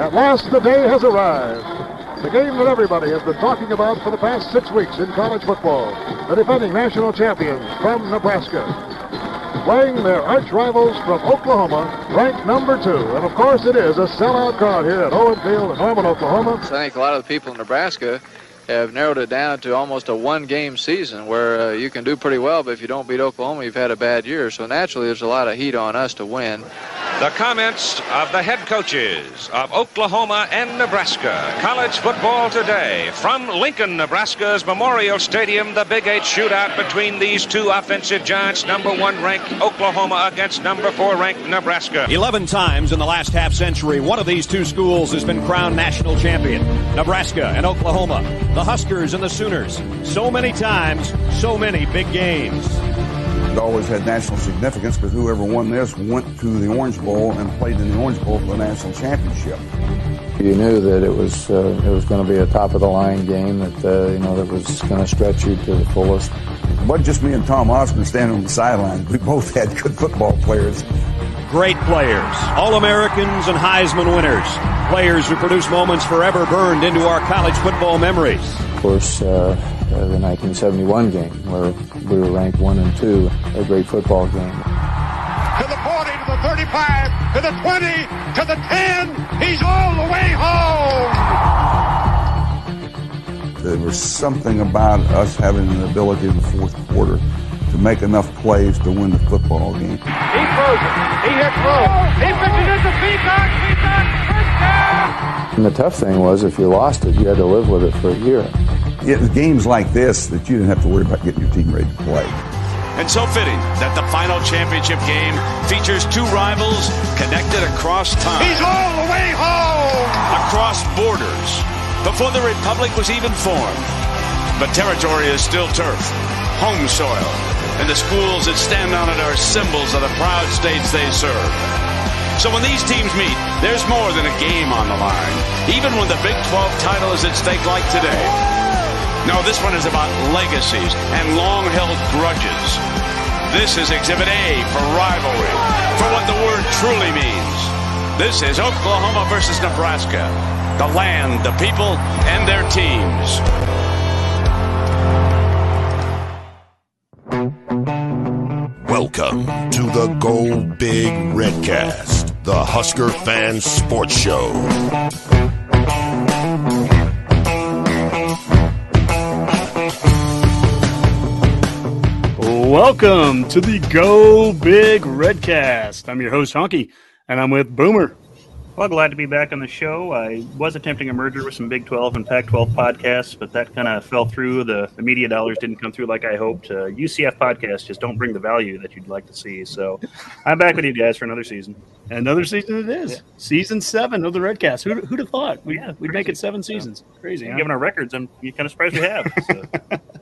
At last, the day has arrived. The game that everybody has been talking about for the past six weeks in college football. The defending national champions from Nebraska. Playing their arch rivals from Oklahoma, ranked number two. And of course, it is a sellout crowd here at Owen Field in Norman, Oklahoma. I think a lot of the people in Nebraska have narrowed it down to almost a one-game season where uh, you can do pretty well, but if you don't beat Oklahoma, you've had a bad year. So naturally, there's a lot of heat on us to win. The comments of the head coaches of Oklahoma and Nebraska. College football today from Lincoln, Nebraska's Memorial Stadium. The Big Eight shootout between these two offensive giants. Number one ranked Oklahoma against number four ranked Nebraska. 11 times in the last half century, one of these two schools has been crowned national champion Nebraska and Oklahoma. The Huskers and the Sooners. So many times, so many big games. It always had national significance because whoever won this went to the Orange Bowl and played in the Orange Bowl for the national championship. You knew that it was uh, it was going to be a top of the line game that uh, you know that was going to stretch you to the fullest. It wasn't just me and Tom Osborne standing on the sideline. We both had good football players. Great players, All Americans and Heisman winners, players who produce moments forever burned into our college football memories. Of course, uh, Uh, the 1971 game where we were ranked one and two, a great football game. To the 40, to the 35, to the 20, to the 10. He's all the way home. There was something about us having an ability in the fourth quarter to make enough plays to win the football game. He throws it. He hits low. He pitches it to Peacock. Peacock, first down. And the tough thing was if you lost it, you had to live with it for a year. It was games like this that you didn't have to worry about getting your team ready to play. And so fitting that the final championship game features two rivals connected across time. He's all the way home. Across borders. Before the Republic was even formed. But territory is still turf, home soil, and the schools that stand on it are symbols of the proud states they serve. So when these teams meet, there's more than a game on the line, even when the Big 12 title is at stake like today. No, this one is about legacies and long held grudges. This is Exhibit A for rivalry, for what the word truly means. This is Oklahoma versus Nebraska, the land, the people, and their teams. Welcome to the Go Big Redcast, the Husker Fan Sports Show. Welcome to the Go Big Redcast. I'm your host, Honky, and I'm with Boomer. Well, glad to be back on the show. I was attempting a merger with some Big 12 and Pac 12 podcasts, but that kind of fell through. The, the media dollars didn't come through like I hoped. Uh, UCF podcasts just don't bring the value that you'd like to see. So I'm back with you guys for another season. Another season it is. Yeah. Season seven of the Redcast. Who'd, who'd have thought? We'd, yeah, we'd make it seven seasons. Yeah. Crazy. Huh? Given our records, I'm kind of surprised we have. So.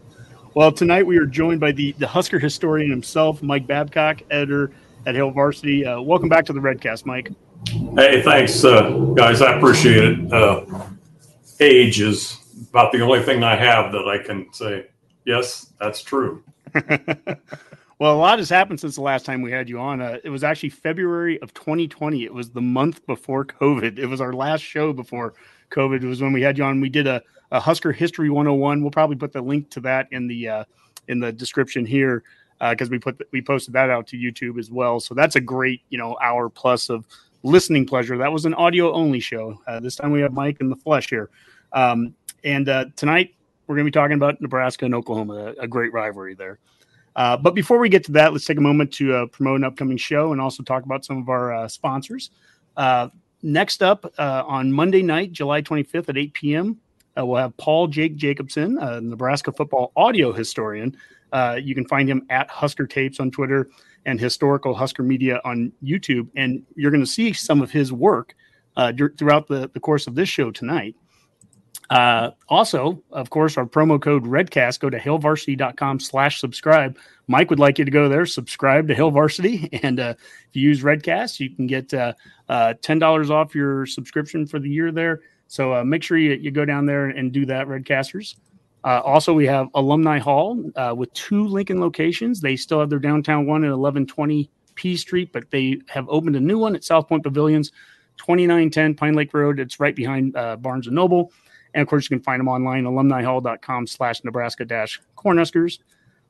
well, tonight we are joined by the, the Husker historian himself, Mike Babcock, editor at Hail Varsity. Uh, welcome back to the Redcast, Mike. Hey, thanks, uh, guys. I appreciate it. Uh, age is about the only thing I have that I can say, yes, that's true. well, a lot has happened since the last time we had you on. Uh, it was actually February of 2020. It was the month before COVID. It was our last show before COVID. Was when we had you on. We did a, a Husker History 101. We'll probably put the link to that in the uh, in the description here because uh, we put the, we posted that out to YouTube as well. So that's a great you know hour plus of listening pleasure. That was an audio only show. Uh, this time we have Mike in the flesh here. Um, and uh, tonight we're going to be talking about Nebraska and Oklahoma, a, a great rivalry there. Uh, but before we get to that, let's take a moment to uh, promote an upcoming show and also talk about some of our uh, sponsors. Uh, next up on Monday night, July 25th at 8 p.m., we'll have Paul Jake Jacobson, a Nebraska football audio historian. you can find him at Husker Tapes on Twitter and historical Husker media on YouTube. And you're going to see some of his work uh, throughout the, the course of this show tonight. Uh, also, of course, our promo code REDCAST, go to hailvarsity.com slash subscribe. Mike would like you to go there, subscribe to Hail Varsity. And uh, if you use REDCAST, you can get uh, uh, $10 off your subscription for the year there. So uh, make sure you, you go down there and do that, Redcasters. Uh, also, we have Alumni Hall with two Lincoln locations. They still have their downtown one at 1120 P Street, but they have opened a new one at South Point Pavilions. 2910 Pine Lake Road. It's right behind Barnes Noble. And of course, you can find them online, alumnihall.com slash Nebraska dash Cornhuskers.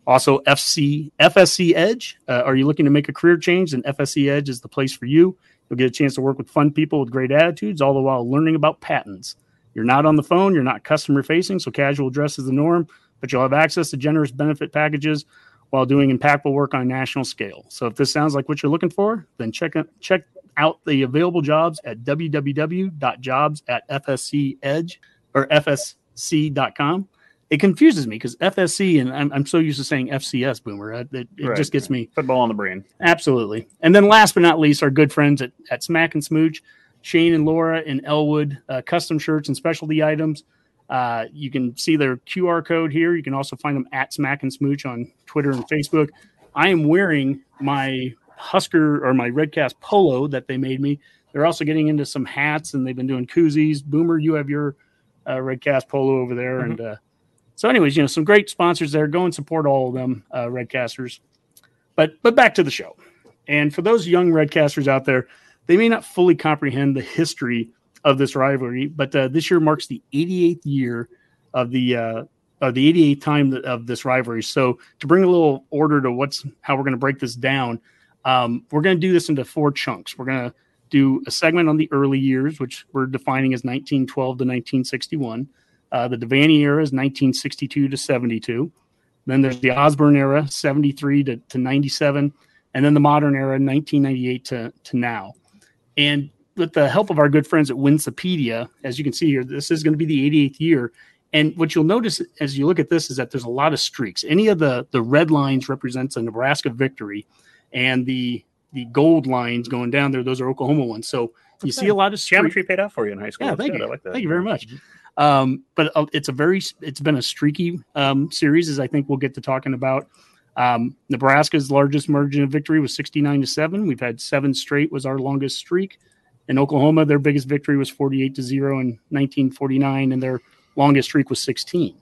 Also, FC FSC Edge. Uh, are you looking to make a career change? Then FSC Edge is the place for you. You'll get a chance to work with fun people with great attitudes, all the while learning about patents. You're not on the phone, you're not customer facing, so casual dress is the norm, but you'll have access to generous benefit packages while doing impactful work on a national scale. So if this sounds like what you're looking for, then check check out the available jobs at www.jobs at fscedge or fsc.com. It confuses me because FSC and I'm, I'm so used to saying FCS boomer. It, it, it Right. just gets me Football on the brain. Absolutely. And then last but not least, our good friends at, at Smack and Smooch, Shane and Laura in Elwood, uh, custom shirts and specialty items. Uh, you can see their QR code here. You can also find them at Smack and Smooch on Twitter and Facebook. I am wearing my Husker or my Redcast polo that they made me. They're also getting into some hats and they've been doing koozies. Boomer, you have your uh, Redcast polo over there. And uh, so, anyways, you know, some great sponsors there. Go and support all of them, uh, Redcasters. But but back to the show. And for those young Redcasters out there, they may not fully comprehend the history of this rivalry, but uh, this year marks the 88th year of the uh, of the 88th time of this rivalry. So to bring a little order to what's how we're going to break this down, um, we're going to do this into four chunks. We're going to do a segment on the early years, which we're defining as 1912 to 1961. Uh, the Devaney era is 1962 to 72. Then there's the Osborne era, 73 to, to 97. And then the modern era, 1998 to, to now. And with the help of our good friends at Wikipedia, as you can see here, this is going to be the 88th year. And what you'll notice as you look at this is that there's a lot of streaks. Any of the the red lines represents a Nebraska victory, and the the gold lines going down there, those are Oklahoma ones. So you see a lot of streak- geometry paid off for you in high school. yeah, thank you. I like that. Thank you very much. Um, but uh, it's a very, it's been a streaky um, series, as I think we'll get to talking about. Um, Nebraska's largest margin of victory was 69 to 7. We've had seven straight, was our longest streak. In Oklahoma, their biggest victory was 48 to 0 in 1949, and their longest streak was 16.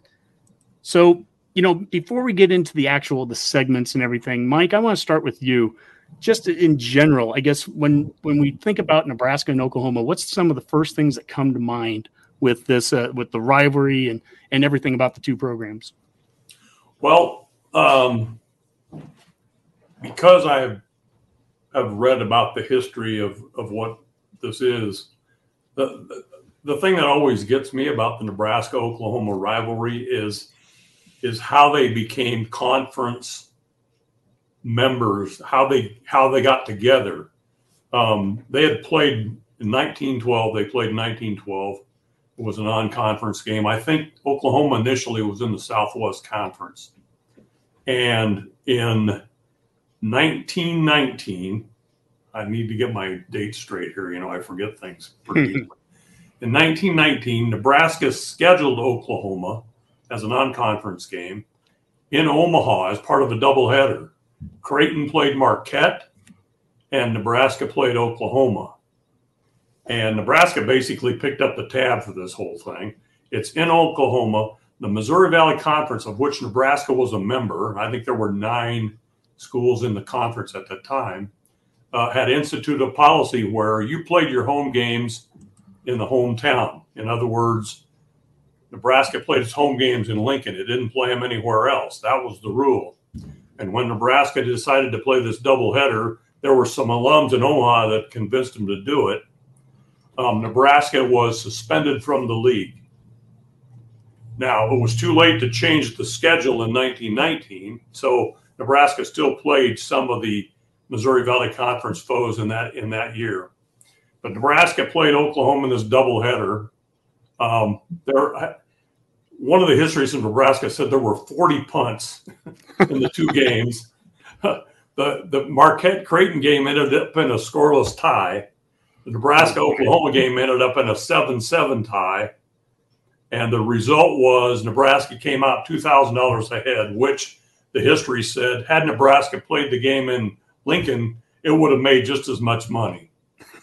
So, you know, before we get into the actual the segments and everything, Mike, I want to start with you. Just in general, I guess when when we think about Nebraska and Oklahoma, what's some of the first things that come to mind with this uh, with the rivalry and and everything about the two programs? Well, um, because I have, have read about the history of, of what this is, the, the, thing that always gets me about the Nebraska Oklahoma rivalry is is how they became conference members, how they how they got together. Um, they had played in 1912. They played in 1912. It was a non-conference game. I think Oklahoma initially was in the Southwest Conference. And in 1919, I need to get my dates straight here. You know, I forget things pretty easily. In 1919, Nebraska scheduled Oklahoma as a non conference game in Omaha as part of a doubleheader. Creighton played Marquette, and Nebraska played Oklahoma. And Nebraska basically picked up the tab for this whole thing. It's in Oklahoma. The Missouri Valley Conference, of which Nebraska was a member, I think there were nine schools in the conference at the time, uh, had instituted a policy where you played your home games in the hometown. In other words, Nebraska played its home games in Lincoln. It didn't play them anywhere else. That was the rule. And when Nebraska decided to play this doubleheader, there were some alums in Omaha that convinced them to do it. Um, Nebraska was suspended from the league. Now, it was too late to change the schedule in 1919, so Nebraska still played some of the Missouri Valley Conference foes in that in that year. But Nebraska played Oklahoma in this doubleheader. Um, there, one of the histories of Nebraska said there were 40 punts in the two games. The the Marquette Creighton game ended up in a scoreless tie. The Nebraska Oklahoma game ended up in a 7 7 tie. And the result was Nebraska came out $2,000 ahead, which the history said had Nebraska played the game in Lincoln, it would have made just as much money.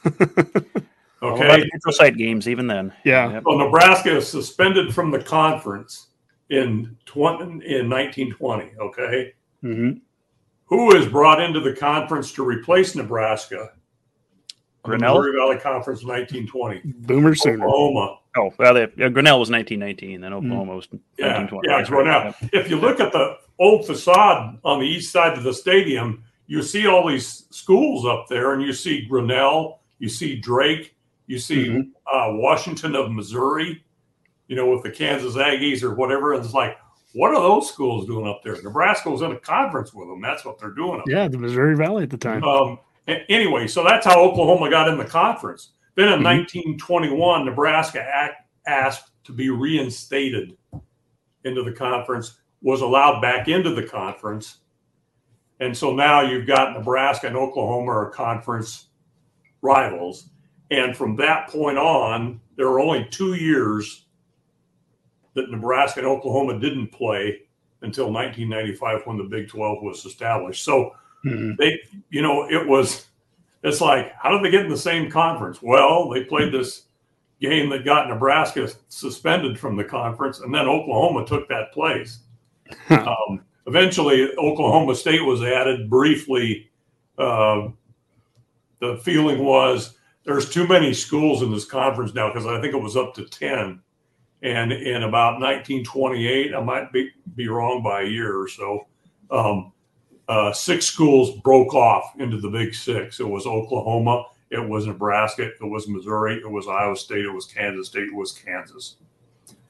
All Okay. about neutral site games, even then. Yeah. Yep. Well, Nebraska is suspended from the conference in 20, in 1920. Okay. Mm-hmm. Who is brought into the conference to replace Nebraska? Grinnell? Missouri Valley Conference 1920. Boomer Sooner. Oklahoma. Oh, well, they, yeah, Grinnell was 1919, then Oklahoma was Yeah, 1920. yeah, it's Grinnell. If you look at the old facade on the east side of the stadium, you see all these schools up there, and you see Grinnell, you see Drake, you see Mm-hmm. uh, Washington of Missouri, you know, with the Kansas Aggies or whatever. And it's like, what are those schools doing up there? Nebraska was in a conference with them. That's what they're doing. Up Yeah, the Missouri Valley at the time. um, anyway, so that's how Oklahoma got in the conference. Then in Mhm. 1921, Nebraska act, asked to be reinstated into the conference, was allowed back into the conference. And so now you've got Nebraska and Oklahoma are conference rivals. And from that point on, there were only two years that Nebraska and Oklahoma didn't play until 1995 when the Big 12 was established. So Mhm. they, you know, it was, it's like, how did they get in the same conference? Well, they played this game that got Nebraska suspended from the conference, and then Oklahoma took that place. um, eventually, Oklahoma State was added briefly. Uh, the feeling was there's too many schools in this conference now because I think it was up to 10. And in about 1928, I might be, be wrong by a year or so, um, uh, six schools broke off into the Big Six. It was Oklahoma, it was Nebraska, it was Missouri, it was Iowa State, it was Kansas State, it was Kansas.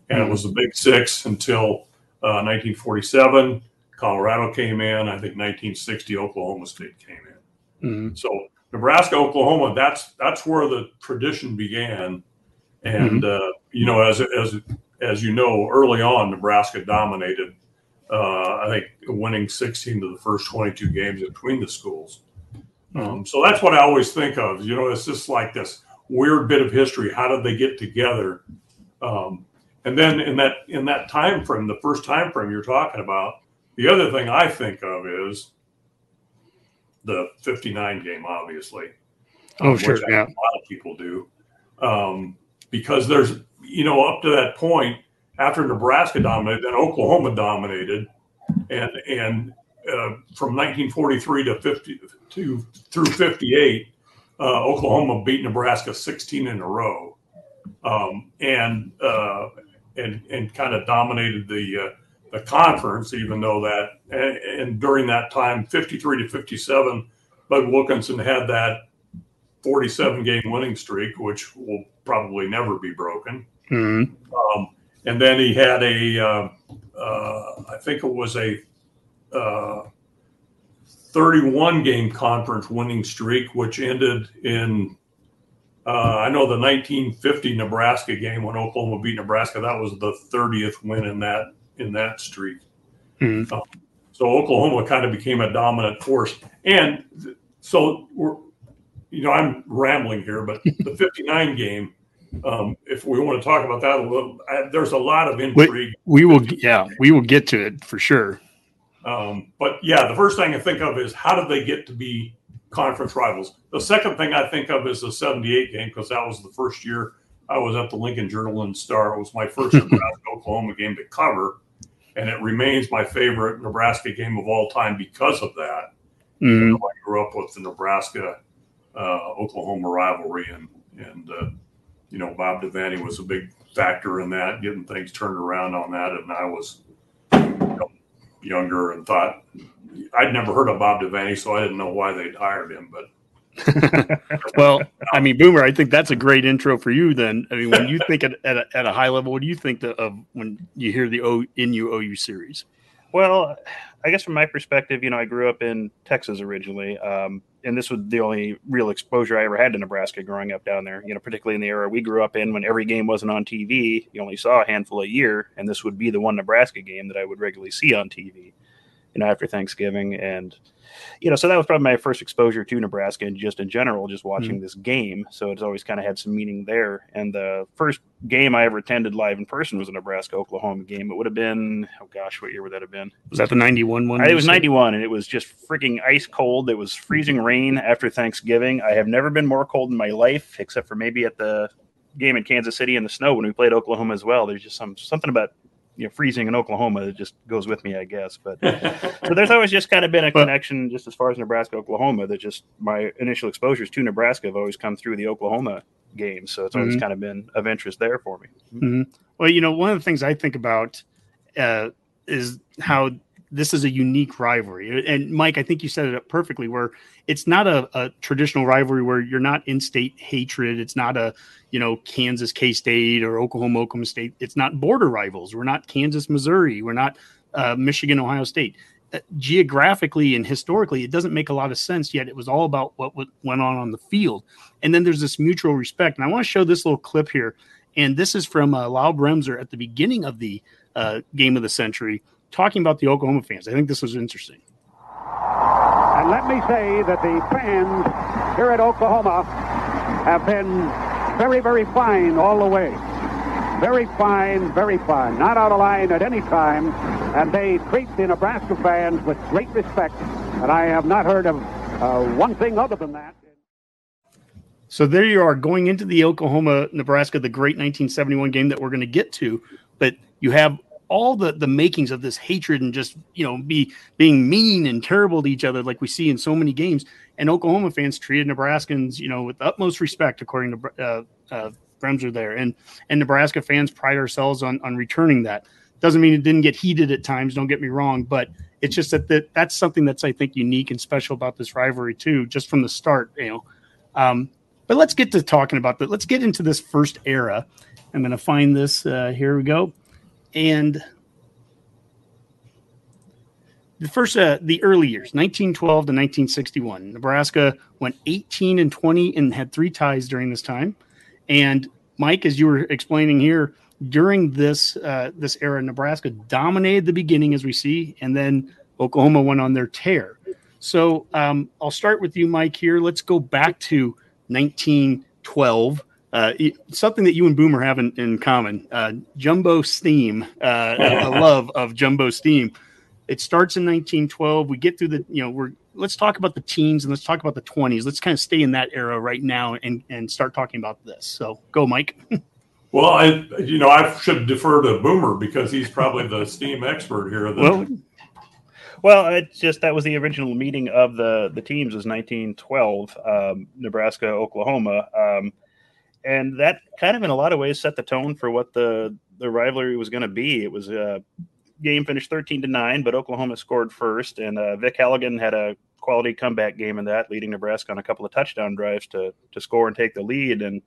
And it was the Big Six until uh, 1947. Colorado came in. I think 1960, Oklahoma State came in. Mhm. So Nebraska, Oklahoma, that's that's where the tradition began. And uh, you know, as as as you know, early on, Nebraska dominated. Uh, I think winning 16 of the first 22 games between the schools. Um, so that's what I always think of. You know, it's just like this weird bit of history. How did they get together? Um, and then in that in that time frame, the first time frame you're talking about, the other thing I think of is the 59 game, obviously. Oh, um, sure, yeah. A lot of people do. Um, because there's, you know, up to that point, after Nebraska dominated, then Oklahoma dominated. And, and uh, from 1943 to 50 to through 58, uh, Oklahoma beat Nebraska 16 in a row. Um, and, uh, and, and kind of dominated the, uh, the conference, even though that, and, and during that time, 53 to 57, Bud Wilkinson had that 47 game winning streak, which will probably never be broken. Mhm. Um, and then he had a, uh, uh, I think it was a uh, 31 game conference winning streak, which ended in, uh, I know the 1950 Nebraska game when Oklahoma beat Nebraska. That was the 30th win in that in that streak. Mhm. Um, so Oklahoma kind of became a dominant force, and th- so we're, you know, I'm rambling here, but the 59 game. Um, if we want to talk about that a little, I, there's a lot of We, intrigue. we will, yeah, we will get to it for sure. Um, but yeah, the first thing I think of is how did they get to be conference rivals? The second thing I think of is the 78 game because that was the first year I was at the Lincoln Journal and Star. It was my first Nebraska Oklahoma game to cover, and it remains my favorite Nebraska game of all time because of that. Mhm. Know, I grew up with the Nebraska uh, Oklahoma rivalry, and and uh, you know Bob Devaney was a big factor in that, getting things turned around on that. And I was you know, younger and thought I'd never heard of Bob Devaney, so I didn't know why they'd hired him. But Well, I mean, Boomer, I think that's a great intro for you. Then, I mean, when you think at, at, a, at a high level, what do you think the, of when you hear the o, NU OU series? Well, I guess from my perspective, you know, I grew up in Texas originally, um, and this was the only real exposure I ever had to Nebraska growing up down there. You know, particularly in the era we grew up in, when every game wasn't on TV, you only saw a handful a year, and this would be the one Nebraska game that I would regularly see on TV. You know, after Thanksgiving, and you know, so that was probably my first exposure to Nebraska and just in general, just watching mm-hmm. this game. So it's always kind of had some meaning there. And the first game I ever attended live in person was a Nebraska Oklahoma game. It would have been, oh gosh, what year would that have been? Was that the 91 one? I- It was 91, and it was just freaking ice cold. It was freezing rain after Thanksgiving. I have never been more cold in my life, except for maybe at the game in Kansas City in the snow when we played Oklahoma as well. There's just some something about you know freezing in Oklahoma. It just goes with me, I guess. But so there's always just kind of been a connection, just as far as Nebraska, Oklahoma. That just my initial exposures to Nebraska have always come through the Oklahoma games, so it's always Mhm. kind of been of interest there for me. Mhm. Well, you know, one of the things I think about uh, is how this is a unique rivalry. And Mike, I think you said it up perfectly, where it's not a, a traditional rivalry where you're not in-state hatred. It's not a you know Kansas K State or Oklahoma Oklahoma State. It's not border rivals. We're not Kansas Missouri. We're not uh, Michigan Ohio State. Uh, geographically and historically, it doesn't make a lot of sense. Yet it was all about what what went on on the field. And then there's this mutual respect. And I want to show this little clip here. And this is from uh, Lyell Bremser at the beginning of the uh, game of the century, talking about the Oklahoma fans. I think this was interesting. And let me say that the fans here at Oklahoma have been very, very fine all the way. Very fine, very fine. Not out of line at any time. And they treat the Nebraska fans with great respect. And I have not heard of uh, one thing other than that. So there you are going into the Oklahoma Nebraska, the great 1971 game that we're going to get to, but you have all the the makings of this hatred and just you know be being mean and terrible to each other like we see in so many games. And Oklahoma fans treated Nebraskans you know with the utmost respect, according to uh, uh, Bremser there, and and Nebraska fans pride ourselves on on returning that. Doesn't mean it didn't get heated at times. Don't get me wrong, but it's just that, that that's something that's I think unique and special about this rivalry too, just from the start. You know. Um, but let's get to talking about that. Let's get into this first era. I'm going to find this. Uh, here we go. And the first, uh, the early years, 1912 to 1961. Nebraska went 18 and 20 and had three ties during this time. And Mike, as you were explaining here, during this uh, this era, Nebraska dominated the beginning, as we see, and then Oklahoma went on their tear. So um, I'll start with you, Mike. Here, let's go back to 1912. Uh, something that you and Boomer have in, in common: uh, Jumbo Stiehm, uh, a love of Jumbo Stiehm. It starts in 1912. We get through the, you know, we're let's talk about the teens and let's talk about the 20s. Let's kind of stay in that era right now and and start talking about this. So go, Mike. Well, I you know I should defer to Boomer because he's probably the steam expert here. The- Well, well, it's just that was the original meeting of the the teams was 1912, um, Nebraska, Oklahoma, um, and that kind of in a lot of ways set the tone for what the the rivalry was going to be. It was a game finished 13 to nine, but Oklahoma scored first, and uh, Vic Halligan had a quality comeback game in that, leading Nebraska on a couple of touchdown drives to to score and take the lead. And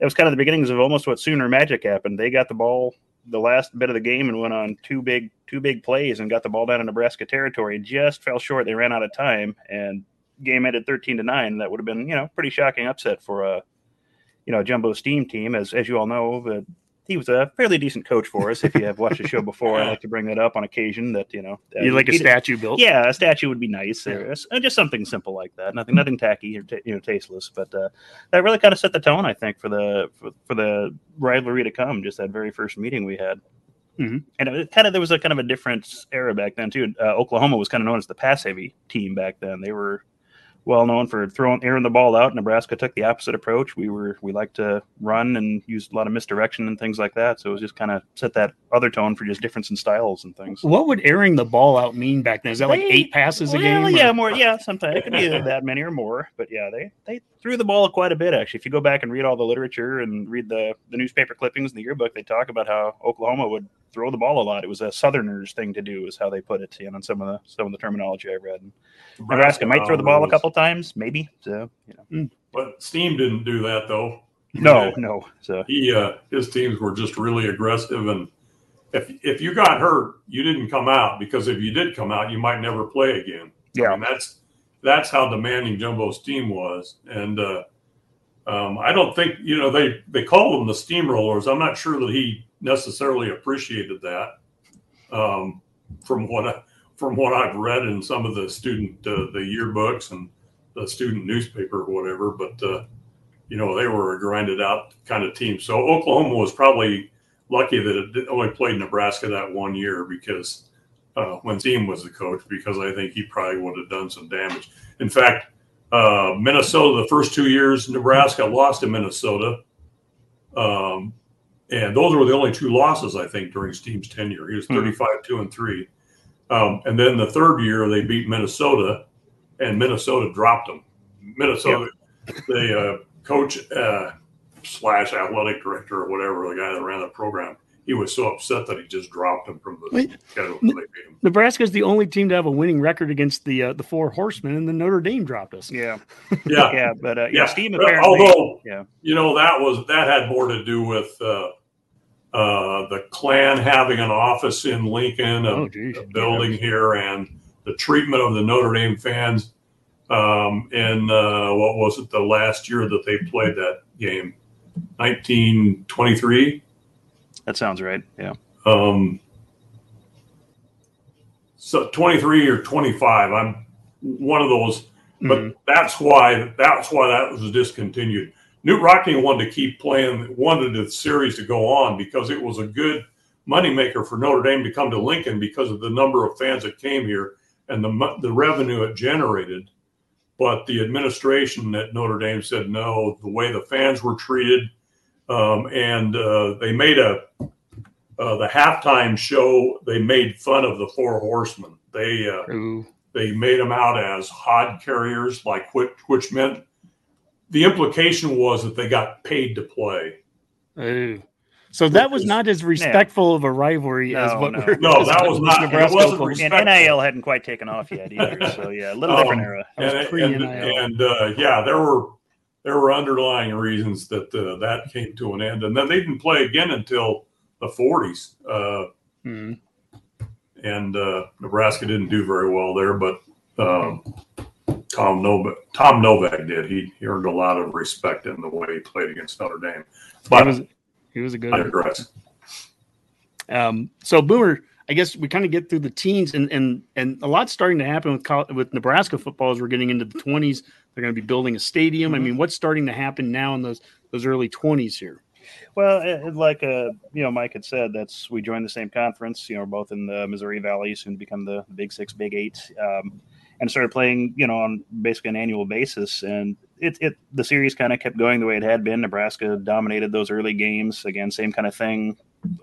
it was kind of the beginnings of almost what Sooner Magic happened. They got the ball the last bit of the game and went on two big two big plays and got the ball down in Nebraska territory and just fell short. They ran out of time and game ended 13 to 9. That would have been, you know, pretty shocking upset for a you know, Jumbo Stiehm team as as you all know, but he was a fairly decent coach for us. If you have watched the show before, I like to bring that up on occasion. That you know, You like a statue built? Yeah, a statue would be nice. or uh, just something simple like that. Nothing, nothing tacky or ta you know tasteless. But uh, that really kind of set the tone, I think, for the for, for the rivalry to come. Just that very first meeting we had. Mhm. And it kind of there was a kind of a different era back then too. Uh, Oklahoma was kind of known as the pass heavy team back then. They were well known for throwing airing the ball out. Nebraska took the opposite approach. We were we liked to run and use a lot of misdirection and things like that. So it was just kind of set that other tone for just difference in styles and things. What would airing the ball out mean back then? Is that like They- eight passes a well, game? or- Yeah, more. Yeah, sometimes it could be that many or more. But yeah, they they threw the ball quite a bit actually. If you go back and read all the literature and read the the newspaper clippings in the yearbook, they talk about how Oklahoma would throw the ball a lot. It was a Southerners thing to do, is how they put it. You know, in some of the some of the terminology I read. Nebraska might throw the ball a couple times, maybe. So you know, But Stiehm didn't do that though. no, He- no. So He uh, his teams were just really aggressive, and if if you got hurt, you didn't come out because if you did come out, you might never play again. Yeah. I mean, that's that's how demanding Jumbo's team was, and uh, um, I don't think you know they they call them the steamrollers. I'm not sure that he necessarily appreciated that. Um, from what I, from what I've read in some of the student uh, the yearbooks and the student newspaper or whatever, but uh, you know they were a grinded out kind of team. So Oklahoma was probably lucky that it only played Nebraska that one year because uh, when Team was the coach, because I think he probably would have done some damage. In fact, uh, Minnesota the first two years Nebraska lost to Minnesota, um, and those were the only two losses I think during Stiehm's tenure. He was Hmm. 35 two and three, um, and then the third year they beat Minnesota, and Minnesota dropped them. Minnesota, the uh, coach uh, slash athletic director or whatever, the guy that ran the program, he was so upset that he just dropped him from the Wait. schedule. They beat him. Nebraska is the only team to have a winning record against the uh, the four horsemen, and then Notre Dame dropped us. Yeah, Yeah, yeah, but uh, yeah, yeah. Stiehm apparently. Although yeah, you know that was that had more to do with uh, uh, the Klan having an office in Lincoln, a, Oh, a building here, and the treatment of the Notre Dame fans. Um, in uh, what was it the last year that they played that game, 1923. that sounds right. Yeah, Um, so 23 or 25. I'm one of those, but that's why that's why that was discontinued. Knute Rockne wanted to keep playing, wanted the series to go on because it was a good moneymaker for Notre Dame to come to Lincoln because of the number of fans that came here and the the revenue it generated. But the administration at Notre Dame said no. The way the fans were treated, um, and uh, they made a uh, the halftime show. They made fun of the Four Horsemen. They uh, they made them out as hod carriers, like which, which meant the implication was that they got paid to play. Ooh. So that was not as respectful of a rivalry as what no. we're No, that was not- it wasn't Oklahoma. and NIL hadn't quite taken off yet either. So yeah, a little different Um, era. That was and and, and, uh, yeah, there were there were underlying reasons that uh, that came to an end, and then they didn't play again until the 40s. Uh, Mhm. and uh, Nebraska didn't do very well there, but um, Tom Novak, Tom Novak did. He, he earned a lot of respect in the way he played against Notre Dame. He But was, he was a good. I digress. Um, so Boomer, I guess we kind of get through the teens, and and and a lot's starting to happen with col- with Nebraska football as we're getting into the twenties. They're going to be building a stadium. I mean, what's starting to happen now in those those early twenties here? Well, it, it- like uh, you know, Mike had said, that's we joined the same conference. You know, both in the Missouri Valley, soon to become the Big Six, Big Eight, um, and started playing. You know, on basically an annual basis, and it it the series kind of kept going the way it had been. Nebraska dominated those early games. Again, same kind of thing.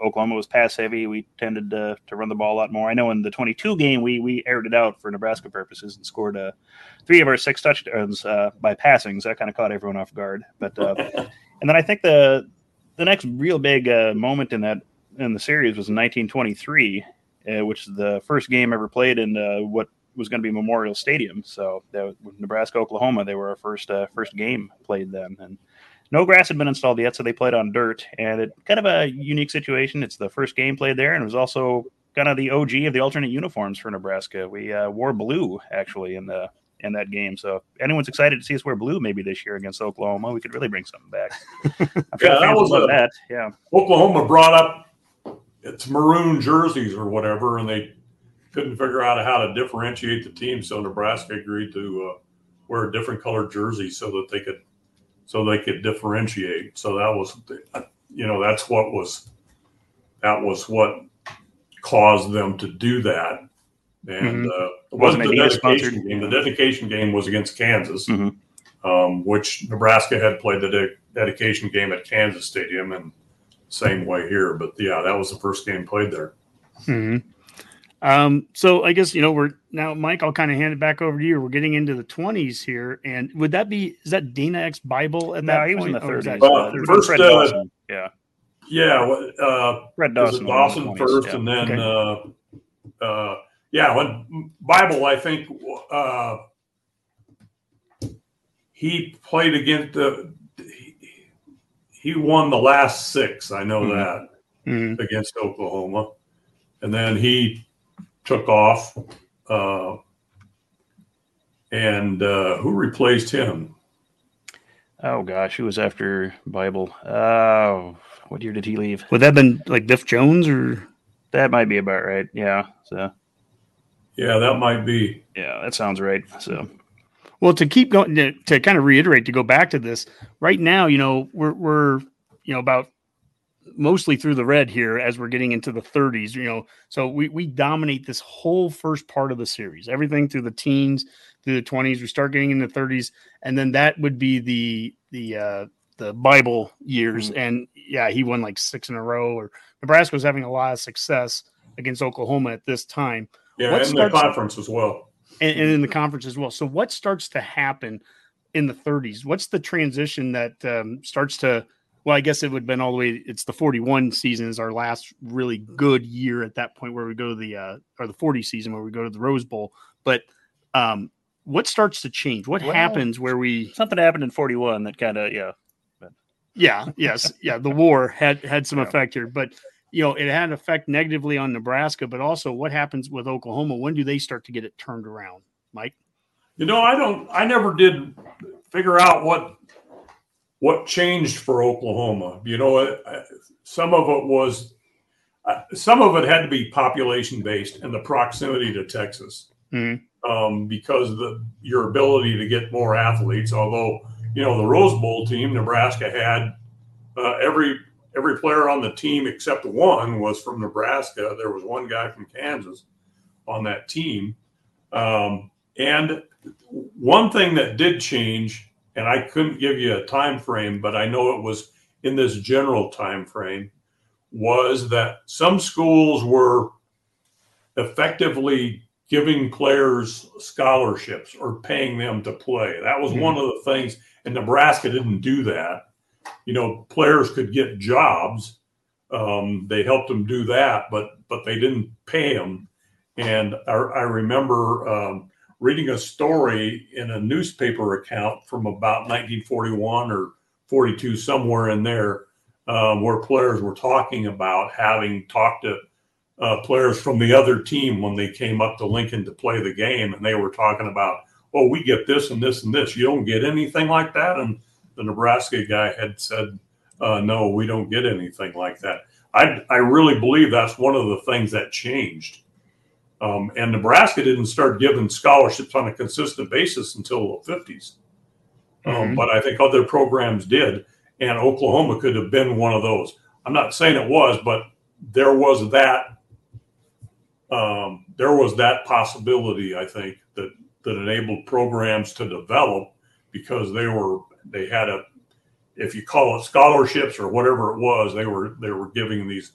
Oklahoma was pass heavy. We tended to, to run the ball a lot more. I know in the 22 game, we we aired it out for Nebraska purposes and scored uh, three of our six touchdowns uh, by passing. So that kind of caught everyone off guard. But uh, and then I think the the next real big uh, moment in that in the series was in 1923, uh, which is the first game ever played in uh, what was going to be Memorial Stadium. So that Nebraska Oklahoma. They were our first uh, first game played then, and no grass had been installed yet, so they played on dirt. And it kind of a unique situation. It's the first game played there, and it was also kind of the OG of the alternate uniforms for Nebraska. We uh, wore blue actually in the in that game. So if anyone's excited to see us wear blue maybe this year against Oklahoma, we could really bring something back. Yeah, that was a- that. Yeah. Oklahoma brought up its maroon jerseys or whatever, and they couldn't figure out how to differentiate the team. So Nebraska agreed to uh, wear a different colored jersey so that they could so they could differentiate. So that was, you know, that's what was that was what caused them to do that. And Mhm. uh, it Wasn't wasn't the dedication sponsored? game. The dedication game was against Kansas, Mhm. um, which Nebraska had played the de- dedication game at Kansas Stadium, and same way here. But yeah, that was the first game played there. hmm Um, so I guess you know we're now, Mike. I'll kind of hand it back over to you. We're getting into the twenties here, and would that be is that Dana X Bible at No, that he was in point, the 30s. that- Well, first, Fred uh, Dawson. Yeah. Yeah, what, uh, Fred Dawson. Dawson the 20s, first, yeah. and then Okay. uh, uh, yeah, when Bible, I think uh, he played against the. He, he won the last six. I know Mhm. that Mhm. against Oklahoma, and then he took off. Uh, and uh, who replaced him? Oh gosh, who was after Bible? Oh, what year did he leave? Would that have been like Biff Jones or? That might be about right. Yeah. So Yeah, that might be. yeah, that sounds right. So Well, to keep going to, to kind of reiterate to go back to this right now, you know, we're we're you know about mostly through the red here as we're getting into the 30s, you know. So we we dominate this whole first part of the series. Everything through the teens, through the 20s, we start getting into 30s and then that would be the the uh the Bible years, mm-hmm. and yeah, he won like six in a row. Or Nebraska was having a lot of success against Oklahoma at this time. Yeah, what in the conference as well, and, and, in the conference as well. So, what starts to happen in the 30s? What's the transition that um, starts to? Well, I guess it would have been all the way. It's the 41 season is our last really good year at that point where we go to the uh, or the 40 season where we go to the Rose Bowl. But um, what starts to change? What well, happens where we something happened in 41 that kind of yeah. Yeah, yes, yeah. The war had had some yeah. effect here, but you know, it had an effect negatively on Nebraska, but also what happens with Oklahoma? When do they start to get it turned around, Mike? You know, I don't. I never did figure out what what changed for Oklahoma. You know, some of it was, uh, some of it had to be population based and the proximity to Texas, mm-hmm. um, because the your ability to get more athletes. Although you know the Rose Bowl team, Nebraska had uh, every every player on the team except one was from Nebraska. There was one guy from Kansas on that team. Um, and one thing that did change, and I couldn't give you a time frame, but I know it was in this general time frame, was that some schools were effectively giving players scholarships or paying them to play. That was mm-hmm. one of the things, and Nebraska didn't do that you know, players could get jobs. Um, they helped them do that, but but they didn't pay them. And I, I remember um, reading a story in a newspaper account from about 1941 or 42, somewhere in there, um, where players were talking about having talked to uh, players from the other team when they came up to Lincoln to play the game, and they were talking about, "Oh, we get this and this and this. You don't get anything like that." And the Nebraska guy had said, uh, no, we don't get anything like that. I, I really believe that's one of the things that changed. Um, and Nebraska didn't start giving scholarships on a consistent basis until the 50s. Um, mm-hmm. But I think other programs did. And Oklahoma could have been one of those. I'm not saying it was, but there was that. Um, there was that possibility, I think, that that enabled programs to develop because they were they had a if you call it scholarships or whatever it was, they were they were giving these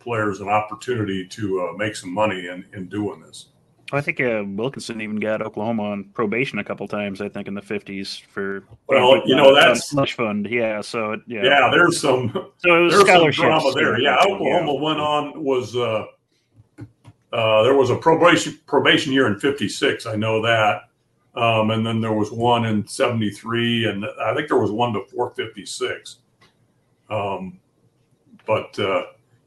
players an opportunity to uh, make some money in, in doing this. I think uh, Wilkinson even got Oklahoma on probation a couple times. I think in the fifties for well, you know that's slush fund. Yeah, so it, yeah, yeah. There's some so it was there's some drama there. Yeah, Oklahoma yeah. went on was uh, uh, there was a probation probation year in '56. I know that, um, and then there was one in 73, and I think there was one before 56. Um, but uh,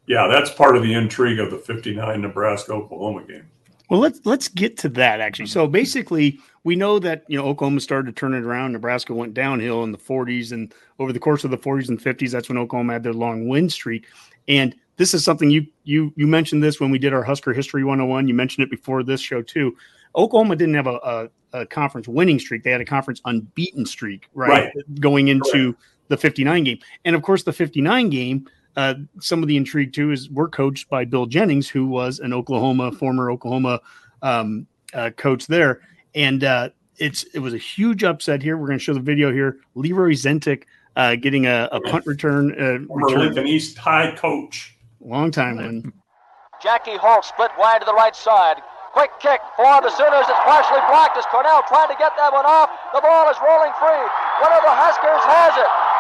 yeah, that's part of the intrigue of the 59 Nebraska Oklahoma game. Well, let's let's get to that actually. So mm-hmm. basically, we know that you know Oklahoma started to turn it around. Nebraska went downhill in the 40s, and over the course of the 40s and 50s, that's when Oklahoma had their long win streak. And this is something you you you mentioned this when we did our Husker History 101. You mentioned it before this show too. Oklahoma didn't have a, a a conference winning streak. They had a conference unbeaten streak, right? right. Going into the 59 game. And of course, the 59 game, uh, some of the intrigue too is we're coached by Bill Jennings, who was an Oklahoma, former Oklahoma um, uh, coach there. And uh, it's it was a huge upset here. We're going to show the video here. Leroy Zentic uh, getting a, a, punt return. Uh, former return. Lincoln East High coach. Long time one. Jackie Holt split wide to the right side. Quick kick for the Sooners. It's partially blocked as Cornell trying to get that one off. The ball is rolling free. One of the Huskers has it.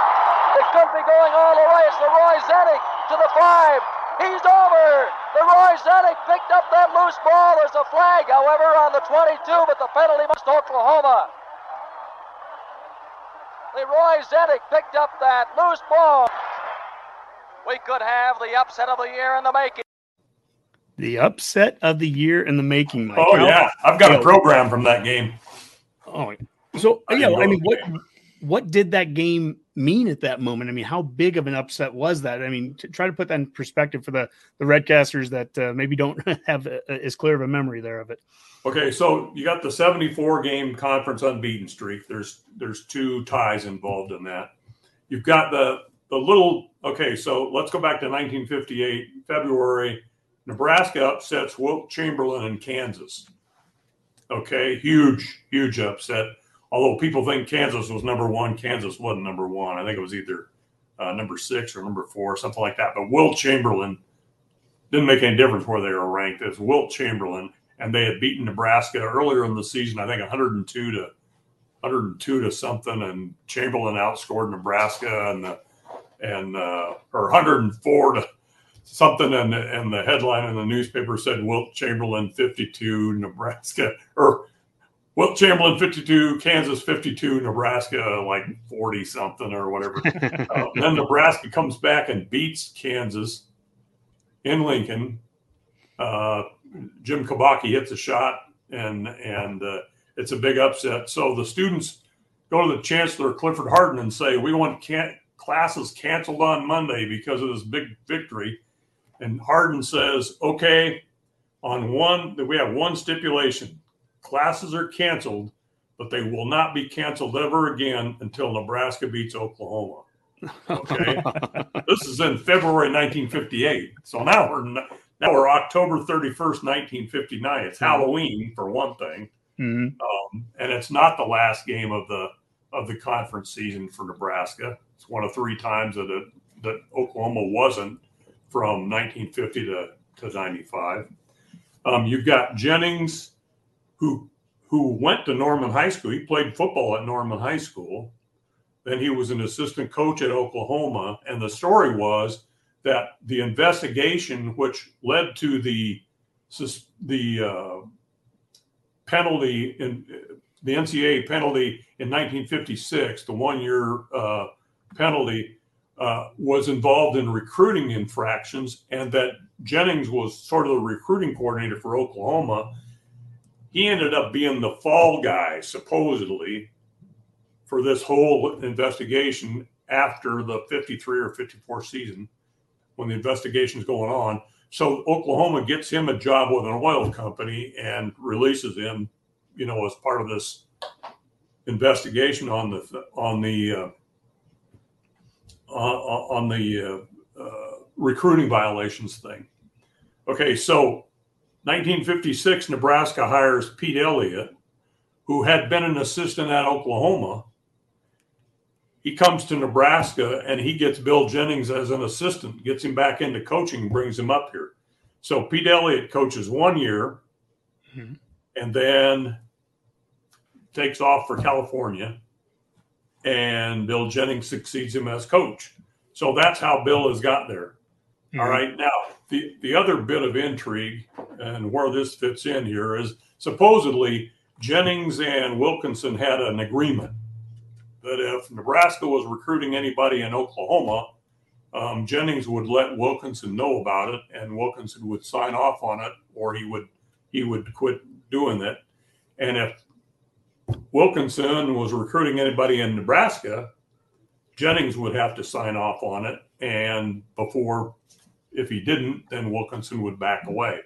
It could be going all the way. It's Leroy Zentic to the five. He's over. Leroy Zentic picked up that loose ball. There's a flag, however, on the 22, but the penalty must Oklahoma. Leroy Zentic picked up that loose ball. We could have the upset of the year in the making. The upset of the year in the making. Mike. Oh yeah, I've got a program from that game. Oh, so yeah, I mean, what what did that game mean at that moment? I mean, how big of an upset was that? I mean, to try to put that in perspective for the the Redcasters that uh, maybe don't have a, a, as clear of a memory there of it. Okay, so you got the 74 game conference unbeaten streak. There's there's two ties involved in that. You've got the the little okay, so let's go back to 1958 February Nebraska upsets Wilt Chamberlain in Kansas. Okay, huge, huge upset. Although people think Kansas was number one, Kansas wasn't number one. I think it was either uh, number six or number four, something like that. But Wilt Chamberlain didn't make any difference where they were ranked. It's Wilt Chamberlain, and they had beaten Nebraska earlier in the season. I think 102 to 102 to something, and Chamberlain outscored Nebraska and the and uh, or 104 to something, and the, and the headline in the newspaper said Wilt Chamberlain 52, Nebraska or Wilt Chamberlain 52, Kansas 52, Nebraska like 40 something or whatever. uh, then Nebraska comes back and beats Kansas in Lincoln. Uh, Jim Kubacki hits a shot and and uh, it's a big upset. So the students go to the chancellor Clifford Hardin and say, "We want can- classes canceled on Monday because of this big victory." And Hardin says, "Okay, on one that we have one stipulation: classes are canceled, but they will not be canceled ever again until Nebraska beats Oklahoma." Okay, this is in February 1958. So now we're now we're October 31st, 1959. It's Halloween for one thing, Mhm. um, and it's not the last game of the of the conference season for Nebraska. It's one of three times that it, that Oklahoma wasn't from 1950 to, to 95. Um, you've got Jennings, who who went to Norman High School. He played football at Norman High School. Then he was an assistant coach at Oklahoma. And the story was that the investigation, which led to the the uh, penalty in the NCAA penalty in 1956, the one year uh, penalty, uh, was involved in recruiting infractions, and that Jennings was sort of the recruiting coordinator for Oklahoma. He ended up being the fall guy, supposedly, for this whole investigation after the 53 or 54 season when the investigation is going on. So Oklahoma gets him a job with an oil company and releases him, you know, as part of this investigation on the on the uh, on on the uh, uh, recruiting violations thing. Okay, so 1956, Nebraska hires Pete Elliott, who had been an assistant at Oklahoma. He comes to Nebraska and he gets Bill Jennings as an assistant, gets him back into coaching, brings him up here. So Pete Elliott coaches one year mm-hmm. and then takes off for California, and Bill Jennings succeeds him as coach. So that's how Bill has got there. All right. Now, the, the other bit of intrigue and where this fits in here is supposedly Jennings and Wilkinson had an agreement that if Nebraska was recruiting anybody in Oklahoma, um, Jennings would let Wilkinson know about it, and Wilkinson would sign off on it, or he would he would quit doing it. And if Wilkinson was recruiting anybody in Nebraska, Jennings would have to sign off on it, and before, if he didn't, then Wilkinson would back away.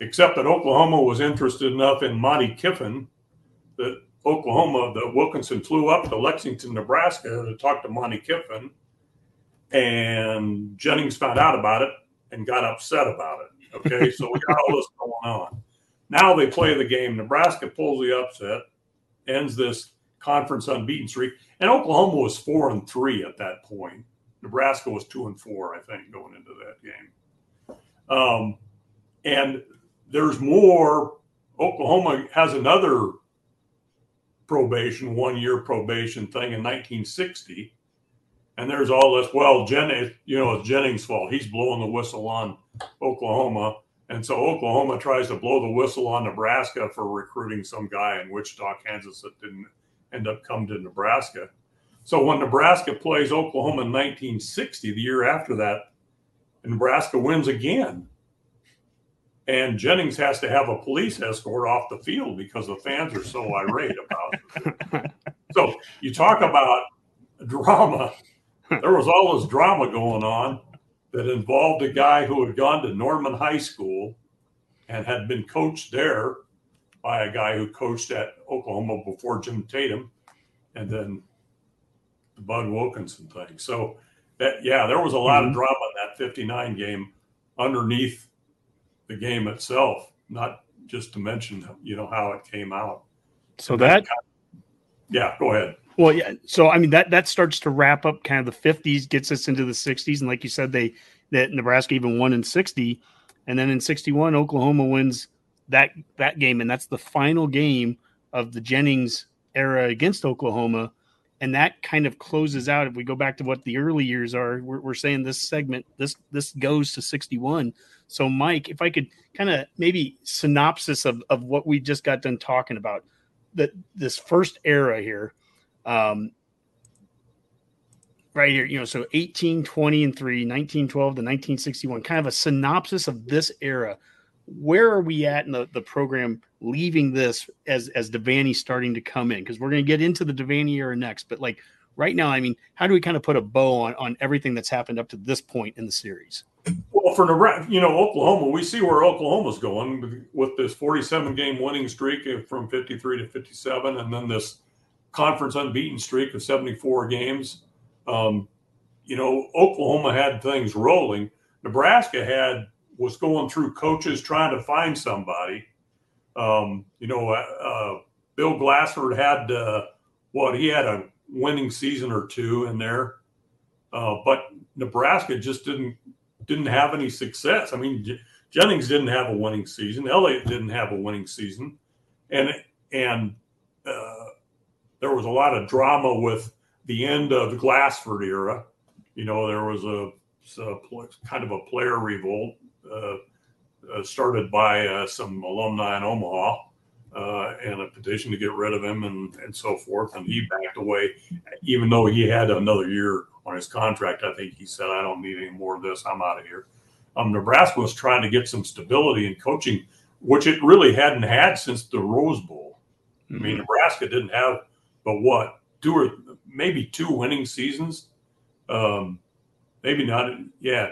Except that Oklahoma was interested enough in Monty Kiffin that Oklahoma, that Wilkinson flew up to Lexington, Nebraska to talk to Monty Kiffin, and Jennings found out about it and got upset about it. Okay, so we got all this going on. Now they play the game. Nebraska pulls the upset, ends this conference unbeaten streak, and Oklahoma was four and three at that point. Nebraska was two and four, I think, going into that game. Um, and there's more. Oklahoma has another probation, one year probation thing in 1960. And there's all this, well, Jennings, you know, it's Jennings' fault. He's blowing the whistle on Oklahoma. And so Oklahoma tries to blow the whistle on Nebraska for recruiting some guy in Wichita, Kansas that didn't end up coming to Nebraska. So when Nebraska plays Oklahoma in 1960, the year after that, Nebraska wins again. And Jennings has to have a police escort off the field because the fans are so irate about it. so you talk about drama. There was all this drama going on that involved a guy who had gone to Norman High School and had been coached there by a guy who coached at Oklahoma before Jim Tatum, and then the Bud Wilkinson thing. So that yeah, there was a lot of mm-hmm. drama in that 59 game underneath the game itself, not just to mention you know how it came out. So that Yeah, go ahead. Well, yeah. So I mean that that starts to wrap up kind of the 50s, gets us into the 60s, and like you said, they that Nebraska even won in 60, and then in 61, Oklahoma wins that that game, and that's the final game of the Jennings era against Oklahoma, and that kind of closes out. If we go back to what the early years are, we're, we're saying this segment this this goes to 61. So, Mike, if I could kind of maybe synopsis of of what we just got done talking about, that this first era here um, right here, you know, so 18, 20, and 3, 1912 to 1961, kind of a synopsis of this era. Where are we at in the, the program leaving this as as Devaney starting to come in? Because we're going to get into the Devaney era next, but like right now, I mean, how do we kind of put a bow on, on everything that's happened up to this point in the series? Well, for Nebraska, you know, Oklahoma, we see where Oklahoma's going with this 47 game winning streak from 53 to 57, and then this conference unbeaten streak of 74 games. Um, you know, Oklahoma had things rolling. Nebraska had was going through coaches trying to find somebody. Um, you know, uh, uh, Bill Glassford had uh, what he had a winning season or two in there, uh, but Nebraska just didn't didn't have any success. I mean, J- Jennings didn't have a winning season. Elliott didn't have a winning season, and and uh, there was a lot of drama with the end of the Glassford era. You know, there was a, a kind of a player revolt started by uh, some alumni in Omaha uh, and a petition to get rid of him and, and so forth. And he backed away, even though he had another year on his contract. I think he said, I don't need any more of this. I'm out of here. Um, Nebraska was trying to get some stability in coaching, which it really hadn't had since the Rose Bowl. I mean, mm-hmm. Nebraska didn't have but what two or maybe two winning seasons, um, maybe not. Yeah,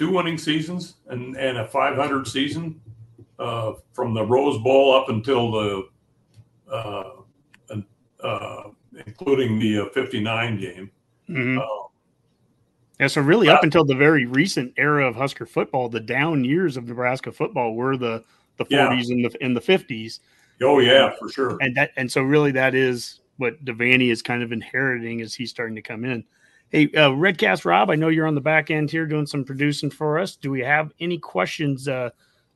two winning seasons and and a 500 season uh, from the Rose Bowl up until the uh, uh, including the uh, 59 game. Mm-hmm. Uh, yeah, so really, up until the very recent era of Husker football, the down years of Nebraska football were the the 40s yeah. and the in the 50s. Oh yeah, for sure. And that and so really that is what Devaney is kind of inheriting as he's starting to come in. Hey, uh, Redcast Rob, I know you're on the back end here doing some producing for us. Do we have any questions uh,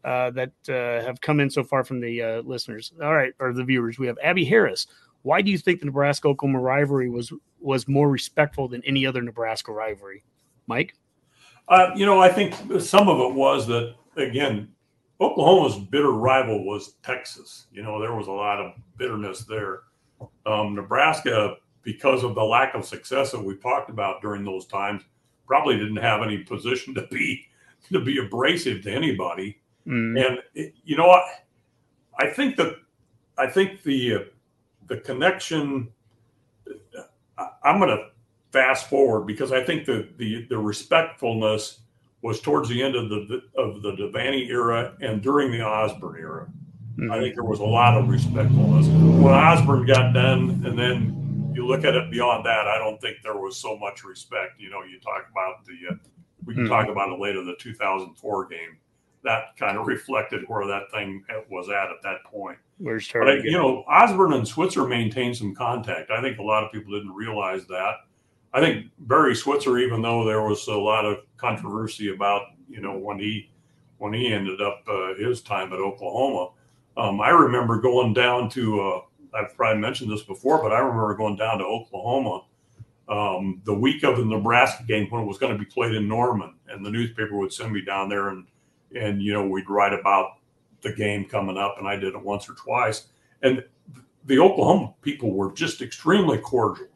uh, that uh, have come in so far from the uh, listeners? All right, or the viewers. We have Abby Harris. Why do you think the Nebraska Oklahoma rivalry was was more respectful than any other Nebraska rivalry? Mike, uh, you know, I think some of it was that again, Oklahoma's bitter rival was Texas. You know, there was a lot of bitterness there. Um, Nebraska, because of the lack of success that we talked about during those times, probably didn't have any position to be to be abrasive to anybody. Mm. And it, you know what? I think that I think the uh, the connection. I'm going to fast forward because I think the the the respectfulness was towards the end of the of the Devaney era and during the Osborne era. Mm-hmm. I think there was a lot of respectfulness. When Osborne got done, and then you look at it beyond that, I don't think there was so much respect. You know, you talk about the, uh, we can mm-hmm. talk about it later, the 2004 game. That kind of reflected where that thing was at at that point. Where's but I, you know, Osborne and Switzer maintained some contact. I think a lot of people didn't realize that. I think Barry Switzer, even though there was a lot of controversy about, you know, when he when he ended up uh, his time at Oklahoma, um, I remember going down to, uh, I've probably mentioned this before, but I remember going down to Oklahoma um, the week of the Nebraska game when it was going to be played in Norman, and the newspaper would send me down there, and and you know we'd write about the game coming up, and I did it once or twice, and the Oklahoma people were just extremely cordial.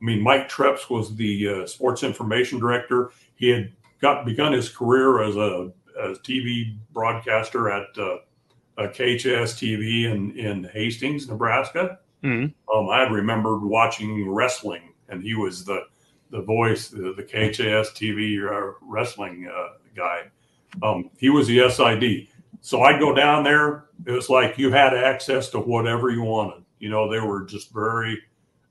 I mean, Mike Treps was the uh, sports information director. He had got begun his career as a as TV broadcaster at uh, uh, KHAS TV in, in Hastings, Nebraska. Mm-hmm. Um, I remembered watching wrestling, and he was the the voice, the, the KHAS TV uh, wrestling uh, guy. Um, he was the SID. So I'd go down there. It was like you had access to whatever you wanted. You know, they were just very,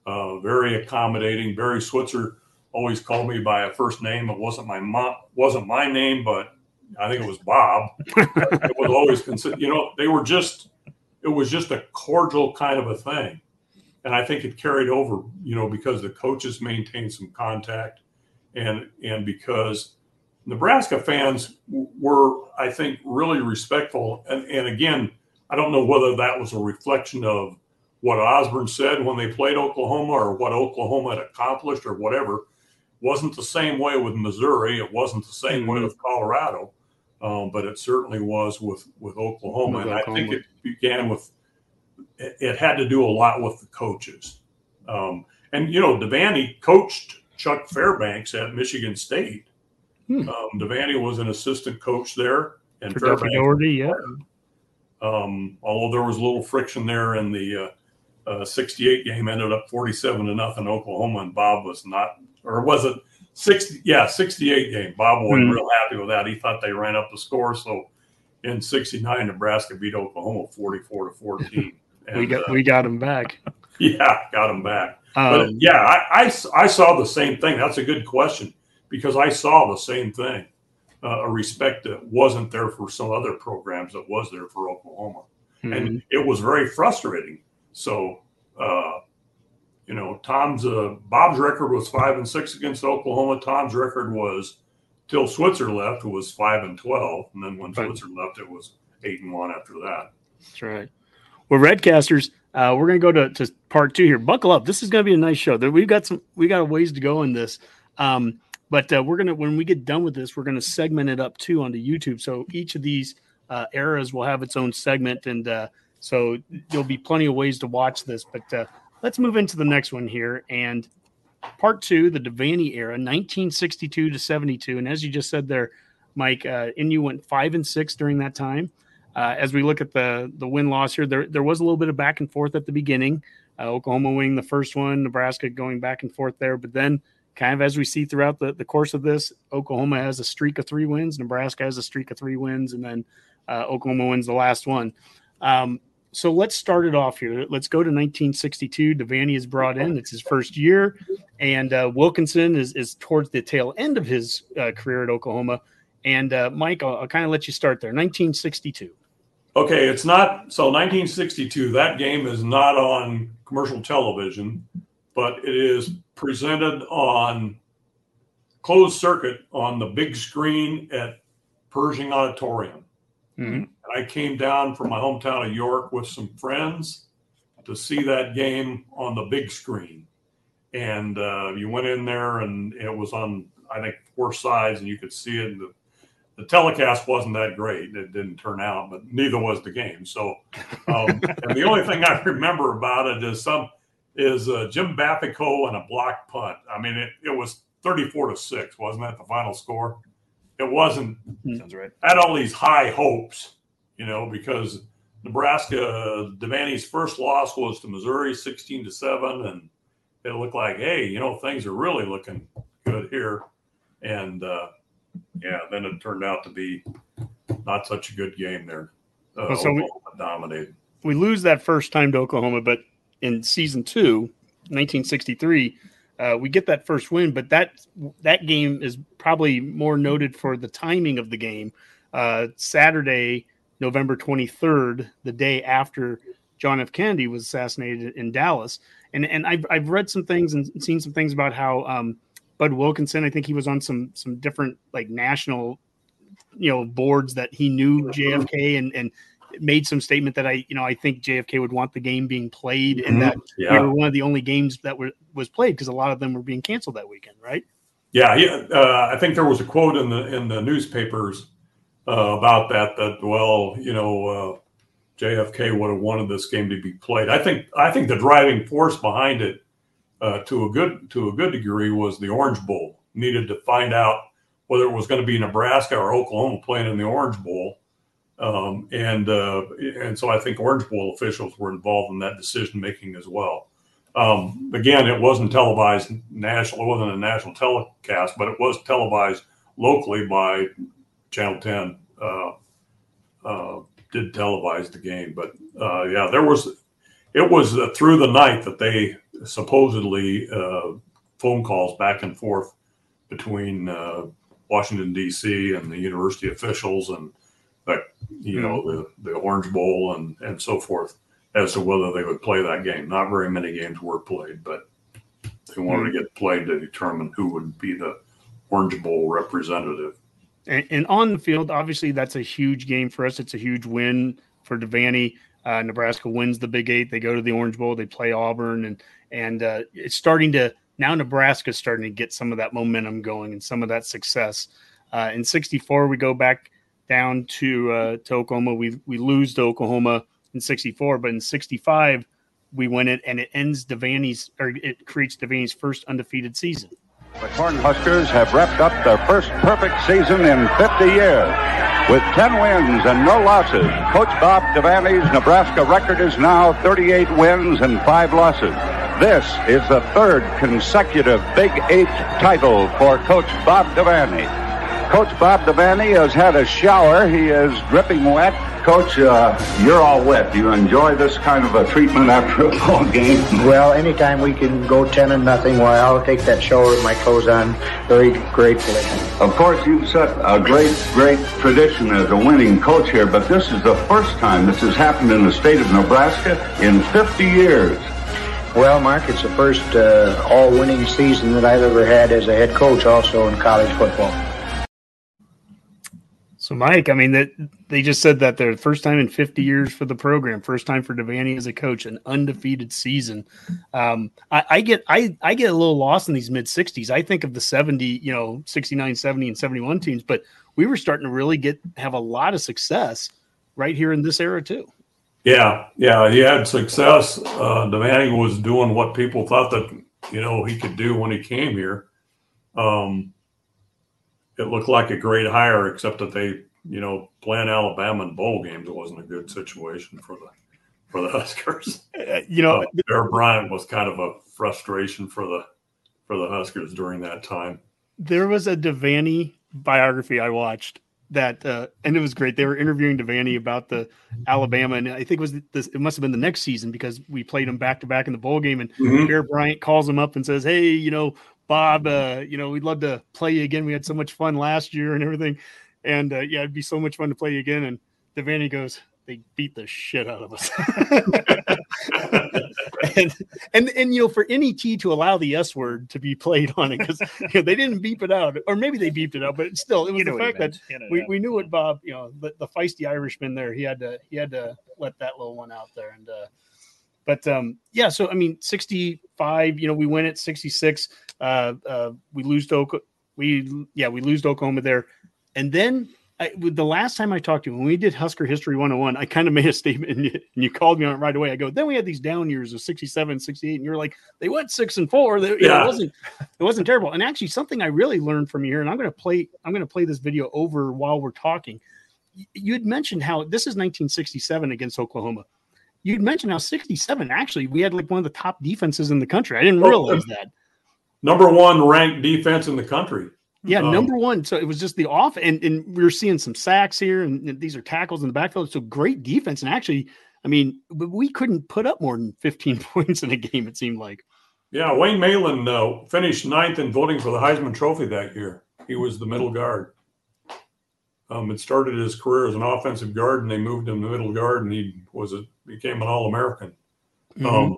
uh, very accommodating. Barry Switzer always called me by a first name. It wasn't my mom, wasn't my name, but I think it was Bob. it was always considered, you know, they were just, it was just a cordial kind of a thing. and I think it carried over, you know, because the coaches maintained some contact, and and because Nebraska fans were, I think, really respectful. And, and again, I don't know whether that was a reflection of what Osborne said when they played Oklahoma or what Oklahoma had accomplished or whatever. Wasn't the same way with Missouri. It wasn't the same mm-hmm. way with Colorado, um, but it certainly was with with Oklahoma. With and Oklahoma. I think it began with it, it, had to do a lot with the coaches. Um, and you know, Devaney coached Chuck Fairbanks at Michigan State. Hmm. Um, Devaney was an assistant coach there, and For Fairbanks. Daugherty, yeah. Um, although there was a little friction there in the uh, uh, 68 game, ended up 47 to nothing Oklahoma, and Bob was not, or was it 60? Yeah, 68 game. Bob wasn't mm-hmm. real happy with that. He thought they ran up the score. So in 69, Nebraska beat Oklahoma 44 to 14. And, we got uh, we got him back. Yeah, got him back. Um, but yeah, I, I, I saw the same thing. That's a good question because I saw the same thing uh, a respect that wasn't there for some other programs that was there for Oklahoma. Mm-hmm. And it was very frustrating. So, uh, you know, Tom's uh, Bob's record was five and six against Oklahoma. Tom's record was till Switzer left was five and twelve, and then when right. Switzer left, it was eight and one after that. That's right. Well, Redcasters, uh, we're going to go to, to part two here. Buckle up. This is going to be a nice show. We've got some. We got a ways to go in this. Um, but uh, we're gonna when we get done with this, we're gonna segment it up too onto YouTube. So each of these uh, eras will have its own segment, and uh, so there'll be plenty of ways to watch this. But uh, let's move into the next one here, and part two, the Devaney era, 1962 to 72. And as you just said there, Mike, uh, NU went five and six during that time. Uh, as we look at the the win loss here, there there was a little bit of back and forth at the beginning. Uh, Oklahoma winning the first one, Nebraska going back and forth there, but then kind of as we see throughout the, the course of this, Oklahoma has a streak of three wins, Nebraska has a streak of three wins, and then uh, Oklahoma wins the last one. Um, so let's start it off here. Let's go to 1962. Devaney is brought in. It's his first year, and uh, Wilkinson is, is towards the tail end of his uh, career at Oklahoma. And uh, Mike, I'll, I'll kind of let you start there. 1962. Okay, it's not so 1962. That game is not on commercial television, but it is presented on closed circuit on the big screen at Pershing Auditorium. Mm-hmm. I came down from my hometown of York with some friends to see that game on the big screen. And uh, you went in there, and it was on, I think, four sides, and you could see it. The, the telecast wasn't that great. It didn't turn out, but neither was the game. So, um, and the only thing I remember about it is some is uh, Jim Bappico and a block punt. I mean, it, it was 34 to 6, wasn't that the final score? It wasn't. Sounds right. Had all these high hopes, you know, because Nebraska, Devaney's first loss was to Missouri 16 to 7. And it looked like, hey, you know, things are really looking good here. And uh, yeah, then it turned out to be not such a good game there. Uh, well, so we, dominated. We lose that first time to Oklahoma, but in season two, 1963, uh, we get that first win. But that that game is probably more noted for the timing of the game. Uh, Saturday, November 23rd, the day after John F. Kennedy was assassinated in Dallas, and and I've I've read some things and seen some things about how um, Bud Wilkinson, I think he was on some some different like national you know boards that he knew JFK and and made some statement that I, you know, I think JFK would want the game being played, and mm-hmm. that yeah. we were one of the only games that were was played because a lot of them were being canceled that weekend, right? Yeah, yeah. Uh, I think there was a quote in the in the newspapers uh, about that. That well, you know, uh, JFK would have wanted this game to be played. I think I think the driving force behind it, uh, to a good to a good degree, was the Orange Bowl. Needed to find out whether it was going to be Nebraska or Oklahoma playing in the Orange Bowl um, and uh, and so I think Orange Bowl officials were involved in that decision making as well. Um, again, it wasn't televised national; it wasn't a national telecast, but it was televised locally by Channel Ten. Uh, uh, did televise the game, but uh, yeah, there was. It was uh, through the night that they supposedly uh, phone calls back and forth between Washington D.C. and the university officials and you know, the, the Orange Bowl and, and so forth. as to whether they would play that game. Not very many games were played, but they wanted to get played to determine who would be the Orange Bowl representative. And, and on the field, obviously, that's a huge game for us. It's a huge win for Devaney. Uh, Nebraska wins the Big Eight. They go to the Orange Bowl. They play Auburn, and and uh, it's starting to now. Nebraska's starting to get some of that momentum going and some of that success. Uh, in '64, we go back down to uh, to Oklahoma. We we lose to Oklahoma in '64, but in '65 we win it, and it ends Devaney's or it creates Devaney's first undefeated season. The Cornhuskers have wrapped up their first perfect season in 50 years. With 10 wins and no losses, Coach Bob Devaney's Nebraska record is now 38 wins and 5 losses. This is the third consecutive Big Eight title for Coach Bob Devaney. Coach Bob Devaney has had a shower. He is dripping wet. Coach, uh, you're all wet. Do you enjoy this kind of a treatment after a ball game? Well, anytime we can go 10 and nothing, why, I'll take that shower with my clothes on very gratefully. Of course, you've set a great, great tradition as a winning coach here, but this is the first time this has happened in the state of Nebraska in 50 years. Well, Mark, it's the first uh, all-winning season that I've ever had as a head coach also in college football. So, Mike, I mean, that they just said that they're the first time in 50 years for the program, first time for Devaney as a coach, an undefeated season. Um, I, I, get, I, I get a little lost in these mid 60s. I think of the 70, you know, 69, 70, and 71 teams, but we were starting to really get have a lot of success right here in this era too. Yeah, yeah, he had success. Uh, Devaney was doing what people thought that you know he could do when he came here. Um, it looked like a great hire, except that they, you know, playing Alabama in bowl games, it wasn't a good situation for the for the Huskers. Uh, you know, uh, Bear Bryant was kind of a frustration for the for the Huskers during that time. There was a Devaney biography I watched that, uh, and it was great. They were interviewing Devaney about the Alabama, and I think it was this. It must have been the next season because we played them back to back in the bowl game, and Mhm. Bear Bryant calls him up and says, "Hey, you know, Bob, uh, you know, we'd love to play you again. We had so much fun last year and everything, and uh, yeah, it'd be so much fun to play you again." And Devaney goes, "They beat the shit out of us." and, and and you know for NET to allow the S word to be played on it because they didn't beep it out, or maybe they beeped it out, but it's still it was You know the fact that You know, we, we knew what Bob, you know, the, the feisty Irishman there. He had to he had to let that little one out there, and uh, but um, yeah. So I mean, sixty five. You know, we win at sixty six. Uh, uh, we lose to Oklahoma. We yeah, we lose to Oklahoma there, and then I, with the last time I talked to you, when we did Husker History 101, I kind of made a statement and you, and you called me on it right away. I go, then we had these down years of 67, 68, and you're like, they went six and four. They, you know, Yeah. it wasn't it wasn't terrible. And actually, something I really learned from you here, and I'm gonna play, I'm gonna play this video over while we're talking. You had mentioned how this is 1967 against Oklahoma. You'd mentioned how 67 actually we had like one of the top defenses in the country. I didn't Oh, realize that. Number one ranked defense in the country. Yeah, Um, number one. So it was just the off, and, and we were seeing some sacks here, and, and these are tackles in the backfield. So great defense, and actually, I mean, we couldn't put up more than 15 points in a game. It seemed like. Yeah, Wayne Meylan uh, finished ninth in voting for the Heisman Trophy that year. He was the middle guard. Um, it started his career as an offensive guard, and they moved him to middle guard, and he was a, became an All American. Um,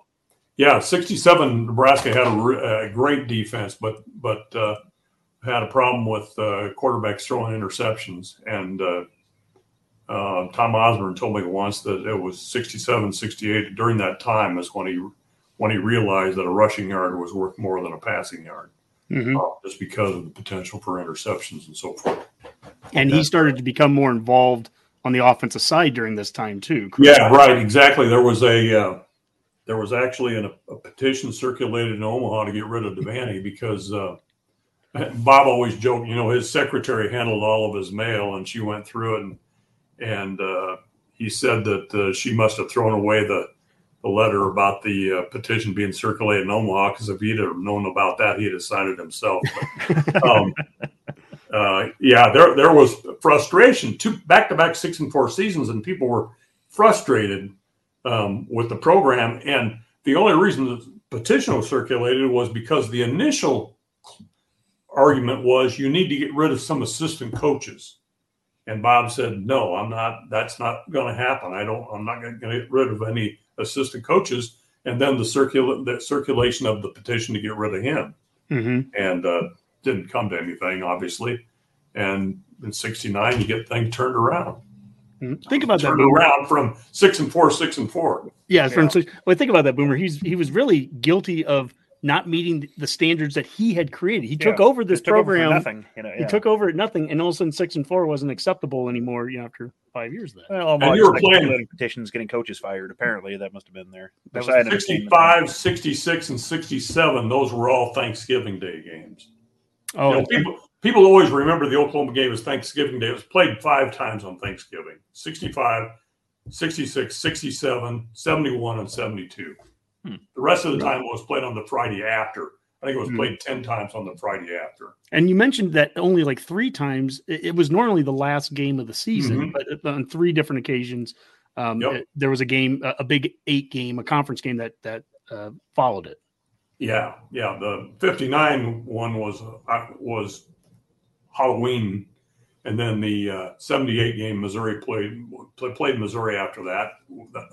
yeah, sixty-seven. Nebraska had a, a great defense, but but uh, had a problem with uh, quarterbacks throwing interceptions. And uh, uh, Tom Osborne told me once that it was 67, 68. During that time is when he when he realized that a rushing yard was worth more than a passing yard, Mhm. uh, just because of the potential for interceptions and so forth. And he started to become more involved on the offensive side during this time too. Yeah, right. Exactly. There was a uh, there was actually an, a petition circulated in Omaha to get rid of Devaney because uh, Bob always joked, you know, his secretary handled all of his mail, and she went through it, and and uh, he said that uh, she must have thrown away the the letter about the uh, petition being circulated in Omaha because if he'd have known about that, he'd have signed it himself. But, um, uh, yeah, there there was frustration. Two back to back six and four seasons, and people were frustrated um, with the program. And the only reason the petition was circulated was because the initial argument was you need to get rid of some assistant coaches. And Bob said, "No, I'm not. That's not going to happen. I don't. I'm not going to get rid of any assistant coaches." And then the circula- the circulation of the petition to get rid of him, Mm-hmm. and uh, didn't come to anything, obviously. And in '69, you get things turned around. Mm-hmm. Think about that. Turned Boomer. around from six and four, six and four. Yeah, from six. well, think about that, Boomer. He's he was really guilty of not meeting the standards that he had created. He took over this just took over program. nothing, you know, He took over at nothing, and all of a sudden, six and four wasn't acceptable anymore. You know, after five years. Of that. Well, And you were playing- circulating petitions, getting coaches fired. Apparently, that must have been there. That Which was I had understanding. 65, 66, and 67. Those were all Thanksgiving Day games. Oh, You know, people, people always remember the Oklahoma game as Thanksgiving Day. It was played five times on Thanksgiving 65, 66, 67, 71, and 72. Hmm. The rest of the time it was played on the Friday after. I think it was Hmm. played 10 times on the Friday after. And you mentioned that only like three times. It, it was normally the last game of the season, Mhm. but on three different occasions, um, Yep. it- there was a game, a, a big eight game, a conference game that that uh, followed it. Yeah, yeah. The 59 one was uh, was Halloween, and then the uh, 78 game Missouri played play, played Missouri after that.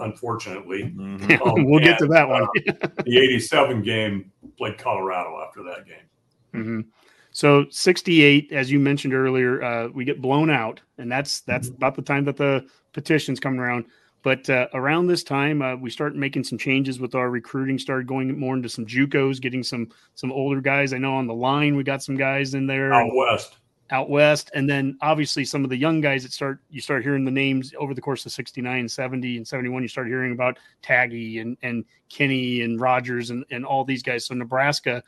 Unfortunately, Um, we'll get to that one. uh, the 87 game played Colorado after that game. hmm So 68, as you mentioned earlier, uh, we get blown out, and that's that's about the time that the petitions coming around. But uh, around this time, uh, we start making some changes with our recruiting. Started going more into some JUCOs, getting some some older guys. I know on the line we got some guys in there Out west. Out west, and then obviously some of the young guys that start you start hearing the names over the course of 69, 70, and 71. You start hearing about Tagge and and Kinney and Rodgers and and all these guys. So Nebraska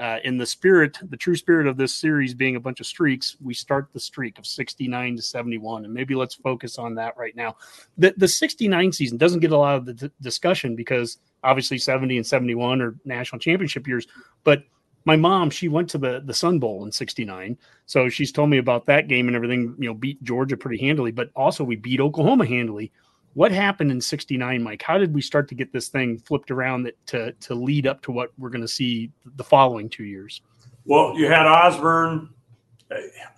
uh, in the spirit, the true spirit of this series being a bunch of streaks, we start the streak of 69 to 71. And maybe let's focus on that right now. The, the 69 season doesn't get a lot of the d- discussion because obviously 70 and 71 are national championship years. But my mom, she went to the, the Sun Bowl in 69. So she's told me about that game and everything, you know, beat Georgia pretty handily, but also we beat Oklahoma handily. What happened in 69, Mike? How did we start to get this thing flipped around that to, to lead up to what we're going to see the following two years? Well, you had Osborne.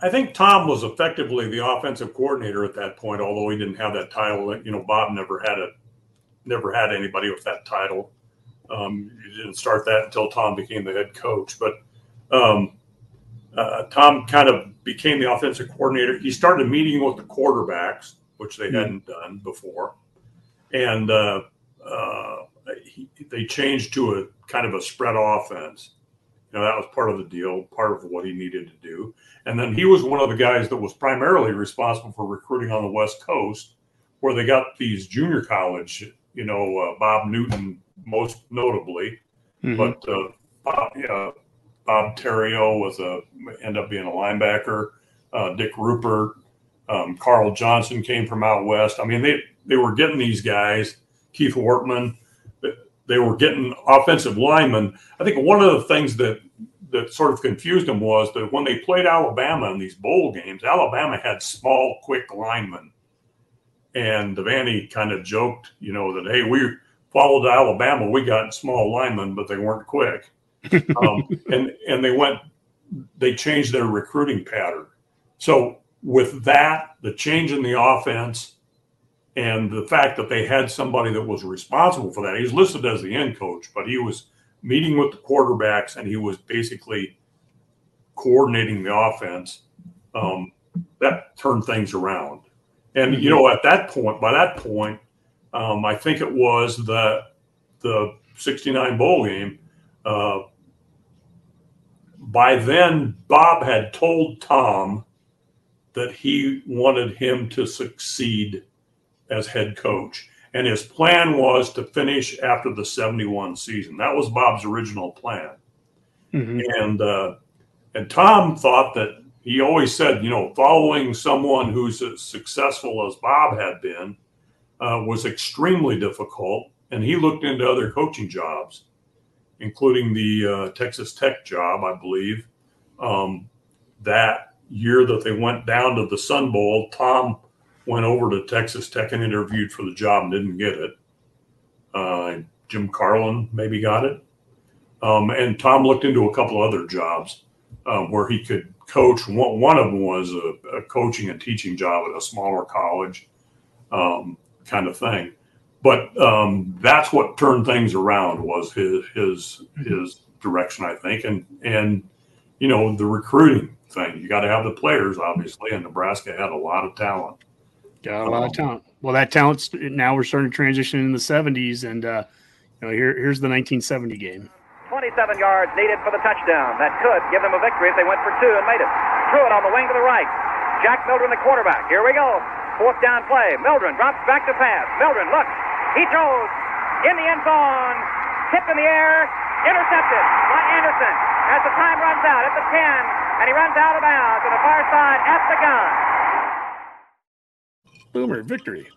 I think Tom was effectively the offensive coordinator at that point, although he didn't have that title. You know, Bob never had it, never had anybody with that title. Um, you didn't start that until Tom became the head coach. But um, uh, Tom kind of became the offensive coordinator. He started meeting with the quarterbacks, which they hadn't done before, and uh, uh, he, they changed to a kind of a spread offense. You know, that was part of the deal, part of what he needed to do. And then he was one of the guys that was primarily responsible for recruiting on the West Coast, where they got these junior college, you know, uh, Bob Newton most notably, Mhm. but uh, Bob, yeah, Bob Terrio was a ended up being a linebacker. Uh, Dick Rupert, um, Carl Johnson came from out west. I mean, they they were getting these guys. Keith Wortman, they were getting offensive linemen. I think one of the things that that sort of confused them was that when they played Alabama in these bowl games, Alabama had small, quick linemen. And Devaney kind of joked, you know, that hey, we followed Alabama, we got small linemen, but they weren't quick. um, and and they went, they changed their recruiting pattern. So with that, the change in the offense, and the fact that they had somebody that was responsible for that, he's listed as the end coach, but he was meeting with the quarterbacks and he was basically coordinating the offense. Um, that turned things around. And you know, at that point, by that point, um, I think it was the the '69 bowl game. Uh, by then, Bob had told Tom that he wanted him to succeed as head coach. And his plan was to finish after the 71 season. That was Bob's original plan. And uh, and Tom thought that he always said, you know, following someone who's as successful as Bob had been uh, was extremely difficult. And he looked into other coaching jobs, including the uh, Texas Tech job, I believe. Um, that year that they went down to the Sun Bowl, Tom went over to Texas Tech and interviewed for the job and didn't get it. Uh, Jim Carlen maybe got it. Um, and Tom looked into a couple other jobs uh, where he could coach. One, one of them was a, a, coaching and teaching job at a smaller college, um, kind of thing. But um, that's what turned things around was his his his direction, I think, and and you know the recruiting thing. You got to have the players, obviously, and Nebraska had a lot of talent. Got a lot um, of talent. Well, that talent's now we're starting to transition in the '70s, and uh, you know here here's the 1970 game. 27 yards needed for the touchdown. That could give them a victory if they went for two and made it. Threw it on the wing to the right. Jack Mildren, the quarterback. Here we go. Fourth down play. Mildren drops back to pass. Mildren looks. He throws in the end zone. Tipped in the air. Intercepted by Anderson as the time runs out at the 10. And he runs out of bounds on the far side at the gun. Boomer victory.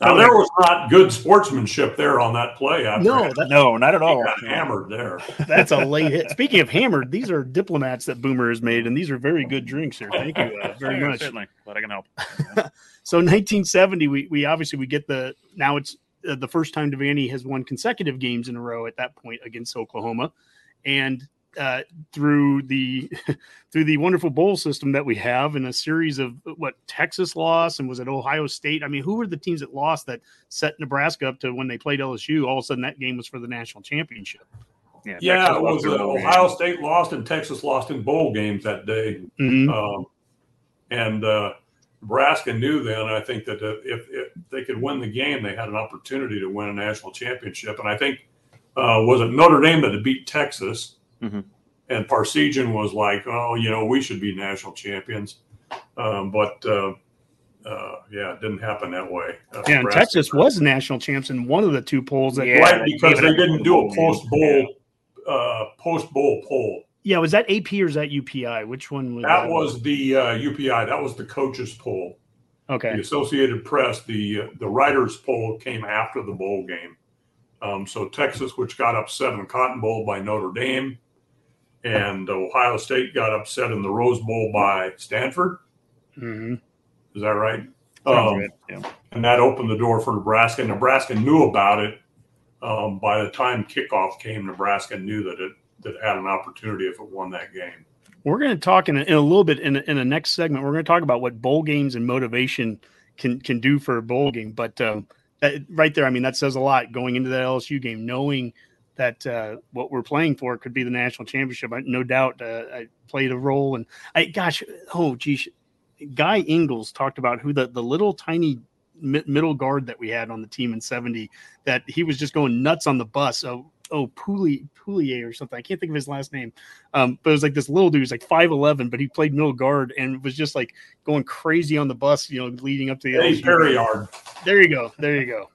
Now there was not good sportsmanship there on that play. no, that, no, not at all. hammered there. That's a late hit. Speaking of hammered, these are diplomats that Boomer has made, and these are very good drinks here. Thank you uh, very much. Certainly, but I can help. so 1970, we we obviously we get the now it's uh, the first time Devaney has won consecutive games in a row at that point against Oklahoma, and uh, through the through the wonderful bowl system that we have in a series of what Texas lost and was it Ohio State? I mean, who were the teams that lost that set Nebraska up to when they played LSU? All of a sudden, that game was for the national championship. Yeah, yeah it was uh, Ohio State lost and Texas lost in bowl games that day, mm-hmm. um, and uh, Nebraska knew then. I think that if, if, they could win the game, they had an opportunity to win a national championship. And I think uh, was it Notre Dame that beat Texas Mm-hmm. And Parseghian was like, oh, you know, we should be national champions. Um, but uh, uh, yeah, it didn't happen that way. Uh, yeah, and Texas was national champs in one of the two polls. That yeah, right, because they didn't do a post bowl uh, post bowl poll. Yeah, was that AP or is that UPI? Which one was that? That was the uh, UPI. That was the coaches poll. Okay. The Associated Press, the uh, the writers poll came after the bowl game. Um, so Texas, which got upset in the Cotton Bowl by Notre Dame, and Ohio State got upset in the Rose Bowl by Stanford. Mm-hmm. Is that right? Um, right. Yeah. And that opened the door for Nebraska. Nebraska knew about it. Um, by the time kickoff came, Nebraska knew that it that it had an opportunity if it won that game. We're going to talk in a, in a little bit in a, in the next segment. We're going to talk about what bowl games and motivation can can do for a bowl game. But uh, that, right there, I mean, that says a lot going into that LSU game, knowing – that uh, what we're playing for could be the national championship. I, no doubt, uh, I played a role. And I, gosh, oh geez, Guy Ingles talked about who the the little tiny middle guard that we had on the team in '70 that he was just going nuts on the bus. Oh, oh, Poulier, Poulier or something. I can't think of his last name. Um, but it was like this little dude, he's like 5'11, but he played middle guard and was just like going crazy on the bus, you know, leading up to the Eddie Periard. There you go. There you go.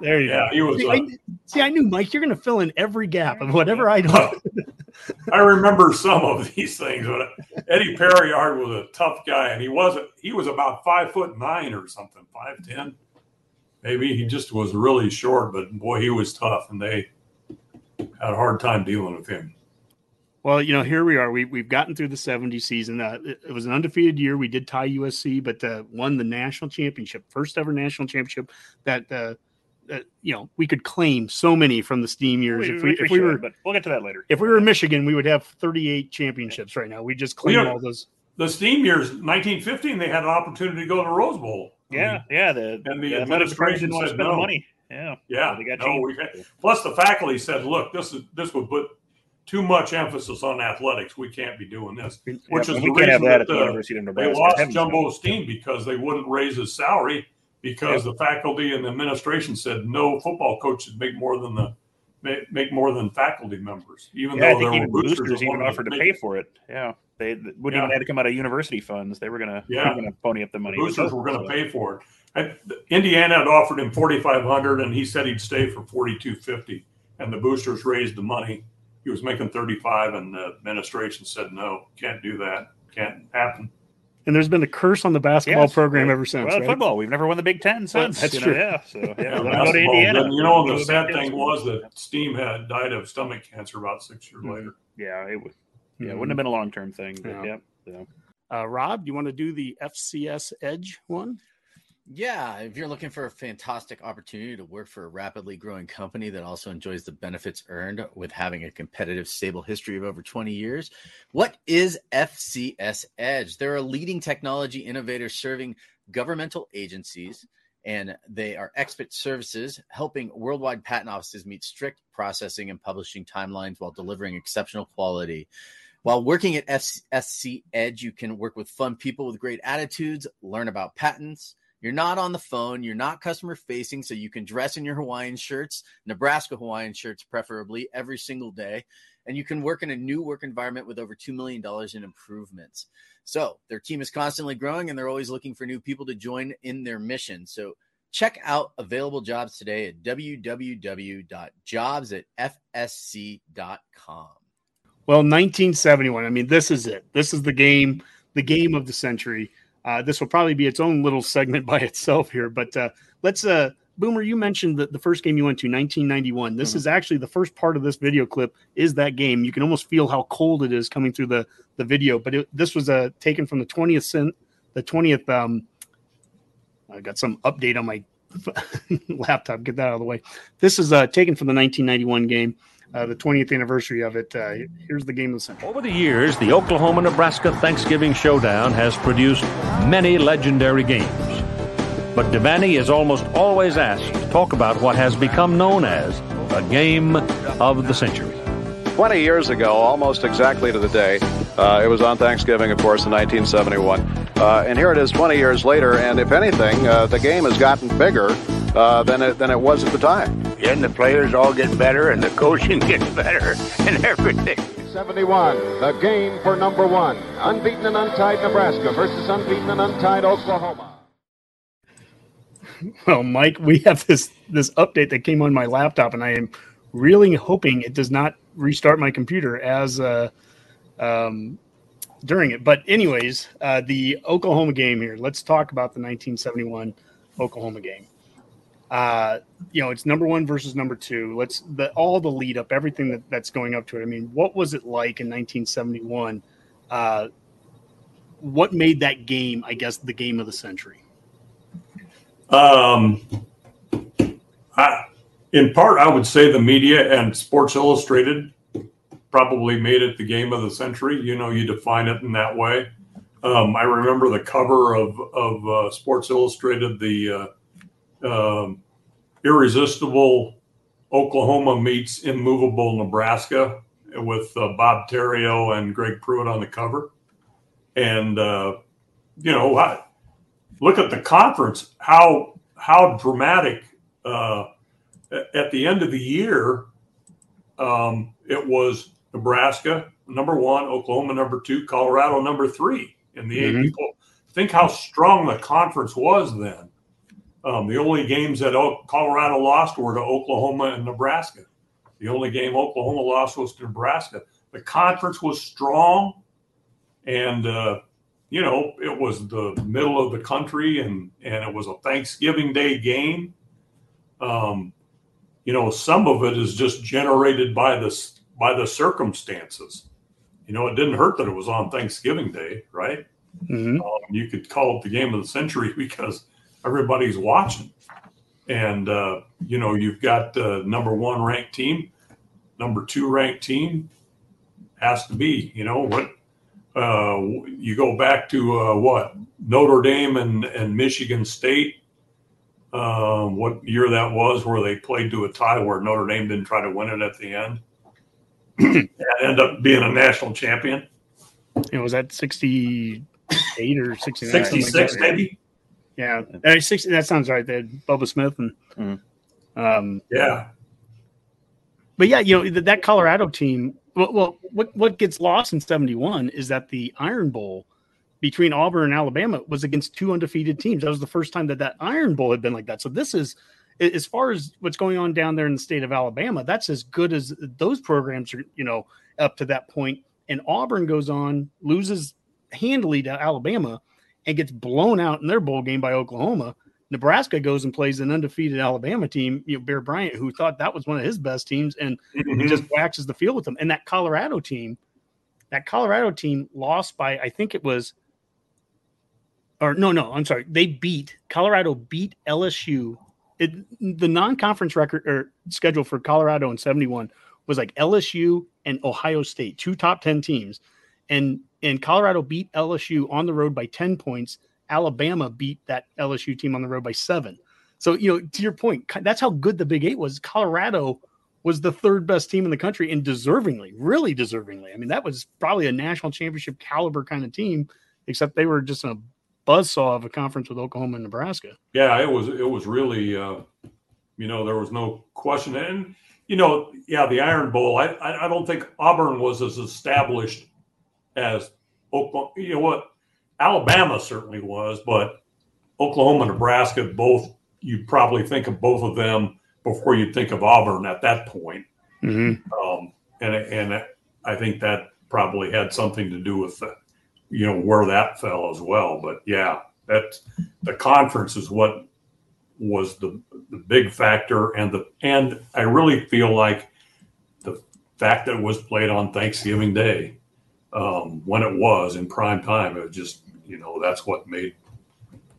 There you yeah, go. He was, see, uh, I, see, I knew Mike. You're going to fill in every gap of whatever I know. I remember some of these things. But Eddie Periard was a tough guy, and he wasn't. He was about five foot nine or something, five ten, maybe. He just was really short, but boy, he was tough, and they had a hard time dealing with him. Well, you know, here we are. We we've gotten through the 70 season. Uh, it, it, was an undefeated year. We did tie USC, but uh, won the national championship, first ever national championship that. Uh, uh, you know, we could claim so many from the Stiehm years. We, if we, we if we should, were, but we'll get to that later. If we were in Michigan, we would have 38 championships right now. We just claim all those. The Stiehm years, 1915, they had an opportunity to go to the Rose Bowl. Yeah, I mean, yeah. The, and the, the administration didn't to spend no. money. Yeah, yeah. So they got no, we, plus, the faculty said, "Look, this is this would put too much emphasis on athletics. We can't be doing this." Which yeah, is the can't reason that, that at the University of Nebraska. They lost Jumbo Stiehm because they wouldn't raise his salary because the faculty and the administration said no football coach should make more than the make more than faculty members. Even yeah, though I think there even were boosters, even offered to pay for it. Yeah, they wouldn't Yeah. even have to come out of university funds. They were gonna Yeah. they were gonna pony up the money. boosters were going to pay for it. And Indiana had offered him forty five hundred, and he said he'd stay for forty two fifty. And the boosters raised the money. He was making thirty five, and the administration said no, can't do that, can't happen. And there's been a curse on the basketball Yes, program right. ever since. Well, right? football, we've never won the Big Ten since. that's you know, true. Yeah, so yeah, Yeah, go to basketball. Indiana. Then, you know, Go the sad thing school. was that Stiehm had died of stomach cancer about six years later. yeah, it would. Yeah, it Mhm. wouldn't have been a long term thing. But Yeah. yeah. so. Uh, Rob, do you want to do the FCS Edge one? Yeah, if you're looking for a fantastic opportunity to work for a rapidly growing company that also enjoys the benefits earned with having a competitive, stable history of over 20 years, what is FCS Edge? They're a leading technology innovator serving governmental agencies, and they are expert services helping worldwide patent offices meet strict processing and publishing timelines while delivering exceptional quality. While working at FCS Edge, you can work with fun people with great attitudes, learn about patents you're not on the phone. You're not customer facing, so you can dress in your Hawaiian shirts, Nebraska Hawaiian shirts, preferably every single day. And you can work in a new work environment with over $2 million in improvements. So their team is constantly growing and they're always looking for new people to join in their mission. So check out available jobs today at www.jobs@fsc.com. Well, 1971. I mean, this is it. This is the game, the game of the century. Uh, this will probably be its own little segment by itself here, but uh, let's. Uh, Boomer, you mentioned that the first game you went to, 1991. This mm-hmm. is actually the first part of this video clip. Is that game? You can almost feel how cold it is coming through the the video. But it, this was uh, taken from the 20th cent, the 20th. Um, I got some update on my laptop. Get that out of the way. This is uh, taken from the 1991 game uh, the 20th anniversary of it. Uh, here's the game of the century. Over the years, the Oklahoma Nebraska Thanksgiving Showdown has produced many legendary games. But Devaney is almost always asked to talk about what has become known as a game of the century. 20 years ago, almost exactly to the day, uh, it was on Thanksgiving, of course, in 1971. Uh, and here it is 20 years later, and if anything, uh, the game has gotten bigger uh, than, it, than it was at the time. Yeah, and the players all get better, and the coaching gets better, and everything. 71, the game for number one. Unbeaten and untied Nebraska versus unbeaten and untied Oklahoma. Well, Mike, we have this this update that came on my laptop, and I am really hoping it does not restart my computer as uh, um, during it. But anyways, uh, the Oklahoma game here. Let's talk about the 1971 Oklahoma game uh, you know, it's number one versus number two. Let's the all the lead up, everything that, that's going up to it. I mean, what was it like in 1971? Uh, what made that game, I guess, the game of the century? Um, I, in part, I would say the media and Sports Illustrated probably made it the game of the century. You know, you define it in that way. Um, I remember the cover of of uh, Sports Illustrated, the uh, um, irresistible Oklahoma meets immovable Nebraska with uh, Bob Terrio and Greg Pruitt on the cover. And, uh, you know, I, look at the conference, how, how dramatic uh, at the end of the year, um, it was Nebraska number one, Oklahoma number two, Colorado number three in the mm-hmm. eight. People think how strong the conference was then. Um, the only games that Colorado lost were to Oklahoma and Nebraska. The only game Oklahoma lost was to Nebraska. The conference was strong, and uh, you know it was the middle of the country, and and it was a Thanksgiving Day game. Um, you know, some of it is just generated by this by the circumstances. You know, it didn't hurt that it was on Thanksgiving Day, right? Mm-hmm. Um, you could call it the game of the century because everybody's watching. And, uh, you know, you've got the number one ranked team, number two ranked team has to be, you know, what uh, you go back to uh, what Notre Dame and, and Michigan State. Um, what year that was, where they played to a tie, where Notre Dame didn't try to win it at the end, and end up being a national champion. It was that sixty-eight or sixty-nine, 66 like maybe. Yeah, uh, six, that sounds right. There, Bubba Smith and mm-hmm. um, yeah. But yeah, you know that, that Colorado team. Well, well, what what gets lost in seventy one is that the Iron Bowl between Auburn and Alabama was against two undefeated teams. That was the first time that that Iron Bowl had been like that. So this is as far as what's going on down there in the state of Alabama. That's as good as those programs are. You know, up to that point, and Auburn goes on loses handily to Alabama and gets blown out in their bowl game by Oklahoma. Nebraska goes and plays an undefeated Alabama team, you know, Bear Bryant, who thought that was one of his best teams, and mm-hmm. just waxes the field with them. And that Colorado team, that Colorado team lost by, I think it was or no, no, I'm sorry. They beat Colorado beat LSU. It, the non-conference record or schedule for Colorado in 71 was like LSU and Ohio State, two top 10 teams. And and Colorado beat LSU on the road by 10 points. Alabama beat that LSU team on the road by 7. So, you know, to your point, that's how good the Big 8 was. Colorado was the third best team in the country and deservingly, really deservingly. I mean, that was probably a national championship caliber kind of team, except they were just a buzzsaw of a conference with Oklahoma and Nebraska. Yeah, it was it was really uh, you know, there was no question. And you know, yeah, the Iron Bowl, I I don't think Auburn was as established as Oklahoma, you know what, Alabama certainly was, but Oklahoma, Nebraska, both you'd probably think of both of them before you think of Auburn at that point. Mm-hmm. Um, and and I think that probably had something to do with the, you know where that fell as well. But yeah, that the conference is what was the the big factor, and the and I really feel like the fact that it was played on Thanksgiving Day um, when it was in prime time, it was just you know that's what made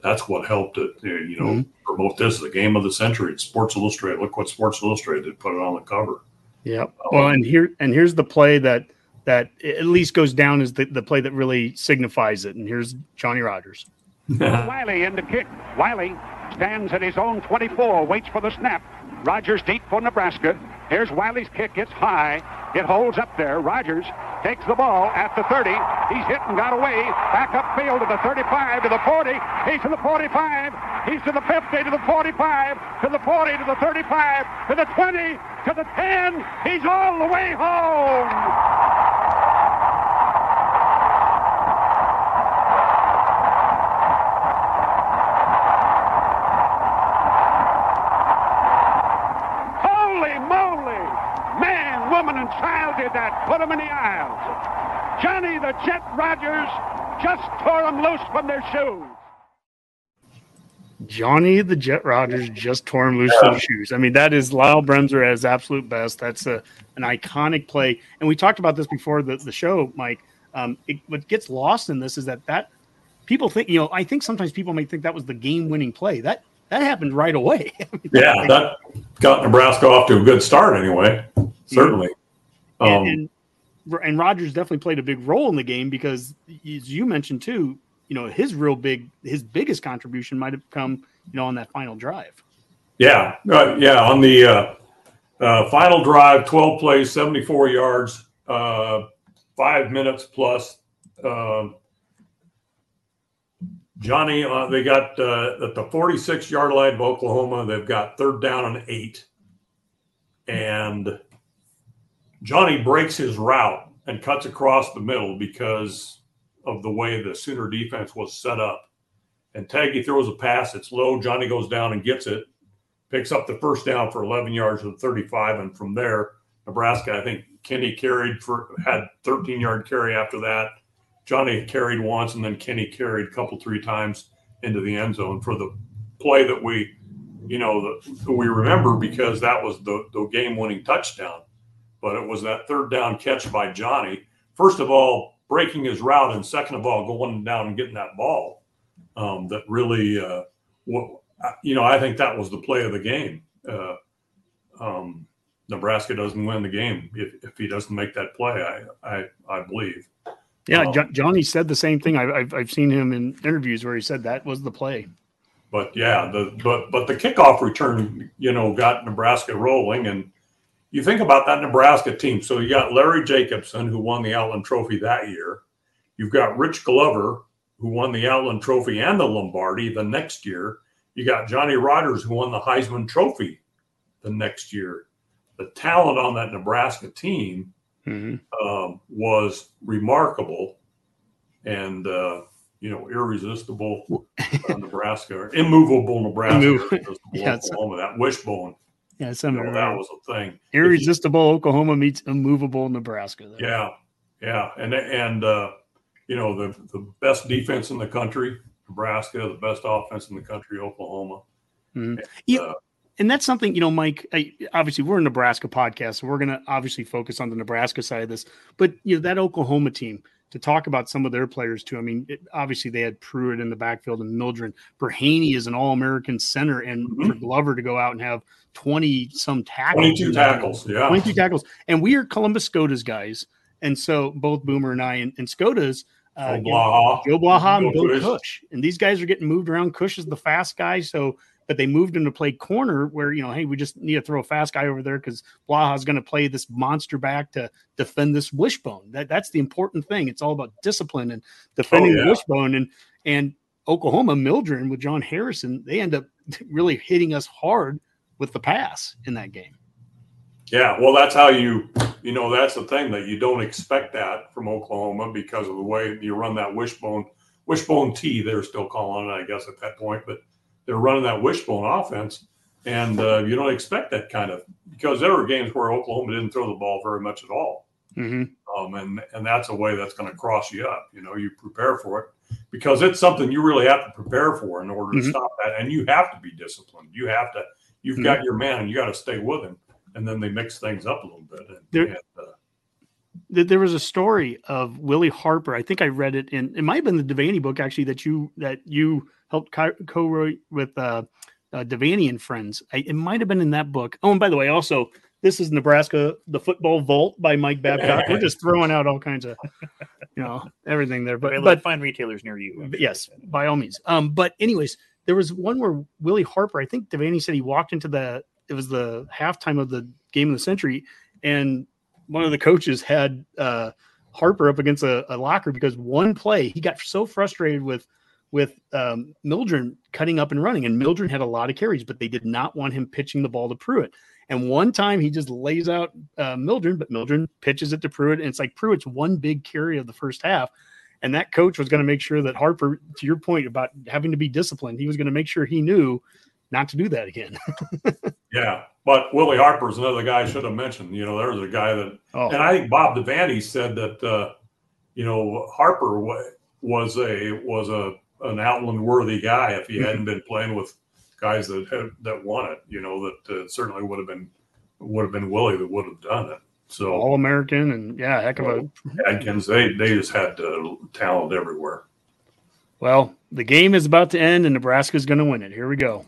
that's what helped it. You know, mm-hmm. promote this the game of the century. It's Sports Illustrated. Look what Sports Illustrated did, put it on the cover. Yeah. Um, well, and here and here's the play that that at least goes down as the, the play that really signifies it. And here's Johnny Rodgers. Wylie in the kick. Wylie stands at his own 24, waits for the snap. Rodgers deep for Nebraska. Here's Wylie's kick. It's high. It holds up there. Rodgers takes the ball at the 30. He's hit and got away. Back upfield to the 35, to the 40. He's to the 45. He's to the 50, to the 45, to the 40, to the 35, to the 20, to the 10. He's all the way home. Child did that. Put them in the aisles. Johnny the Jet Rodgers just tore them loose from their shoes. Johnny the Jet Rodgers just tore him loose from the shoes. I mean, that is Lyell Bremser at his absolute best. That's a, an iconic play. And we talked about this before the, the show, Mike. Um, it, what gets lost in this is that that people think, you know, I think sometimes people may think that was the game winning play. That that happened right away. I mean, yeah, that got Nebraska off to a good start anyway. Certainly. Um, and, and, and Rodgers definitely played a big role in the game because, as you mentioned too, you know his real big, his biggest contribution might have come, you know, on that final drive. Yeah, uh, yeah, on the uh, uh, final drive, twelve plays, seventy-four yards, uh, five minutes plus. Um, Johnny, uh, they got uh, at the 46 yard line of Oklahoma. They've got third down and eight. And Johnny breaks his route and cuts across the middle because of the way the Sooner defense was set up. And Tagge throws a pass. It's low. Johnny goes down and gets it, picks up the first down for 11 yards to 35. And from there, Nebraska, I think Kinney carried for had 13 yard carry after that. Johnny carried once, and then Kinney carried a couple three times into the end zone for the play that we, you know, the, we remember because that was the, the game winning touchdown but it was that third down catch by Johnny. First of all, breaking his route, and second of all, going down and getting that ball um, that really, uh, you know, I think that was the play of the game. Uh, um, Nebraska doesn't win the game if, if, he doesn't make that play. I I, I believe. Yeah, um, Johnny said the same thing. I've I've seen him in interviews where he said that was the play. But yeah, the but but the kickoff return, you know, got Nebraska rolling, and you think about that Nebraska team. So you got Larry Jacobson, who won the Outland Trophy that year. You've got Rich Glover, who won the Outland Trophy and the Lombardi the next year. You got Johnny Rodgers, who won the Heisman Trophy the next year. The talent on that Nebraska team mm-hmm. um, was remarkable and, uh, you know, irresistible Nebraska, immovable Nebraska, yeah, Oklahoma, that wishbone yeah, you know, that was a thing. Irresistible you, Oklahoma meets immovable Nebraska. Though. Yeah, yeah, and and uh, you know the the best defense in the country, Nebraska. The best offense in the country, Oklahoma. Mm-hmm. And, yeah. Uh, and that's something you know, Mike. I, obviously, we're a Nebraska podcast, so we're going to obviously focus on the Nebraska side of this. But you know, that Oklahoma team, to talk about some of their players too. I mean, it, obviously they had Pruitt in the backfield and Mildren. Brahaney is an All-American center, and mm-hmm. for Glover to go out and have twenty some tackles, twenty-two tackles, yeah, twenty-two tackles, and we are Columbus Scotus guys, and so both Boomer and I and, and Scotus. Uh, Joe Blaha, Joe Blaha and Bill. Kosch. And these guys are getting moved around. Kosch is the fast guy. So but they moved him to play corner where, you know, hey, we just need to throw a fast guy over there because Blaha's going to play this monster back to defend this wishbone. That that's the important thing. It's all about discipline and defending oh, yeah. the wishbone. And and Oklahoma, Mildren with John Harrison, they end up really hitting us hard with the pass in that game. Yeah, well, that's how you, you know, that's the thing that you don't expect that from Oklahoma because of the way you run that wishbone, wishbone T. They're still calling it, I guess, at that point. But they're running that wishbone offense, and uh, you don't expect that kind of because there were games where Oklahoma didn't throw the ball very much at all, mm-hmm. um, and and that's a way that's going to cross you up. You know, you prepare for it because it's something you really have to prepare for in order to mm-hmm. stop that, and you have to be disciplined. You have to. You've mm-hmm. got your man, and you got to stay with him, and then they mix things up a little bit. And, there, and, uh, there was a story of Willie Harper. I think I read it in. It might have been the Devaney book actually that you that you helped co-write with uh, uh, Devaney and friends. I, it might have been in that book. Oh, and by the way, also this is Nebraska, the football vault by Mike Babcock. We're just throwing out all kinds of, you know, everything there. But but find retailers near you. Yes, by all means. Um, but anyways, there was one where Willie Harper. I think Devaney said he walked into the. It was the halftime of the game of the century, and one of the coaches had uh, Harper up against a, a locker because one play he got so frustrated with with um, Mildren cutting up and running. And Mildren had a lot of carries, but they did not want him pitching the ball to Pruitt. And one time he just lays out uh, Mildren, but Mildren pitches it to Pruitt. And it's like Pruitt's one big carry of the first half. And that coach was going to make sure that Harper, to your point about having to be disciplined, he was going to make sure he knew not to do that again. yeah. But Willie Harper is another guy I should have mentioned. You know, there's a guy that, oh. and I think Bob Devaney said that, uh, you know, Harper was a, was a, an Outland worthy guy if he hadn't been playing with guys that had, that won it. You know that uh, certainly would have been would have been Willie that would have done it. So all American and yeah, heck of a Adkins. They they just had uh, talent everywhere. Well, the game is about to end, and Nebraska's going to win it. Here we go.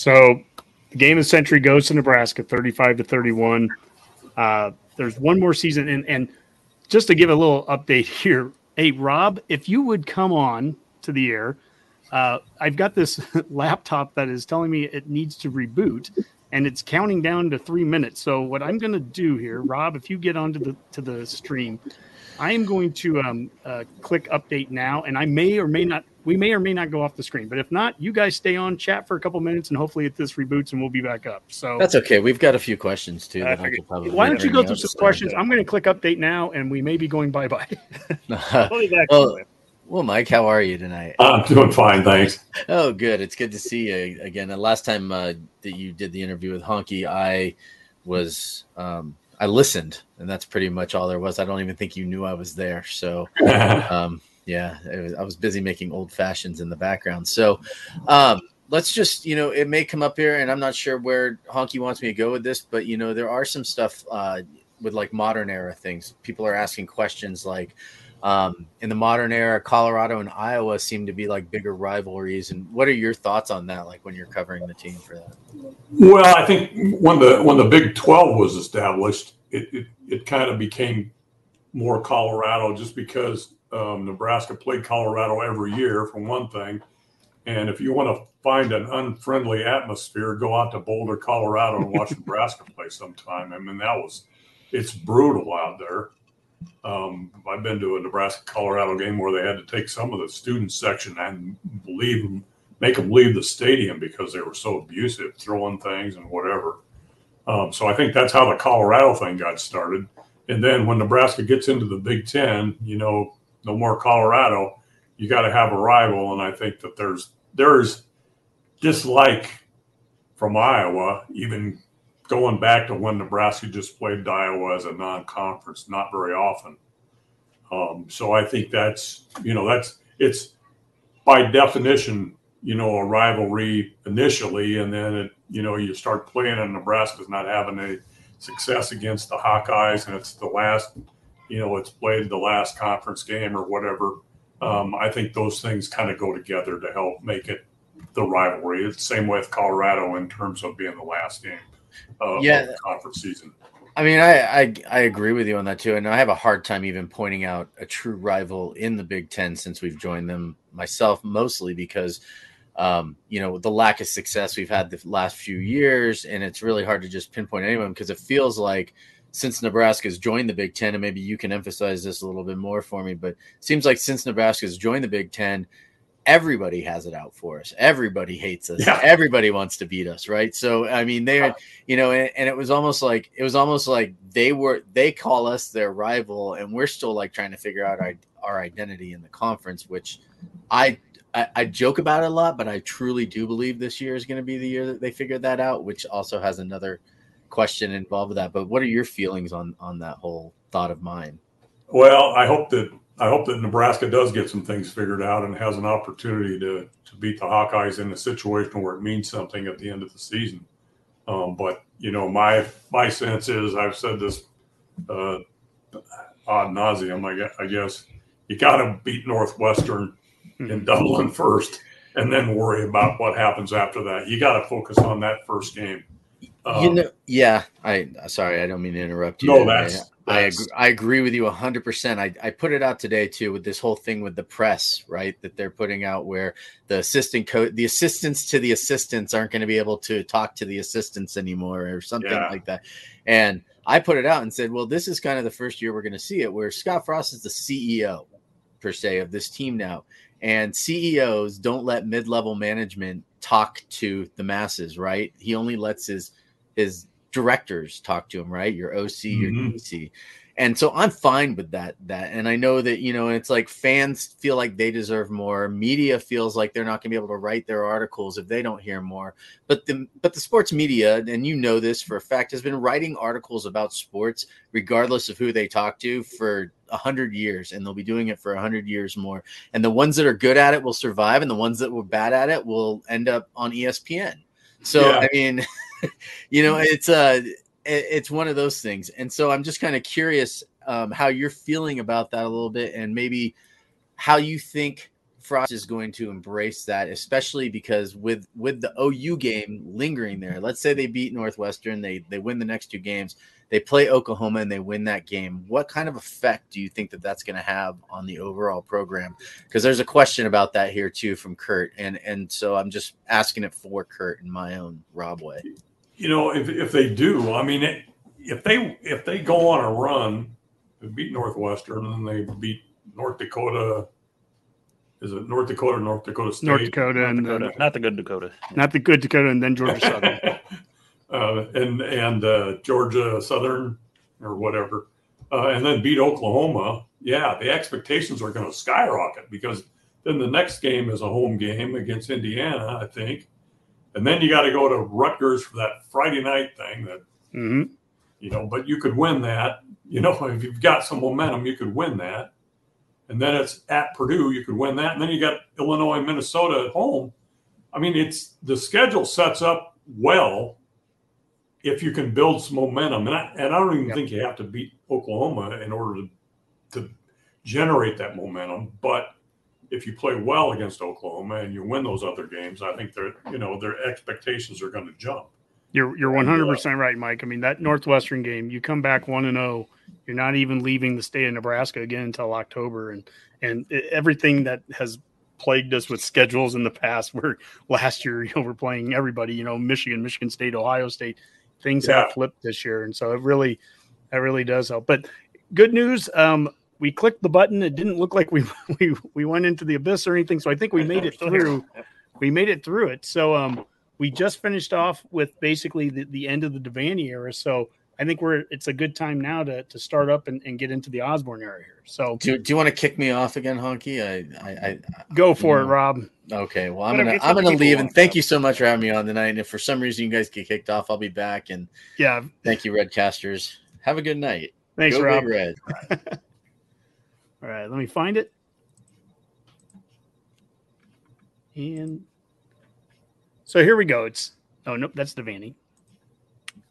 So the game of the century goes to Nebraska, 35 to 31. Uh, there's one more season. And, and just to give a little update here, hey, Rob, if you would come on to the air, uh, I've got this laptop that is telling me it needs to reboot and it's counting down to three minutes. So what I'm going to do here, Rob, if you get onto the to the stream, I am going to um, uh, click update now, and I may or may not we may or may not go off the screen. But if not, you guys stay on, chat for a couple minutes, and hopefully it this reboots and we'll be back up. So that's okay. We've got a few questions too. Uh, why don't you go through some questions? I'm going to click update now, and we may be going bye bye. well, well, Mike, how are you tonight? I'm doing fine, thanks. Oh, good. It's good to see you again. The last time uh, that you did the interview with Honky, I was um, I listened, and that's pretty much all there was. I don't even think you knew I was there. So. um, yeah, was, I was busy making old fashions in the background. So um, let's just, you know, it may come up here, and I'm not sure where Honky wants me to go with this, but you know, there are some stuff uh, with like modern era things. People are asking questions like, um, in the modern era, Colorado and Iowa seem to be like bigger rivalries. And what are your thoughts on that? Like when you're covering the team for that? Well, I think when the when the Big Twelve was established, it it, it kind of became more Colorado just because um, Nebraska played Colorado every year, for one thing. And if you want to find an unfriendly atmosphere, go out to Boulder, Colorado, and watch Nebraska play sometime. I mean, that was it's brutal out there. Um, I've been to a Nebraska Colorado game where they had to take some of the student section and leave them, make them leave the stadium because they were so abusive, throwing things and whatever. Um, so I think that's how the Colorado thing got started. And then when Nebraska gets into the Big Ten, you know, no more Colorado. You got to have a rival, and I think that there's there's dislike from Iowa, even going back to when Nebraska just played Iowa as a non-conference, not very often. Um, so I think that's you know that's it's by definition you know a rivalry initially, and then it you know you start playing and Nebraska's not having any success against the Hawkeyes, and it's the last you know it's played the last conference game or whatever. Um, I think those things kind of go together to help make it the rivalry. It's the same with Colorado in terms of being the last game uh, Yeah. of conference season. I mean, I, I I agree with you on that too, and I have a hard time even pointing out a true rival in the Big Ten since we've joined them myself, mostly because um, you know the lack of success we've had the last few years, and it's really hard to just pinpoint anyone because it feels like since Nebraska's joined the Big Ten, and maybe you can emphasize this a little bit more for me, but it seems like since Nebraska's joined the Big Ten, everybody has it out for us. Everybody hates us. Yeah. Everybody wants to beat us, right? So I mean, they, you know, and, and it was almost like it was almost like they were they call us their rival, and we're still like trying to figure out our our identity in the conference, which I. I, I joke about it a lot, but I truly do believe this year is going to be the year that they figured that out, which also has another question involved with that. But what are your feelings on on that whole thought of mine? Well, I hope that I hope that Nebraska does get some things figured out and has an opportunity to to beat the Hawkeyes in a situation where it means something at the end of the season. Um, but you know, my my sense is I've said this uh, ad nauseum. I guess, I guess you got to beat Northwestern in Dublin first, and then worry about what happens after that. You got to focus on that first game. Um, you know, yeah. I sorry, I don't mean to interrupt you. No, there. that's- I, agree, I agree with you hundred percent. I I put it out today too with this whole thing with the press, right? That they're putting out where the assistant coach, the assistants to the assistants aren't going to be able to talk to the assistants anymore, or something Yeah. like that. And I put it out and said, well, this is kind of the first year we're going to see it, where Scott Frost is the CEO per se of this team now. And CEOs don't let mid-level management talk to the masses, right? He only lets his his directors talk to him, right? Your OC, your Mhm. DC. And so I'm fine with that. That and I know that you know it's like fans feel like they deserve more. Media feels like they're not going to be able to write their articles if they don't hear more. But the but the sports media, and you know this for a fact, has been writing articles about sports regardless of who they talk to for a hundred years, and they'll be doing it for a hundred years more. And the ones that are good at it will survive, and the ones that were bad at it will end up on ESPN. So Yeah. I mean, you know, it's uh it's one of those things. And so I'm just kind of curious um, how you're feeling about that a little bit, and maybe how you think Frost is going to embrace that, especially because with with the OU game lingering there. Let's say they beat Northwestern, they they win the next two games, they play Oklahoma and they win that game. What kind of effect do you think that that's going to have on the overall program? Because there's a question about that here too from Kurt, and and so I'm just asking it for Kurt in my own Rob way. You know, if if they do, I mean, it, if they if they go on a run, they beat Northwestern and they beat North Dakota. Is it North Dakota, or North Dakota State, North Dakota and Dakota, then, not the good Dakota. not the good Dakota and then Georgia Southern. uh, and and uh, Georgia Southern or whatever, uh, and then beat Oklahoma. Yeah, the expectations are going to skyrocket because then the next game is a home game against Indiana, I think, and then you got to go to Rutgers for that Friday night thing that hmm you know, but you could win that. You know, if you've got some momentum, you could win that. And then it's at Purdue, you could win that. And then you got Illinois and Minnesota at home. I mean, it's the schedule sets up well if you can build some momentum. And I, and I don't even think you have to beat Oklahoma in order to, to generate that momentum. But if you play well against Oklahoma and you win those other games, I think they're, you know, their expectations are going to jump. You're you're 100 percent right, Mike. I mean that Northwestern game, you come back one and zero. You're not even leaving the state of Nebraska again until October, and and everything that has plagued us with schedules in the past. Where last year, you know, we're playing everybody. You know, Michigan, Michigan State, Ohio State. Things Yeah. have flipped this year, and so it really that really does help. But good news. Um, we clicked the button. It didn't look like we we we went into the abyss or anything. So I think we made it through. We made it through it. So um, we just finished off with basically the, the end of the Devaney era. So I think we're it's a good time now to to start up and, and get into the Osborne era here. So do, do you want to kick me off again, Honky? I I, I go for it, Rob. Okay, well I'm gonna I'm gonna leave and thank you so much for having me on tonight. And if for some reason you guys get kicked off, I'll be back. And yeah, thank you, Redcasters. Have a good night. Thanks, Go Rob. Big Red. All right, let me find it. And so here we go. It's oh nope, that's Devaney.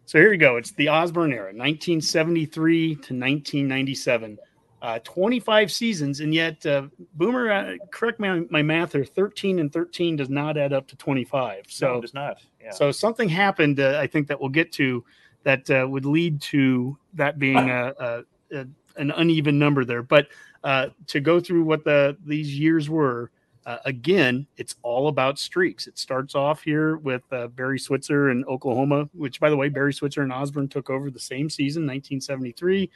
So here we go. It's the Osborne era, 1973 to 1997. Uh, 25 seasons, and yet uh, Boomer, uh, correct my, my math there. 13 and 13 does not add up to 25. So No, it does not. Yeah. So something happened. Uh, I think that we'll get to that uh, would lead to that being a, a, a an uneven number there. But uh, to go through what the these years were, uh, again, it's all about streaks. It starts off here with uh, Barry Switzer in Oklahoma, which, by the way, Barry Switzer and Osborne took over the same season, 1973.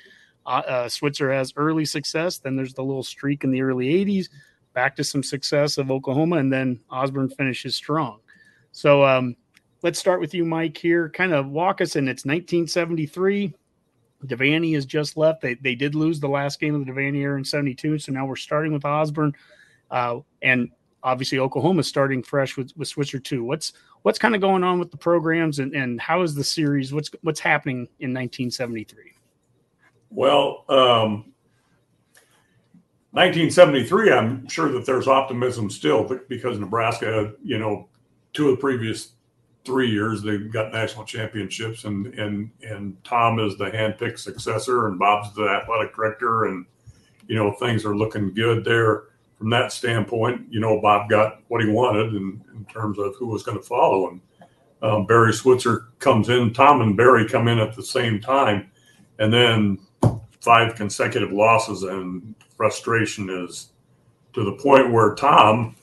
Uh, uh, Switzer has early success. Then there's the little streak in the early 80s, back to some success of Oklahoma, and then Osborne finishes strong. So um, let's start with you, Mike, here. Kind of walk us in. It's 1973. Devaney has just left. They, they did lose the last game of the Devaney era in 72. So now we're starting with Osborne. Uh, and obviously Oklahoma starting fresh with, with Switzer too. What's what's kind of going on with the programs and, and how is the series? What's what's happening in 1973? Well, um, 1973, I'm sure that there's optimism still because Nebraska, you know, two of the previous three years they've got national championships, and and and Tom is the handpicked successor, and Bob's the athletic director, and you know things are looking good there from that standpoint. You know, Bob got what he wanted in, in terms of who was going to follow him. Um, Barry Switzer comes in, Tom and Barry come in at the same time, and then five consecutive losses and frustration is to the point where Tom,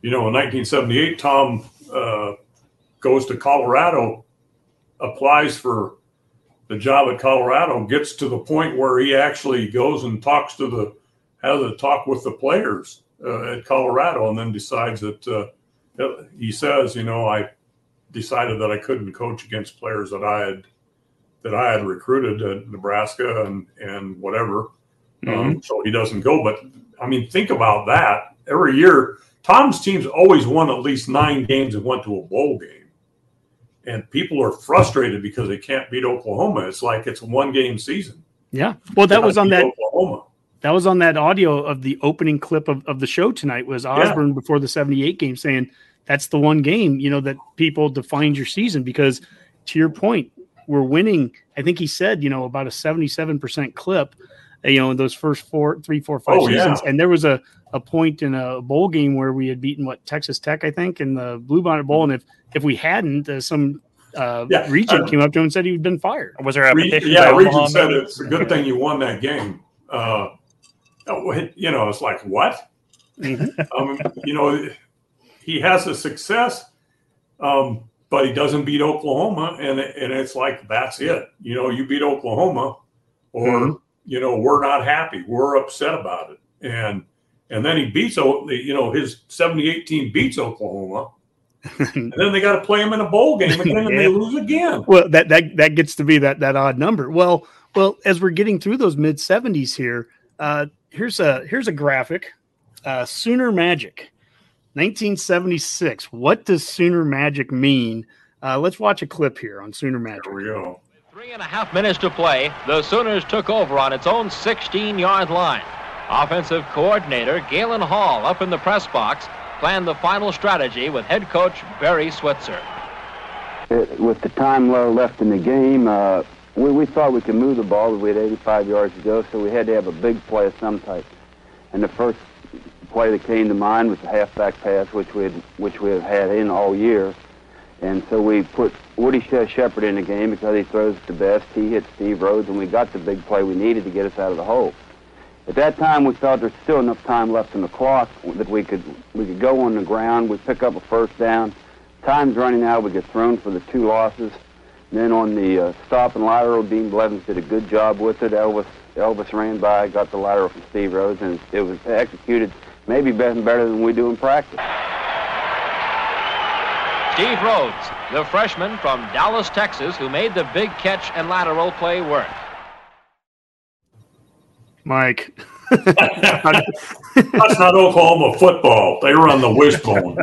you know, in 1978, Tom uh, goes to Colorado, applies for the job at Colorado, gets to the point where he actually goes and talks to the, has a talk with the players uh, at Colorado, and then decides that uh, he says, you know, I decided that I couldn't coach against players that I had that I had recruited at Nebraska and and whatever. Um, Mm-hmm. so he doesn't go. But I mean, think about that. Every year, Tom's teams always won at least nine games and went to a bowl game. And people are frustrated because they can't beat Oklahoma. It's like it's one game season. Yeah. Well, that was on that. Oklahoma. That was on that audio of the opening clip of, of the show tonight. Was Osborne before the seventy eight game saying that's the one game you know that people defined your season because to your point we're winning. I think he said you know about a seventy seven percent clip. You know, in those first four, three, four, five Oh, yeah. seasons, and there was a, a point in a bowl game where we had beaten what Texas Tech, I think, in the Bluebonnet Bowl, and if if we hadn't, uh, some uh, Yeah, regent uh, came up to him and said he'd been fired. Was there a Re- yeah, by Regent said it's a good thing you won that game. Uh, oh, you know, it's like what? um, you know, he has a success, um, but he doesn't beat Oklahoma, and and it's like that's it. You know, you beat Oklahoma, or Mhm. You know, we're not happy, we're upset about it, and and then he beats O- you know his seventy eight team beats Oklahoma, and then they got to play him in a bowl game again, and they lose again. Well, that that that gets to be that that odd number. Well, well, as we're getting through those mid seventies here, uh, here's a here's a graphic. Uh, Sooner Magic, 1976. What does Sooner Magic mean? Uh, let's watch a clip here on Sooner Magic. Here we go. Three and a half minutes to play. The Sooners took over on its own 16 yard line. Offensive coordinator Galen Hall up in the press box planned the final strategy with head coach Barry Switzer. It, with the time left in the game, uh, we, we thought we could move the ball, but we had 85 yards to go, so we had to have a big play of some type. And the first play that came to mind was the halfback pass, which we had, which we have had in all year. And so we put Woody She- Shepard in the game because he throws the best. He hit Steve Rhodes, and we got the big play we needed to get us out of the hole. At that time, we felt there's still enough time left in the clock that we could we could go on the ground. We pick up a first down. Time's running out. We get thrown for the two losses. Then on the uh, stop and lateral, Dean Blevins did a good job with it. Elvis Elvis ran by, got the lateral from Steve Rhodes, and it was executed maybe better than we do in practice. Steve Rhodes, the freshman from Dallas, Texas, who made the big catch and lateral play work. Mike. That's not Oklahoma football. They run the wishbone.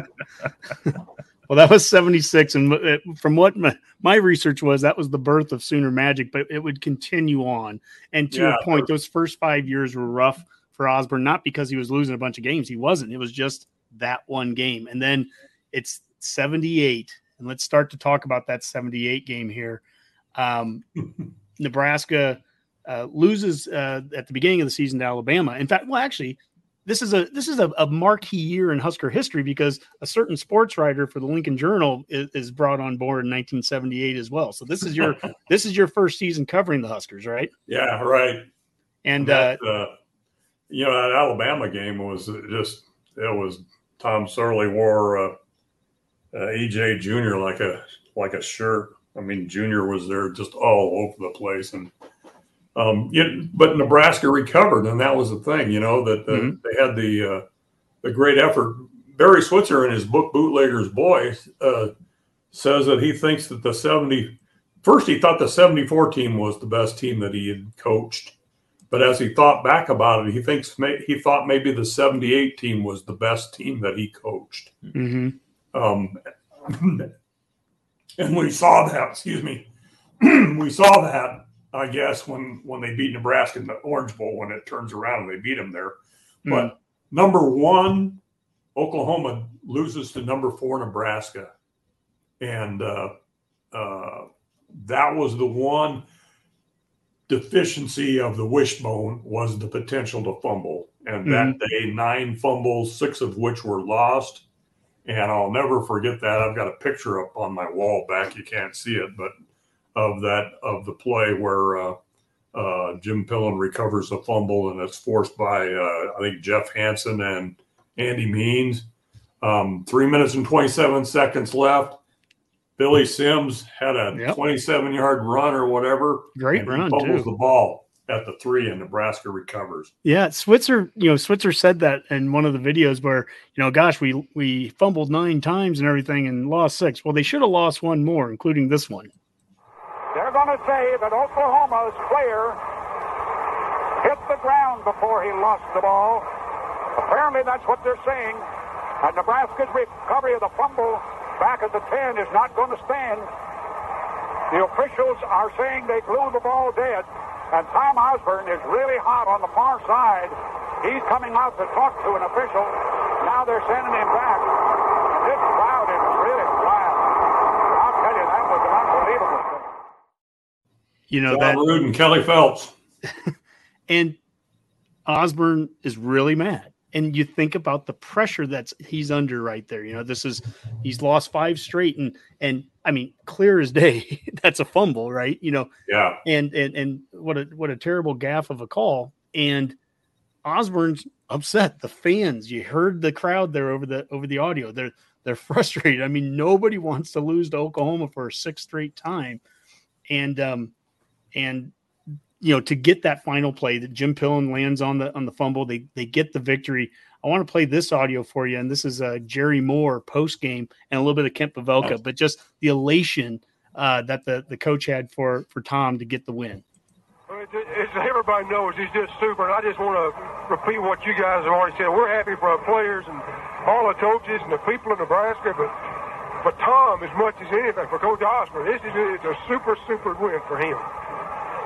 Well, that was 76. And uh, from what my, my, research was, that was the birth of Sooner Magic, but it would continue on. And to yeah, your point, those first five years were rough for Osborne, not because he was losing a bunch of games. He wasn't. It was just that one game. And then it's 78. And let's start to talk about that 78 game here. Um, Nebraska uh, loses uh, at the beginning of the season to Alabama. In fact, well, actually, this is a this is a, a, marquee year in Husker history because a certain sports writer for the Lincoln Journal is, is brought on board in 1978 as well. So this is your this is your first season covering the Huskers, right? Yeah, right. And that, uh, uh, you know that Alabama game was just it was Tom Surley wore uh, EJ Junior like a like a shirt. I mean, Junior was there just all over the place and um, but Nebraska recovered, and that was the thing, you know, that the, mm-hmm. they had the uh, the great effort. Barry Switzer, in his book Bootlegger's Boy, uh, says that he thinks that the 70 first he thought the 74 team was the best team that he had coached. But as he thought back about it, he thinks he thought maybe the 78 team was the best team that he coached. Mm-hmm. Um, and we saw that, excuse me, we saw that I guess, when when they beat Nebraska in the Orange Bowl when it turns around and they beat them there. Mm. But number one, Oklahoma loses to number four Nebraska, and uh, uh, that was the one deficiency of the wishbone was the potential to fumble. And mm that day, nine fumbles, six of which were lost. And I'll never forget that. I've got a picture up on my wall back. You can't see it, but of that of the play where uh, uh, Jim Pillen recovers a fumble and it's forced by uh, I think Jeff Hansen and Andy Means. Um, three minutes and 27 seconds left. Billy Sims had a yep. 27 yard run or whatever. Great run, fumbles too. the ball at the three, and Nebraska recovers. Yeah, Switzer, you know, Switzer said that in one of the videos where, you know, gosh, we we fumbled nine times and everything and lost six. Well, they should have lost one more, including this one. They're going to say that Oklahoma's player hit the ground before he lost the ball. Apparently, that's what they're saying. And Nebraska's recovery of the fumble back at the 10 is not going to stand. The officials are saying they blew the ball dead. And Tom Osborne is really hot on the far side. He's coming out to talk to an official. Now they're sending him back. And this crowd is really wild. I'll tell you, that was an unbelievable thing you know John that Root and Kelly Phelps. and Osborne is really mad. And you think about the pressure that's he's under right there. You know, this is he's lost five straight, and and I mean, clear as day, that's a fumble, right? You know, yeah. And and and what a what a terrible gaff of a call. And Osborne's upset. The fans, you heard the crowd there over the over the audio. They're they're frustrated. I mean, nobody wants to lose to Oklahoma for a sixth straight time. And um, and you know to get that final play that Jim Pillen lands on the on the fumble, they they get the victory. I want to play this audio for you, and this is uh, Jerry Moore post game and a little bit of Kent Pavelka, but just the elation uh, that the the coach had for for Tom to get the win. As everybody knows, he's just super. And I just want to repeat what you guys have already said. We're happy for our players and all the coaches and the people of Nebraska, but for Tom as much as anything for Coach Osborne, this is it's a super super win for him.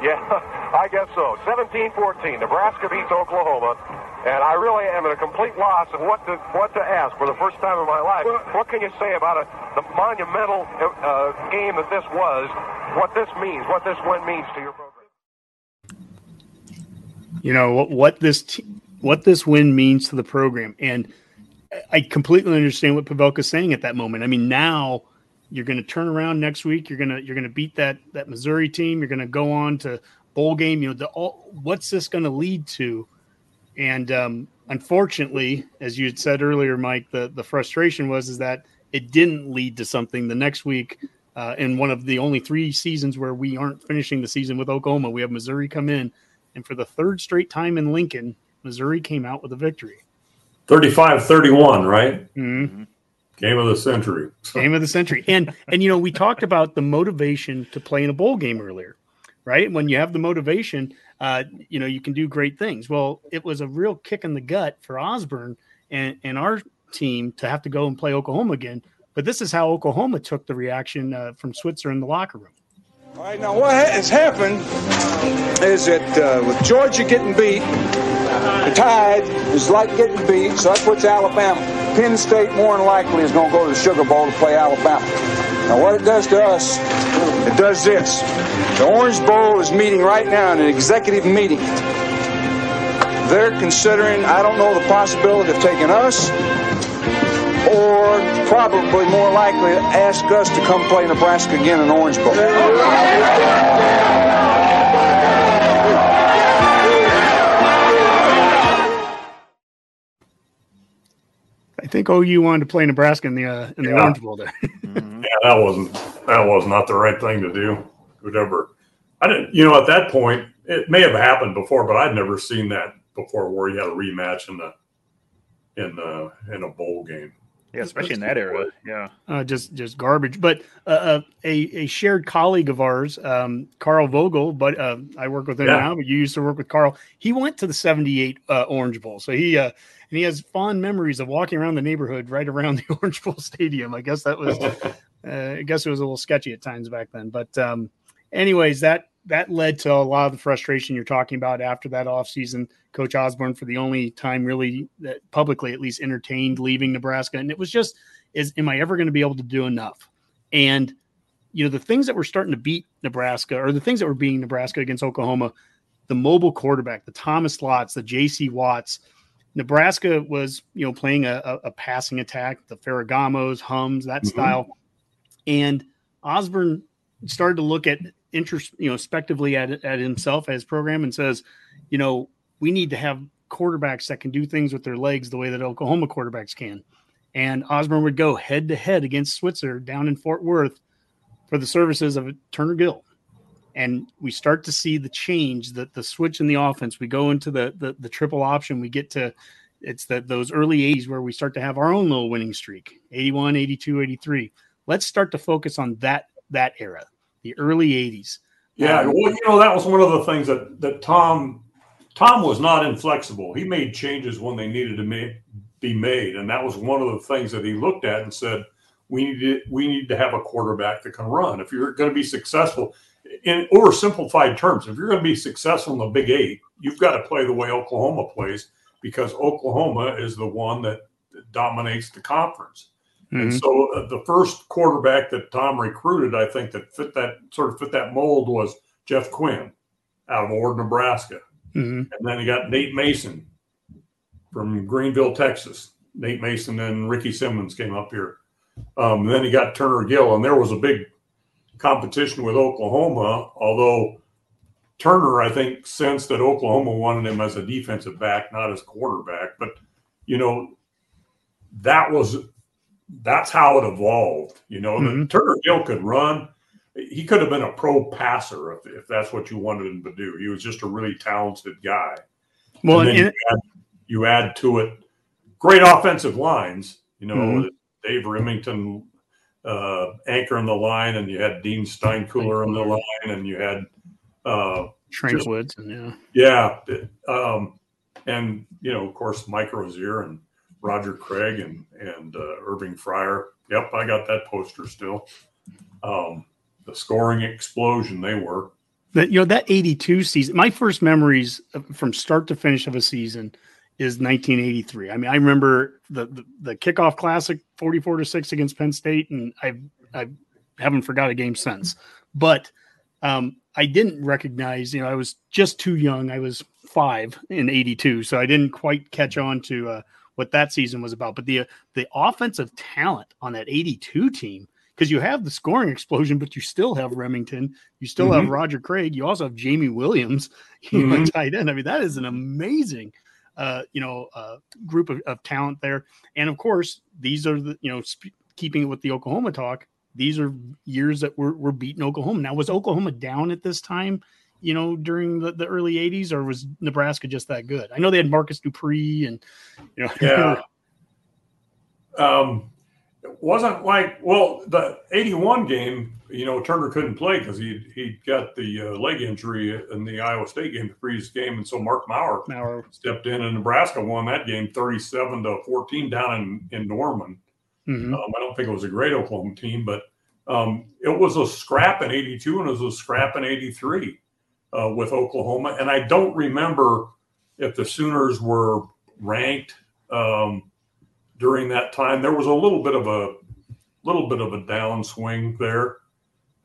Yeah, I guess so. 17-14, Nebraska beats Oklahoma, and I really am at a complete loss of what to what to ask for the first time in my life. Well, what can you say about a, the monumental uh, game that this was? What this means? What this win means to your program? You know what, what this t- what this win means to the program, and I completely understand what Pavelka's saying at that moment. I mean, now you're going to turn around next week. You're going to you're going to beat that that Missouri team. You're going to go on to bowl game. You know, the, all, what's this going to lead to? And um, unfortunately, as you had said earlier, Mike, the the frustration was is that it didn't lead to something. The next week, uh, in one of the only three seasons where we aren't finishing the season with Oklahoma, we have Missouri come in And for the third straight time in Lincoln, Missouri came out with a victory. 35 31, right? Mm-hmm. Game of the century. Game of the century. And and you know, we talked about the motivation to play in a bowl game earlier, right? When you have the motivation, uh, you know, you can do great things. Well, it was a real kick in the gut for Osborne and, and our team to have to go and play Oklahoma again. But this is how Oklahoma took the reaction uh, from Switzer in the locker room. All right, now what has happened is that uh, with Georgia getting beat, the Tide is like getting beat, so that puts Alabama. Penn State more than likely is going to go to the Sugar Bowl to play Alabama. Now what it does to us, it does this. The Orange Bowl is meeting right now in an executive meeting. They're considering, I don't know the possibility of taking us or probably more likely ask us to come play Nebraska again in Orange Bowl. I think OU wanted to play Nebraska in the uh, in the Yeah. Orange Bowl there. Yeah, that wasn't that was not the right thing to do. Whatever. I didn't. You know, at that point, it may have happened before, but I'd never seen that before, where you had a rematch in the in the in a bowl game. Yeah, especially in that era. Yeah. uh, just just garbage. But uh, uh, a a shared colleague of ours, um, Carl Vogel, but uh, I work with him Yeah. now. But you used to work with Carl. He went to the '78 uh, Orange Bowl, so he uh, and he has fond memories of walking around the neighborhood right around the Orange Bowl stadium. I guess that was, uh, I guess it was a little sketchy at times back then. But um, anyways, that that led to a lot of the frustration you're talking about after that offseason. Coach Osborne, for the only time really that publicly at least entertained leaving Nebraska, and it was just, is am I ever going to be able to do enough? And you know the things that were starting to beat Nebraska, or the things that were beating Nebraska against Oklahoma, the mobile quarterback, the Thomas Lotts, the J.C. Watts. Nebraska was, you know, playing a, a, passing attack, the Ferragamos, Humms, that Mhm. style, and Osborne started to look at interest, you know, spectively at at himself as program and says, you know, we need to have quarterbacks that can do things with their legs the way that Oklahoma quarterbacks can. And Osborne would go head to head against Switzer down in Fort Worth for the services of Turner Gill. And we start to see the change, that the switch in the offense. We go into the, the the triple option. We get to it's that those early 80s where we start to have our own little winning streak 81 82 83 let's start to focus on that that era the early 80s Yeah, Um, well, you know that was one of the things that that Tom Tom was not inflexible. He made changes when they needed to ma- be made, and that was one of the things that he looked at and said, "We need to, we need to have a quarterback that can run. If you're going to be successful, in oversimplified terms, if you're going to be successful in the Big Eight, you've got to play the way Oklahoma plays because Oklahoma is the one that dominates the conference." And Mhm. so uh, the first quarterback that Tom recruited, I think that fit that sort of fit that mold was Jeff Quinn out of Ord, Nebraska. Mhm. And then he got Nate Mason from Greenville, Texas. Nate Mason and Ricky Simmons came up here. Um, then he got Turner Gill, and there was a big competition with Oklahoma, although Turner, I think, sensed that Oklahoma wanted him as a defensive back, not as quarterback. But, you know, that was that's how it evolved. You know, Mhm. that Turner Gill could run. He could have been a pro passer if, if that's what you wanted him to do. He was just a really talented guy. Well, and you, add, you add to it great offensive lines. You know, Mhm. Dave Remington uh, anchoring the line, and you had Dean Steinkuhler on the line, and you had uh, Trank Woods and yeah yeah, um, and you know, of course, Mike Rozier and Roger Craig and and uh, Irving Fryar. Yep, I got that poster still. Um, the scoring explosion they were. that you know that 82 season my first memories from start to finish of a season is 1983 i mean i remember the the, the kickoff classic 44 to 6 against penn state and i i haven't forgot a game since but um i didn't recognize you know i was just too young i was five in 82 so i didn't quite catch on to uh, what that season was about but the uh, the offensive talent on that 82 team because you have the scoring explosion, but you still have Rimington, you still have Mhm. Roger Craig, you also have Jamie Williams, you know, Mhm. tight end. I mean, that is an amazing, uh, you know, uh, group of, of talent there. And of course, these are the, you know, sp- keeping it with the Oklahoma talk. These are years that we're, we're beating Oklahoma. Now, was Oklahoma down at this time? you know, during the, the early '80s, or was Nebraska just that good? I know they had Marcus Dupree and you know, Yeah. Um, it wasn't like well the '81 game. You know, Turner couldn't play because he he got the uh, leg injury in the Iowa State game, the previous game, and so Mark Mauer, Mauer. stepped in, and Nebraska won that game 37 to 14 down in in Norman. Mhm. Um, I don't think it was a great Oklahoma team, but um, it was a scrap in '82 and it was a scrap in '83 uh, with Oklahoma. And I don't remember if the Sooners were ranked um, during that time. There was a little bit of a little bit of a downswing there.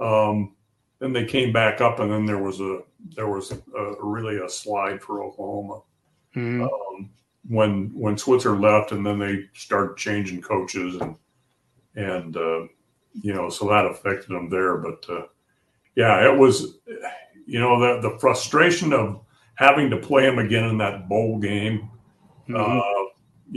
Um, then they came back up, and then there was a there was a, really a slide for Oklahoma Mhm. um, when when Switzer left, and then they started changing coaches and and uh, you know so that affected them there. But uh, yeah, it was you know the the frustration of having to play him again in that bowl game. Uh,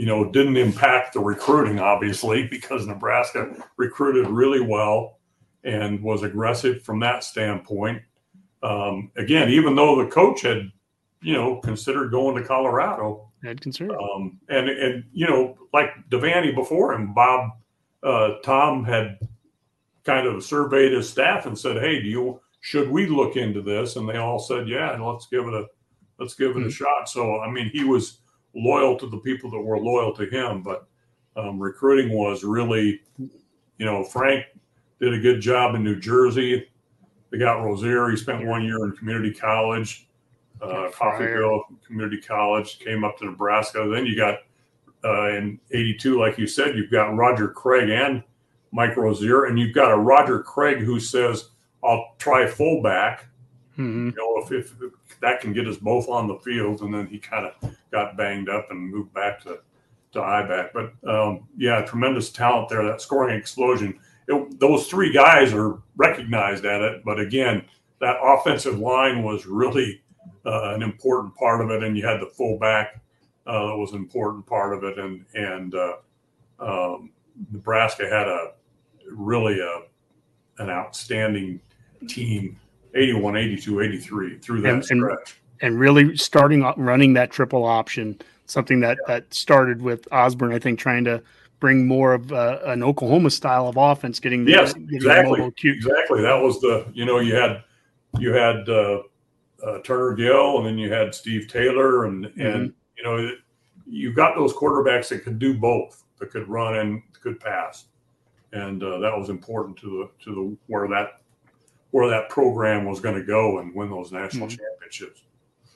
you know, didn't impact the recruiting obviously because Nebraska recruited really well and was aggressive from that standpoint. Um, again, even though the coach had, you know, considered going to Colorado, had concern. um, and and you know, like Devaney before him, Bob uh, Tom had kind of surveyed his staff and said, "Hey, do you should we look into this?" And they all said, "Yeah, let's give it a let's give it a shot." So I mean, he was loyal to the people that were loyal to him, but um, recruiting was really, you know, Frank did a good job in New Jersey. They got Rozier. He spent one year in community college, uh, Coffeyville Community College. Came up to Nebraska. Then you got uh, in '82, like you said, you've got Roger Craig and Mike Rozier, and you've got a Roger Craig who says, "I'll try fullback." Mhm. You know, if, if that can get us both on the field, and then he kind of got banged up and moved back to to I-back. But um, yeah, tremendous talent there. That scoring explosion. It, those three guys are recognized at it, but again, that offensive line was really uh, an important part of it, and you had the fullback uh, that was an important part of it, and and uh, um, Nebraska had a really a an outstanding team 81 82 83 through that and, stretch and really starting running that triple option, something that that started with Osborne, I think, trying to bring more of uh, an Oklahoma style of offense, getting the, yes exactly cute. exactly that was the you know you had you had uh, uh, Turner Gill and then you had Steve Taylor and Mm-hmm. and you know you got those quarterbacks that could do both that could run and could pass and uh, that was important to the to the where that where that program was going to go and win those national Mhm. championships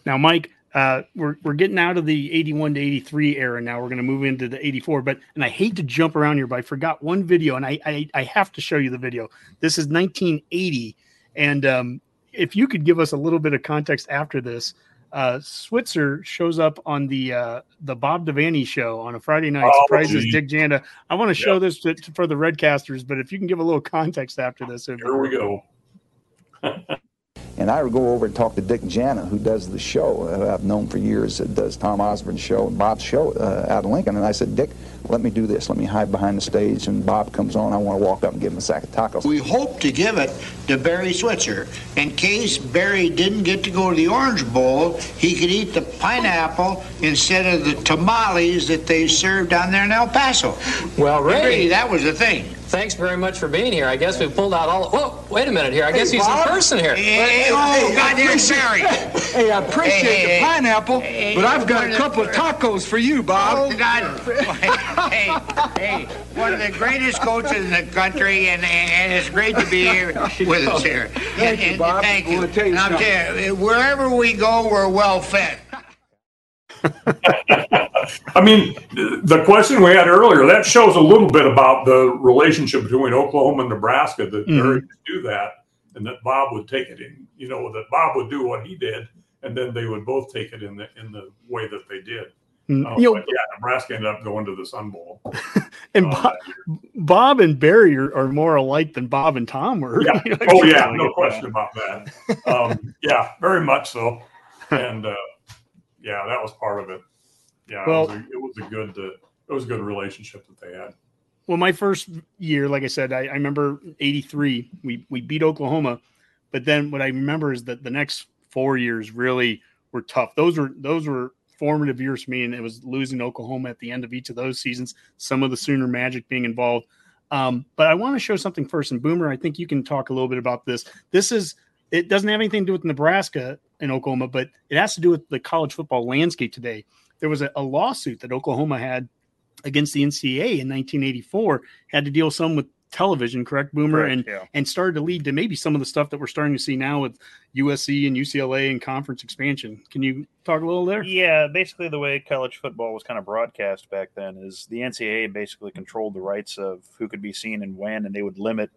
Now, Mike, uh, we're we're getting out of the eighty-one to eighty-three era. Now we're going to move into the eighty-four. But and I hate to jump around here, but I forgot one video, and I I, I have to show you the video. This is nineteen eighty, and um, if you could give us a little bit of context after this. Uh, Switzer shows up on the uh, the Bob Devaney show on a Friday night. Oh, surprises gee. Dick Janda. I want to show this to, to- for the Redcasters, but if you can give a little context after this, here we go And I would go over and talk to Dick Janda, who does the show. Uh, I've known for years that does Tom Osborne's show and Bob's show uh, out of Lincoln. And I said, Dick, let me do this. Let me hide behind the stage. And Bob comes on. I want to walk up and give him a sack of tacos. We hope to give it to Barry Switzer. In case Barry didn't get to go to the Orange Bowl, he could eat the pineapple instead of the tamales that they served down there in El Paso. Well, Ray, Really, that was the thing. Thanks very much for being here. I guess we pulled out all. Whoa, wait a minute here. I guess Hey, he's Bob? in person here. Hey, hey, oh, God, there's Barry. Hey, I appreciate Hey, hey, the hey. pineapple, Hey, but I've got a of couple of tacos for you, Bob. Oh, God. hey, hey, one of the greatest coaches in the country, and, and it's great to be here with us here. Thank you, Bob. Thank you. wanna tell you And I'll something. tell you, wherever we go, we're well fed. I mean, the question we had earlier that shows a little bit about the relationship between Oklahoma and Nebraska. That. Barry could do that, and that Bob would take it in. You know, that Bob would do what he did, and then they would both take it in the in the way that they did. Mm, Uh, you know- yeah, Nebraska ended up going to the Sun Bowl. And Bob, Bob and Barry are, are more alike than Bob and Tom were. Yeah. Oh yeah, no question about that. Um, yeah, very much so. And uh, yeah, that was part of it. Yeah, Well- it, was a, it was a good uh, it was a good relationship that they had. Well, my first year, like I said, I, I remember '83. We we beat Oklahoma, but then what I remember is that the next four years really were tough. Those were those were formative years for me, and it was losing Oklahoma at the end of each of those seasons. Some of the Sooner Magic being involved. Um, but I want to show something first. And Boomer, I think you can talk a little bit about this. This is it doesn't have anything to do with Nebraska and Oklahoma, but it has to do with the college football landscape today. There was a, a lawsuit that Oklahoma had against the NCAA in 1984, had to deal some with television, correct, Boomer, Correct, and yeah. and started to lead to maybe some of the stuff that we're starting to see now with USC and UCLA and conference expansion. Can you talk a little there? Yeah, basically the way college football was kind of broadcast back then is the NCAA basically controlled the rights of who could be seen and when, and they would limit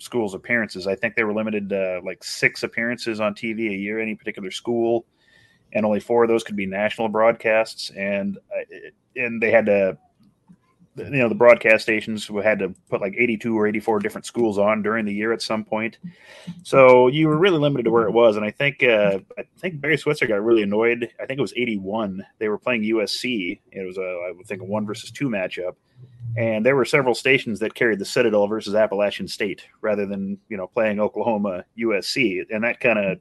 schools' appearances. I think they were limited to like six appearances on TV a year, any particular school, and only four of those could be national broadcasts. And uh, and they had to, you know, the broadcast stations had to put like 82 or 84 different schools on during the year at some point. So you were really limited to where it was. And I think uh, I think Barry Switzer got really annoyed. I think it was 81. They were playing USC. It was a I would think a one versus two matchup. And there were several stations that carried the Citadel versus Appalachian State rather than, you know, playing Oklahoma USC. And that kind of,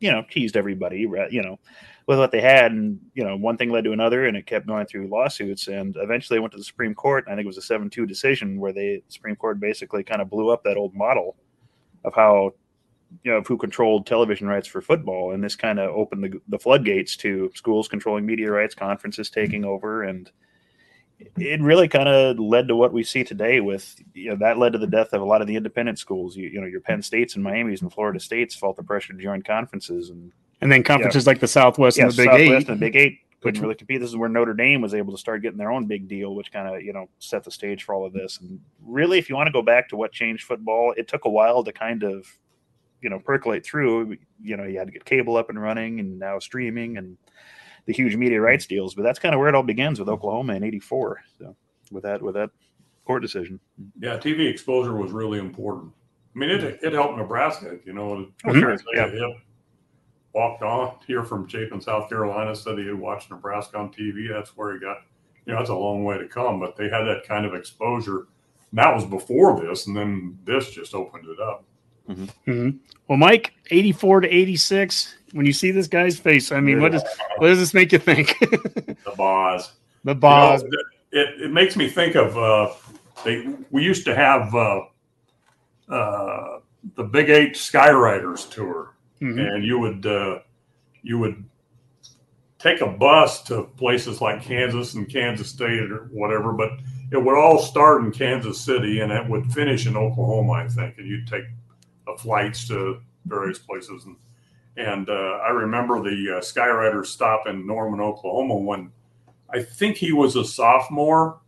you know, teased everybody, you know, with what they had. And, you know, one thing led to another and it kept going through lawsuits. And eventually went to the Supreme Court. I think it was a 7 2 decision where they, the Supreme Court basically kind of blew up that old model of how, you know, of who controlled television rights for football. And this kind of opened the, the floodgates to schools controlling media rights, conferences taking over. And, it really kind of led to what we see today with you know that led to the death of a lot of the independent schools. You, you know your penn states and miami's and florida states felt the pressure to join conferences and And then conferences like the Southwest and the Big Southwest Eight. and the big eight couldn't really compete. This is where notre dame was able to start getting their own big deal which kind of you know set the stage for all of this. And really if you want to go back to what changed football it took a while to kind of you know percolate through. You know you had to get cable up and running and now streaming and the huge media rights deals but that's kind of where it all begins with oklahoma in 84 so with that with that court decision Yeah, TV exposure was really important. I mean, it, it helped Nebraska, you know. Oh, sure, yeah. He walked on here from Chapin, South Carolina, said he had watched Nebraska on TV. That's where he got, you know, that's a long way to come, but they had that kind of exposure. And that was before this, and then this just opened it up. Mhm. Well, Mike, 84 to 86. When you see this guy's face, I mean, what does what does this make you think? The Boz. the boss. You know, it, it makes me think of uh, they. We used to have uh, uh, the Big Eight Skywriters tour, Mhm. and you would uh, you would take a bus to places like Kansas and Kansas State or whatever, but it would all start in Kansas City and it would finish in Oklahoma, I think, and you'd take flights to various places and. And uh, I remember the uh, Skywriters stop in Norman, Oklahoma when I think he was a sophomore,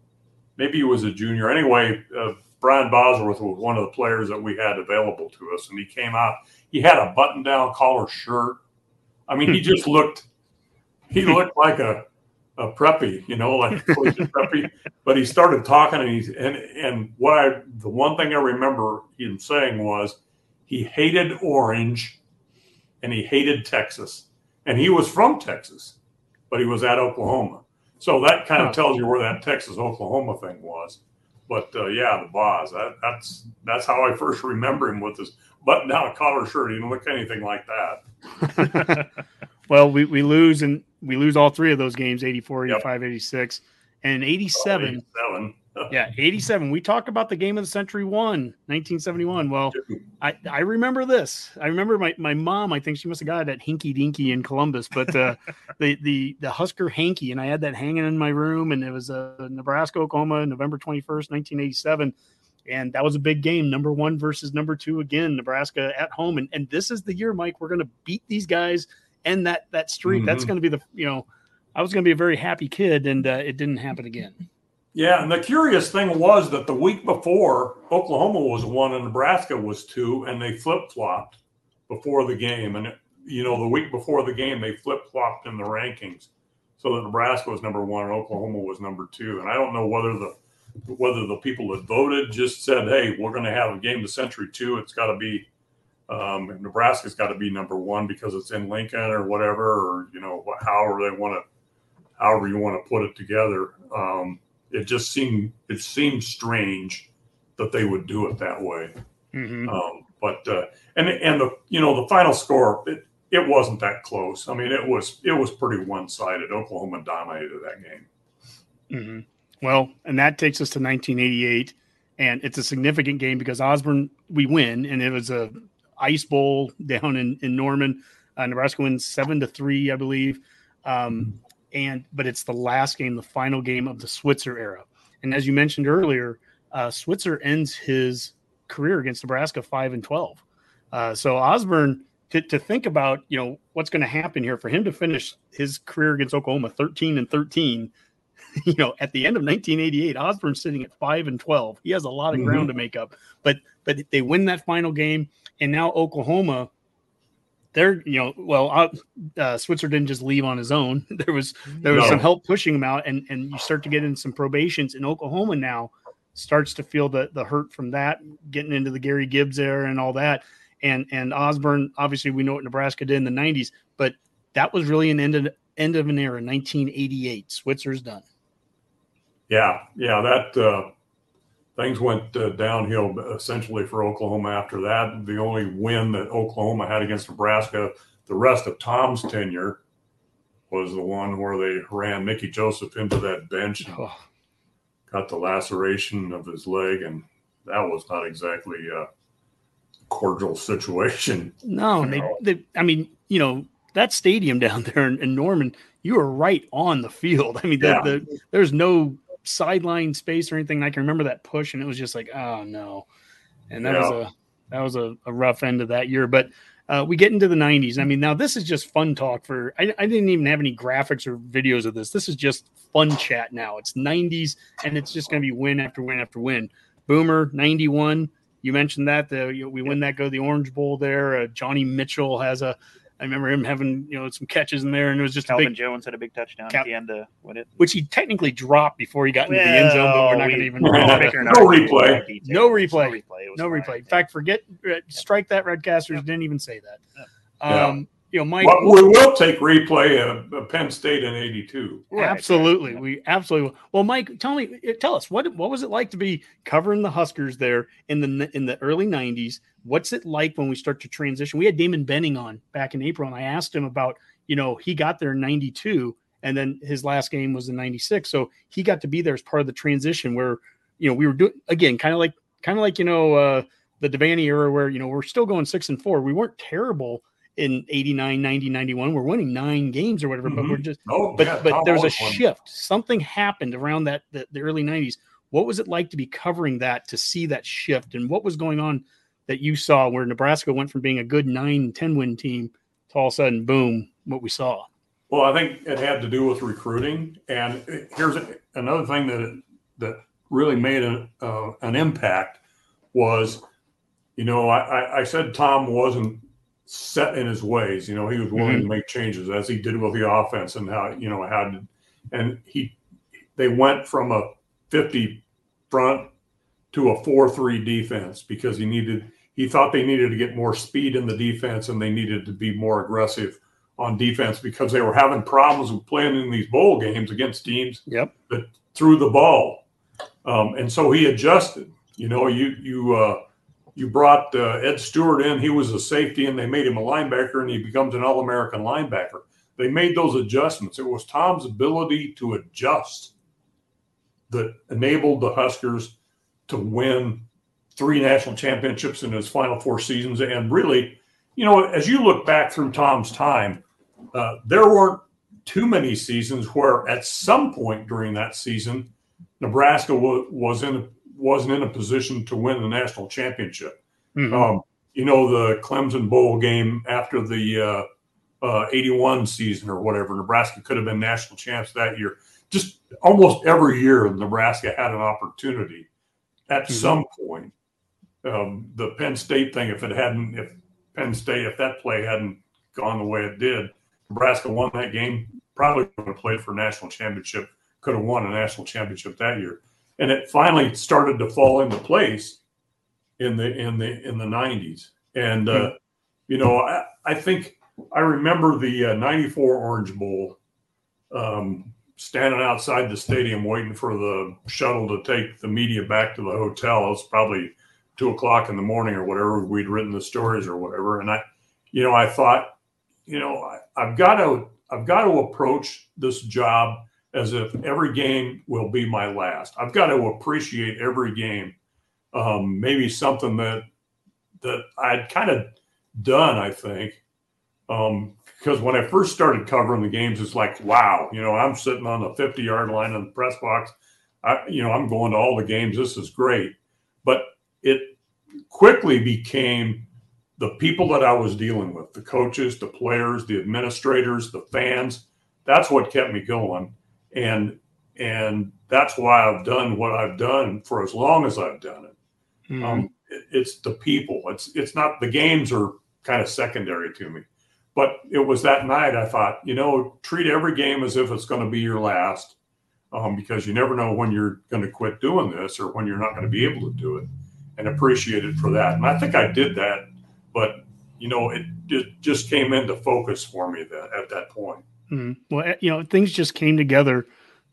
maybe he was a junior. Anyway, uh, Brian Bosworth was one of the players that we had available to us, and he came out. He had a button-down collar shirt. I mean, he just looked. He looked like a a preppy, you know, like a preppy. But he started talking, and he and and what I the one thing I remember him saying was he hated orange, and he hated Texas, and he was from Texas, but he was at Oklahoma. So that kind of tells you where that Texas Oklahoma thing was. But uh, yeah, the Boz. That, that's that's how I first remember him with his button down collar shirt. He didn't look anything like that. well, we, we lose and we lose all three of those games 84, 85, 86. And 87. Seven. Yeah, 87. We talk about the game of the century one, 1971. Well, I, I remember this. I remember my, my mom, I think she must have got it at Hinky Dinky in Columbus, but uh, the, the, the Husker hanky, and I had that hanging in my room, and it was uh, Nebraska, Oklahoma, November 21st, 1987. And that was a big game, number one versus number two again, Nebraska at home. And, and this is the year, Mike, we're going to beat these guys and that, that streak. That's Mhm. going to be the, you know, I was going to be a very happy kid, and uh, it didn't happen again. Yeah, and the curious thing was that the week before Oklahoma was one and Nebraska was two, and they flip flopped before the game. And you know, the week before the game, they flip flopped in the rankings, so that Nebraska was number one and Oklahoma was number two. And I don't know whether the whether the people that voted just said, "Hey, we're going to have a game of century two. It's got to be um, Nebraska's got to be number one because it's in Lincoln or whatever, or you know, however they want to, however you want to put it together." Um, it just seemed it seemed strange that they would do it that way. Mm-hmm. Um, but uh, and and the you know the final score it, it wasn't that close. I mean, it was it was pretty one sided. Oklahoma dominated that game. Mm-hmm. Well, and that takes us to 1988, and it's a significant game because Osborne we win, and it was a ice bowl down in in Norman. Uh, Nebraska wins seven to three, I believe. Um, and but it's the last game, the final game of the Switzer era. And as you mentioned earlier, uh, Switzer ends his career against Nebraska five and twelve. Uh, so Osborne to, to think about, you know, what's going to happen here for him to finish his career against Oklahoma 13 and 13, you know, at the end of 1988, Osborne's sitting at 5 and 12. He has a lot of Mm-hmm. ground to make up. But but they win that final game and now Oklahoma they're, you know, well, uh, uh, Switzer didn't just leave on his own. There was there was No. some help pushing him out and and you start to get in some probations and Oklahoma now starts to feel the the hurt from that getting into the Gary Gibbs era and all that and and Osborne obviously we know what Nebraska did in the 90s but that was really an end of end of an era 1988 Switzer's done Yeah, yeah, that uh, things went uh, downhill essentially for Oklahoma after that. The only win that Oklahoma had against Nebraska, the rest of Tom's tenure, was the one where they ran Mickey Joseph into that bench and got the laceration of his leg, and that was not exactly a cordial situation. no they, they I mean you know that stadium down there in, in Norman you were right on the field I mean the, the, there's no sideline space or anything I can remember that push and it was just like oh no. And that was a that was a, a rough end of that year but uh, we get into the 90s i mean now this is just fun talk for I, I didn't even have any graphics or videos of this. This is just fun chat now. It's 90s and it's just going to be win after win after win. Boomer 91 you mentioned that the you know, we win that go to the orange bowl there. Uh, johnny mitchell has a i remember him having you know some catches in there and it was just a Calvin big Jones had a big touchdown Cal- at the end to win it. which he technically dropped before he got into the end zone, but we're not Well, going to we- even we're no No replay. details. No replay. No replay. No replay. In fact, forget uh, strike that Redcasters didn't even say that. Yeah. Um, you know, Mike. But we will take replay of of Penn State in '82. absolutely, we absolutely. will. Well, Mike, tell me, uh, tell us what what was it like to be covering the Huskers there in the in the early '90s? What's it like when we start to transition? We had Damon Benning on back in April, and I asked him about, you know, he got there in '92, and then his last game was in '96, so he got to be there as part of the transition where, you know, we were doing again, kind of like kind of like you know uh, the Devaney era where you know we're still going six and four. We weren't terrible in 89 90 91 we're winning nine games or whatever but we're Mhm. just Oh, but yeah, but there was a shift. Something happened around that the, the early 90s what was it like to be covering that to see that shift? And what was going on that you saw where nebraska went from being a good 9 10 win team to all of a sudden boom what we saw? Well, I think it had to do with recruiting, and it- here's another thing that that really made an uh, an impact was, you know, I, I said Tom wasn't set in his ways. You know, he was willing to make changes as he did with the offense and how you know how, did, and he they went from a fifty front to a four three defense because he needed he thought they needed to get more speed in the defense and they needed to be more aggressive on defense because they were having problems with playing in these bowl games against teams yep. that threw the ball. Um, and so he adjusted. You know, you you uh, you brought uh, Ed Stewart in. He was a safety, and they made him a linebacker, and he becomes an All-American linebacker. They made those adjustments. It was Tom's ability to adjust that enabled the Huskers to win three national championships in his final four seasons. And really, you know, as you look back through Tom's time, uh, there weren't too many seasons where at some point during that season, Nebraska wa- was in wasn't in a position to win the national championship. Mhm. Um, you know, the Clemson Bowl game after the uh, uh, 81 season or whatever, Nebraska could have been national champs that year. Just almost every year, Nebraska had an opportunity at Mhm. some point. Um, the Penn State thing, if it hadn't, if Penn State, if that play hadn't gone the way it did, Nebraska won that game, probably would have played for a national championship, could have won a national championship that year. And it finally started to fall into place in the in the in the 90s. And uh, you know, I, I think I remember the uh, 94 Orange Bowl um, standing outside the stadium waiting for the shuttle to take the media back to the hotel. It was probably two o'clock in the morning or whatever. We'd written the stories or whatever. And I, you know, I thought, you know, I, I've got to I've got to approach this job as if every game will be my last. I've got to appreciate every game. Um, maybe something that that I'd kind of done, I think. Um, because when I first started covering the games, it's like, wow, you know, I'm sitting on the 50 yard line in the press box. I, you know, I'm going to all the games. This is great. But it quickly became the people that I was dealing with the coaches, the players, the administrators, the fans. That's what kept me going. And, and that's why I've done what I've done for as long as I've done it. Mm-hmm. Um, it it's the people. It's, it's not the games are kind of secondary to me but it was that night I thought, you know, treat every game as if it's going to be your last, um, because you never know when you're going to quit doing this or when you're not going to be able to do it, and appreciate it for that. And I think I did that, but you know, it, it just came into focus for me that at that point. Mm-hmm. Well, you know, things just came together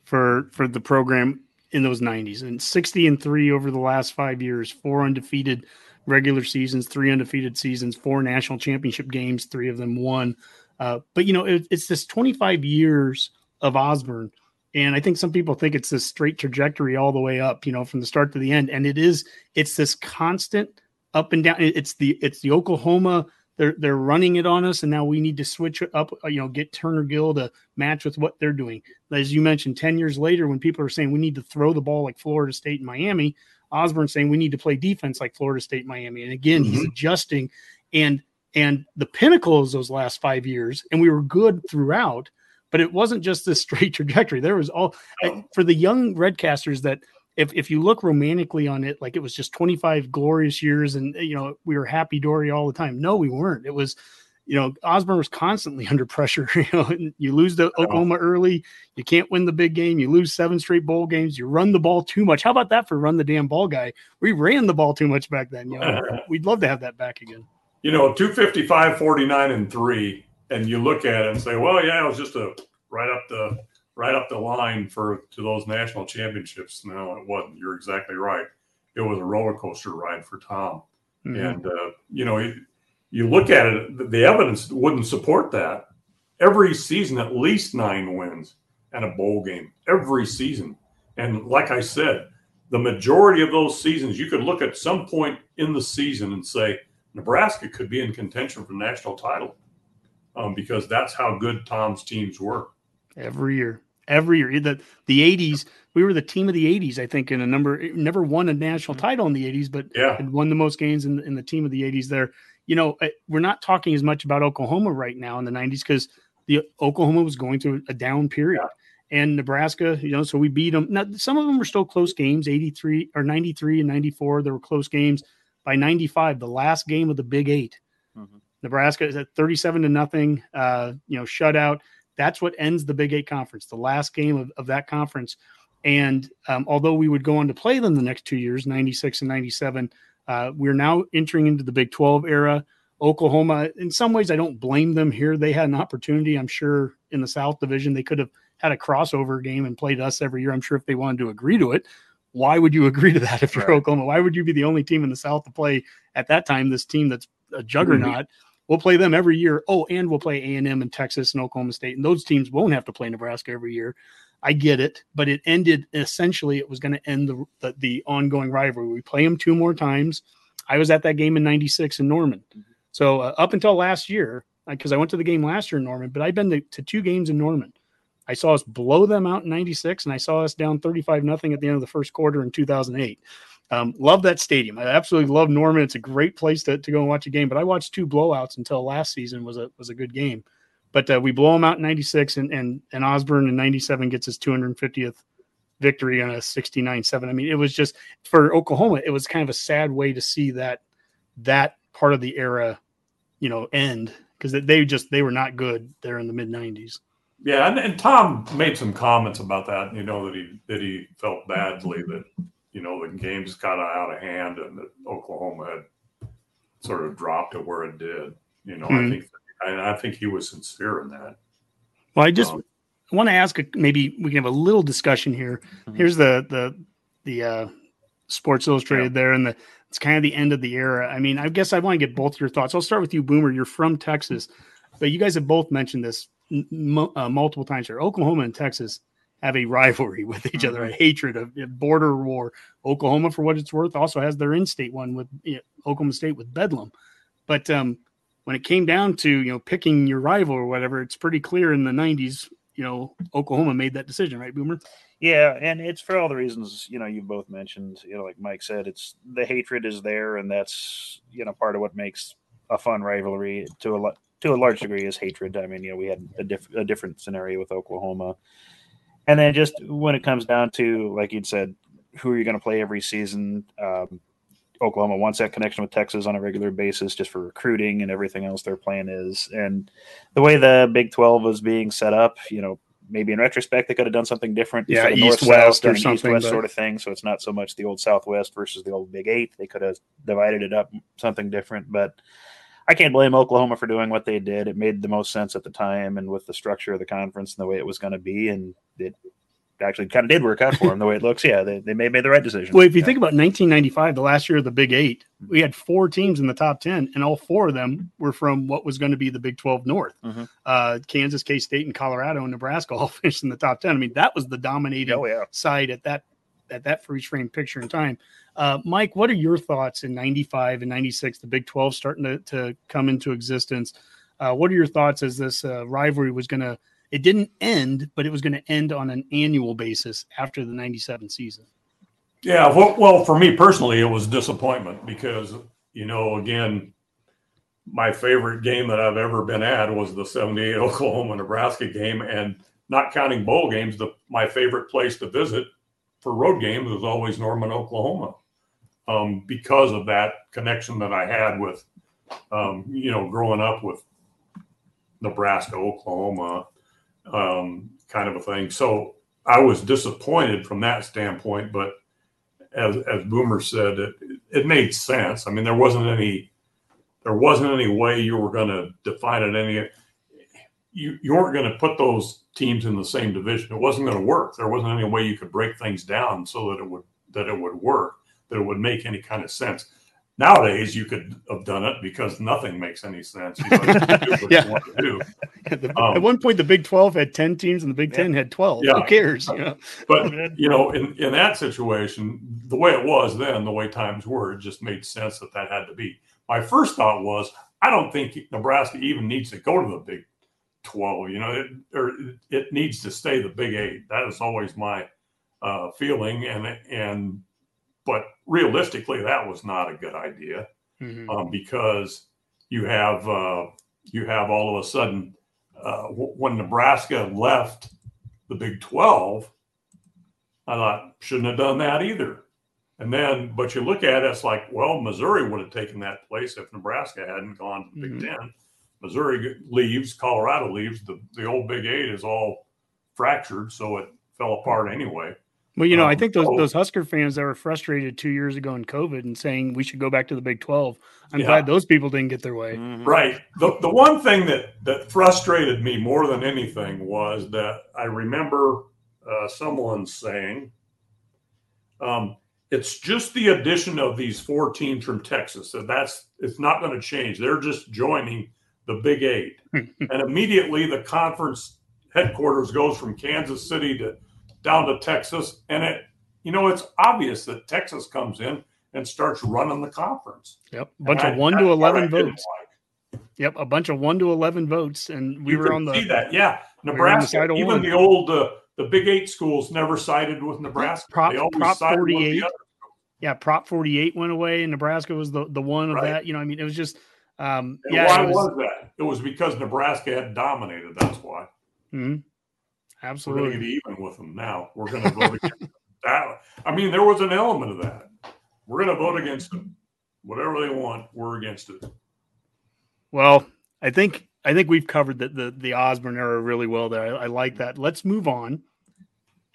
for for the program in those 90s and 60 and 3 over the last 5 years, four undefeated regular seasons, three undefeated seasons, four national championship games, three of them won. Uh, but you know, it, it's this 25 years of Osborne, and I think some people think it's this straight trajectory all the way up, you know, from the start to the end. And it is. It's this constant up and down. It's the it's the Oklahoma. They're they're running it on us, and now we need to switch it up. Uh, you know, get Turner Gill to match with what they're doing. As you mentioned, ten years later, when people are saying we need to throw the ball like Florida State and Miami, Osborne saying we need to play defense like Florida State, Miami. And again, mm-hmm. he's adjusting. And and the pinnacle is those last five years, and we were good throughout. But it wasn't just this straight trajectory. There was all oh. for the young Redcasters that if if you look romantically on it, like it was just 25 glorious years, and eh, you know we were happy dory all the time. No, we weren't. It was you know, Osborne was constantly under pressure. You know, you lose the oh. Oklahoma early, you can't win the big game. You lose seven straight bowl games. You run the ball too much. How about that for run the damn ball guy? We ran the ball too much back then. You know, we'd love to have that back again. You know, 255, 49, and three, and you look at it and say, well, yeah, it was just a right up the right up the line for to those national championships. No, it wasn't. You're exactly right. It was a roller coaster ride for Tom. Mm-hmm. And uh, you know, it, you look at it, the evidence wouldn't support that. Every season, at least nine wins and a bowl game every season. And like I said, the majority of those seasons, you could look at some point in the season and say Nebraska could be in contention for the national title um, because that's how good Tom's teams were. Every year, every year. The the 80s, we were the team of the 80s, I think, in a number, never won a national title in the 80s, but yeah. had won the most games in, in the team of the 80s there you know, we're not talking as much about Oklahoma right now in the 90s because the Oklahoma was going through a down period. Yeah. And Nebraska, you know, so we beat them. Now, some of them were still close games 83 or 93 and 94. There were close games. By 95, the last game of the Big 8 mm-hmm. Nebraska is at 37 to nothing, uh, you know, shutout. That's what ends the Big Eight conference, the last game of, of that conference. And um, although we would go on to play them the next two years, 96 and 97, uh, we're now entering into the Big 12 era. Oklahoma, in some ways, I don't blame them here. They had an opportunity, I'm sure, in the South Division. They could have had a crossover game and played us every year. I'm sure if they wanted to agree to it. Why would you agree to that if you're right. Oklahoma? Why would you be the only team in the South to play at that time? This team that's a juggernaut. Mm-hmm. We'll play them every year. Oh, and we'll play A and M and Texas and Oklahoma State, and those teams won't have to play Nebraska every year. I get it, but it ended essentially. It was going to end the, the, the ongoing rivalry. We play them two more times I was at that game in 96 in Norman. Mm-hmm. So uh, up until last year, because I went to the game last year in Norman, but I've been to, to, two games in Norman. I saw us blow them out in 96 and I saw us down 35 nothing at the end of the first quarter in 2008. Um, love that stadium. I absolutely love Norman. It's a great place to, to go and watch a game, but I watched two blowouts until last season was a, was a good game. But uh, we blow them out in 96 and, and, and Osborne in 97 gets his 250th victory on a 69-7. I mean, it was just for Oklahoma, it was kind of a sad way to see that that part of the era, you know, end because they just they were not good there in the mid 90s. Yeah, and, and Tom made some comments about that. You know that he that he felt badly that you know the games got out of hand and that Oklahoma had sort of dropped it where it did. You know, mm-hmm. I think and I think he was sincere in that. Well, I just um, I want to ask maybe we can have a little discussion here. Mm-hmm. Here's the the the uh, Sports Illustrated yeah. there, and the it's kind of the end of the era. I mean, I guess I want to get both your thoughts. I'll start with you, Boomer. You're from Texas. but you guys have both mentioned this m- uh, multiple times here. Oklahoma and Texas have a rivalry with each other, a hatred of border war. Oklahoma, for what it's worth, also has their in-state one with you know, Oklahoma State with Bedlam. But um, when it came down to you know picking your rival or whatever, it's pretty clear in the '90s. You know, Oklahoma made that decision, right, Boomer? Yeah, and it's for all the reasons you know you both mentioned. You know, like Mike said, it's the hatred is there, and that's you know part of what makes a fun rivalry to a lot to a large degree is hatred. I mean, you know, we had a, diff- a different scenario with Oklahoma, and then just when it comes down to like you'd said, who are you going to play every season? Um, Oklahoma wants that connection with Texas on a regular basis just for recruiting and everything else their plan is. And the way the Big 12 was being set up, you know, maybe in retrospect they could have done something different. Yeah, of East-West or something, East-West but- sort of thing. So it's not so much the old Southwest versus the old Big Eight. They could have divided it up something different. But I can't blame Oklahoma for doing what they did. It made the most sense at the time and with the structure of the conference and the way it was going to be. And it actually kind of did work out for them the way it looks. Yeah, they, they may made the right decision. Well, if you think about 1995, the last year of the Big Eight, we had four teams in the top 10, and all four of them were from what was going to be the Big 12 North. Mhm. Uh, Kansas, K State, and Colorado and Nebraska all finished in the top 10. I mean, that was the dominating Oh, yeah. side at that at that freeze frame picture in time. Uh, Mike, what are your thoughts in 95 and 96, the Big 12 starting to, to come into existence? Uh, what are your thoughts as this uh, rivalry was going to, it didn't end, but it was going to end on an annual basis after the 97 season? Yeah, well, well, for me personally, it was disappointment because you know, again, my favorite game that I've ever been at was the '78 Oklahoma Nebraska game, and not counting bowl games, the my favorite place to visit for road games was always Norman, Oklahoma, um, because of that connection that I had with, um, you know, growing up with Nebraska, Oklahoma, um, kind of a thing. So I was disappointed from that standpoint, but as as Boomer said, it it made sense. I mean, there wasn't any there wasn't any way you were going to define it any. You you weren't going to put those teams in the same division. It wasn't going to work. There wasn't any way you could break things down so that it would that it would work. That it would make any kind of sense. Nowadays, you could have done it because nothing makes any sense. You know, you can do what you Yeah. want to do. The- Um, At one point, the Big 12 had 10 teams and the Big 10 had 12. Yeah. Who cares? You know? But you know, in in that situation, the way it was then, the way times were, it just made sense that that had to be. My first thought was, I don't think Nebraska even needs to go to the Big 12 you know it, or it needs to stay the big eight that is always my uh, feeling and and but realistically that was not a good idea mm-hmm. um, because you have uh, you have all of a sudden uh, w- when Nebraska left the Big 12 I thought shouldn't have done that either and then but you look at it, it's like well Missouri would have taken that place if Nebraska hadn't gone to the mm-hmm. Big 10 Missouri leaves, Colorado leaves. The the old Big Eight is all fractured, so it fell apart anyway. Well, you know, I Um, think those, so- those Husker fans that were frustrated two years ago in COVID and saying we should go back to the Big 12, I'm Yeah. glad those people didn't get their way. Right. The the one thing that that frustrated me more than anything was that I remember uh, someone saying, um, "It's just the addition of these four teams from Texas. That that's it's not going to change. They're just joining the Big Eight, and immediately the conference headquarters goes from Kansas City to down to Texas, and it you know it's obvious that Texas comes in and starts running the conference. Yep. A bunch And of I- 1 to 11 didn't votes. Yep. A bunch of 1 to 11 votes. And we you were on the. see that. Yeah, we were on the Nebraska. even one. the old uh, the Big Eight schools never sided with Nebraska. Prop, they always Prop sided with the 48. other. Yeah. Prop 48 went away and Nebraska was the, the one of Right. that. You know, I mean, it was just, um, yeah. why it was, that? It was because Nebraska had dominated. That's why. mhm. We're going Absolutely. to get even with them now. We're going to vote against that. I mean, there was an element of that. We're going to vote against them. Whatever they want, we're against it. Well, I think I think we've covered the the, the Osborne era really well there. I, I like that. Let's move on,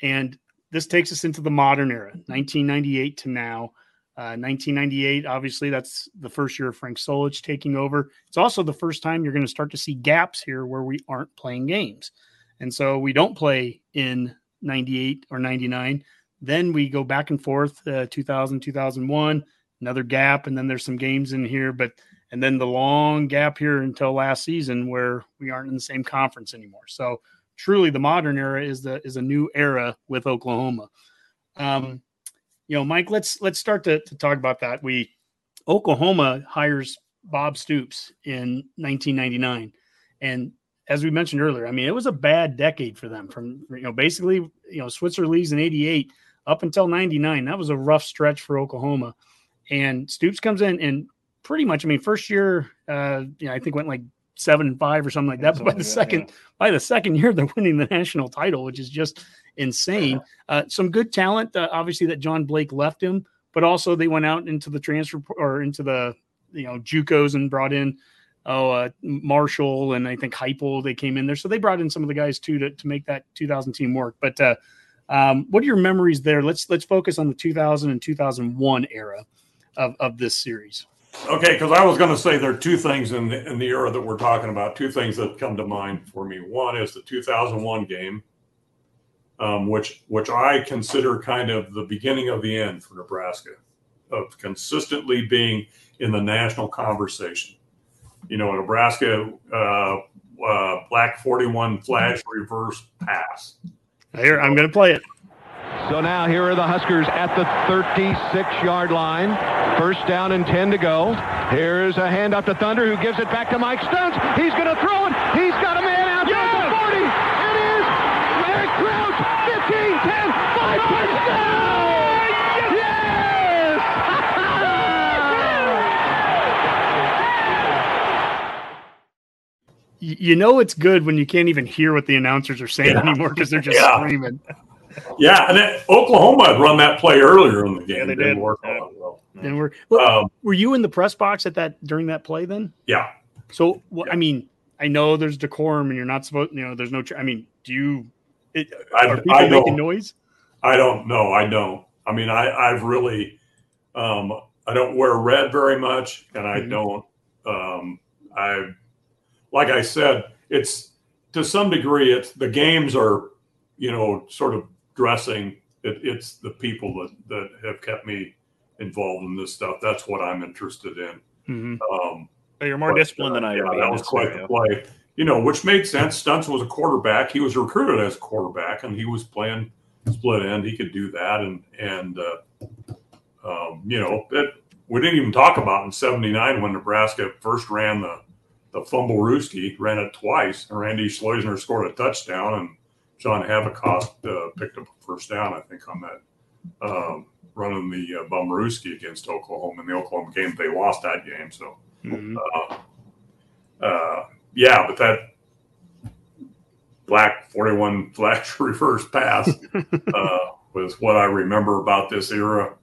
and this takes us into the modern era, 1998 to now. Uh, 1998, obviously, that's the first year of Frank Solich taking over. It's also the first time you're going to start to see gaps here where we aren't playing games, and so we don't play in 98 or 99. Then we go back and forth, uh, 2000, 2001, another gap, and then there's some games in here, but and then the long gap here until last season where we aren't in the same conference anymore. So truly, the modern era is the is a new era with Oklahoma. Um, you know, Mike, let's let's start to, to talk about that. We Oklahoma hires Bob Stoops in 1999, and as we mentioned earlier, I mean, it was a bad decade for them. From you know, basically, you know, Switzer leaves in '88 up until '99. That was a rough stretch for Oklahoma. And Stoops comes in and pretty much, I mean, first year, uh, you know, I think went like seven and five or something like that. But by the second, yeah. by the second year, they're winning the national title, which is just insane. Uh, some good talent, uh, obviously, that John Blake left him, but also they went out into the transfer or into the you know JUCOs and brought in oh uh, Marshall and I think Heupel. They came in there, so they brought in some of the guys too to, to make that 2000 team work. But uh, um, what are your memories there? Let's let's focus on the 2000 and 2001 era of, of this series. Okay, because I was going to say there are two things in the, in the era that we're talking about. Two things that come to mind for me. One is the 2001 game, um, which which I consider kind of the beginning of the end for Nebraska, of consistently being in the national conversation. You know, Nebraska uh, uh, black 41 flash reverse pass. Here, I'm going to play it. So now here are the Huskers at the 36 yard line. First down and 10 to go. Here's a handoff to Thunder who gives it back to Mike Stuntz. He's going to throw it. He's got a man out there at the 40. It is Eric Crouch. 15, 10, 5 touchdown. Yes! You know it's good when you can't even hear what the announcers are saying yeah. anymore because they're just yeah. screaming. Yeah, and then Oklahoma had run that play earlier in the game. Yeah, they didn't Work yeah. well. And were well, um, were you in the press box at that during that play then? Yeah. So well, yeah. I mean, I know there's decorum and you're not supposed. You know, there's no. I mean, do you? It, I, are people I making noise? I don't know. I don't. I mean, I I've really, um, I don't wear red very much, and I mm-hmm. don't. Um, I, like I said, it's to some degree, it's the games are, you know, sort of dressing. It, it's the people that, that have kept me involved in this stuff. That's what I'm interested in. Mm-hmm. Um, you're more but, disciplined uh, than I yeah, am. That was quite the play. You know, which made sense. Stuntz was a quarterback. He was recruited as a quarterback, and he was playing split end. He could do that, and and uh, um, you know, it, we didn't even talk about in '79 when Nebraska first ran the the fumblerooski, ran it twice, and Randy Schleusner scored a touchdown, and John Havekost uh, picked up a first down, I think, on that um, running the uh, Bummerooski against Oklahoma in the Oklahoma game. They lost that game, so mm-hmm. uh, uh, yeah. But that black forty-one flash reverse pass uh, was what I remember about this era.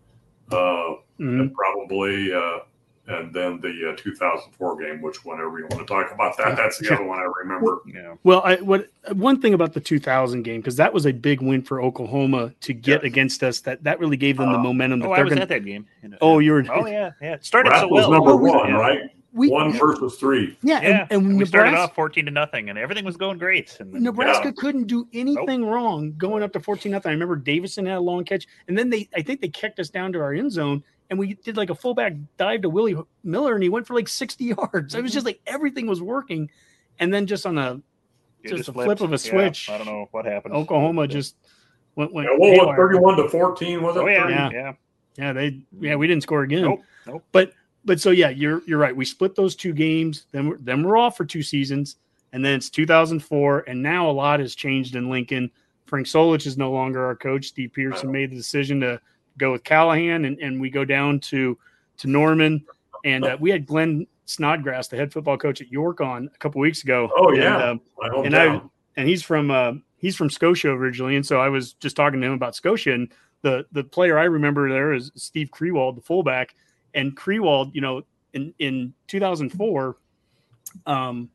Uh, mm-hmm. And probably uh, and then the uh, 2004 game, which whenever you want to talk about that, that's the other one I remember. Yeah. Well, I, what one thing about the 2000 game because that was a big win for Oklahoma to get yes. against us. That that really gave them uh, the momentum. That oh, I was gonna, at that game. Oh, you were. Oh yeah, yeah. It started so well. number one, yeah. right? We, one versus three. Yeah, yeah. and, and we Nebraska, started off fourteen to nothing, and everything was going great. And then, Nebraska yeah. couldn't do anything nope. wrong going up to fourteen nothing. I remember Davison had a long catch, and then they, I think they kicked us down to our end zone, and we did like a fullback dive to Willie Miller, and he went for like 60 yards. It was just mm-hmm. like everything was working, and then just on a just, just a flip of a switch, yeah, I don't know what happened. Oklahoma just went went. Yeah, what was 31 to 14? Was it? Oh, yeah, yeah, yeah, yeah. They yeah we didn't score again. Nope, nope. But but so yeah, you're you're right. We split those two games. Then we're, then we're off for two seasons, and then it's 2004, and now a lot has changed in Lincoln. Frank Solich is no longer our coach. Steve Pederson made the decision to go with Callahan, and, and we go down to to Norman, and uh, we had Glenn Snodgrass, the head football coach at York, on a couple weeks ago. Oh yeah, and, uh, and I and he's from uh, he's from Scotia originally, and so I was just talking to him about Scotia, and the the player I remember there is Steve Kriewald, the fullback, and Kriewald, you know, in in 2004, um,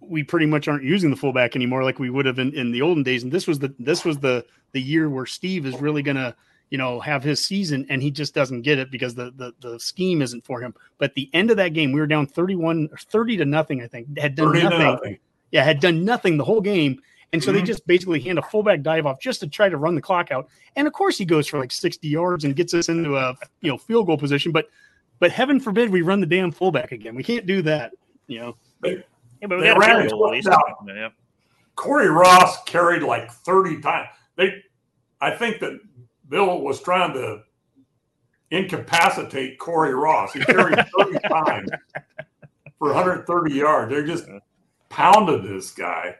we pretty much aren't using the fullback anymore like we would have in, in the olden days, and this was the this was the the year where Steve is really gonna you know, have his season and he just doesn't get it because the, the, the scheme isn't for him. But the end of that game, we were down 31 or 30 to nothing, I think. Had done nothing. nothing. Yeah, had done nothing the whole game. And so mm-hmm. they just basically hand a fullback dive off just to try to run the clock out. And of course he goes for like 60 yards and gets us into a you know field goal position. But but heaven forbid we run the damn fullback again. We can't do that. You know. They, Yeah, but we they got ran it goal at twice least. out. Yeah. Corey Ross carried like 30 times. They, I think that Bill was trying to incapacitate Corey Ross. He carried 30 times for 130 yards. They just pounded this guy,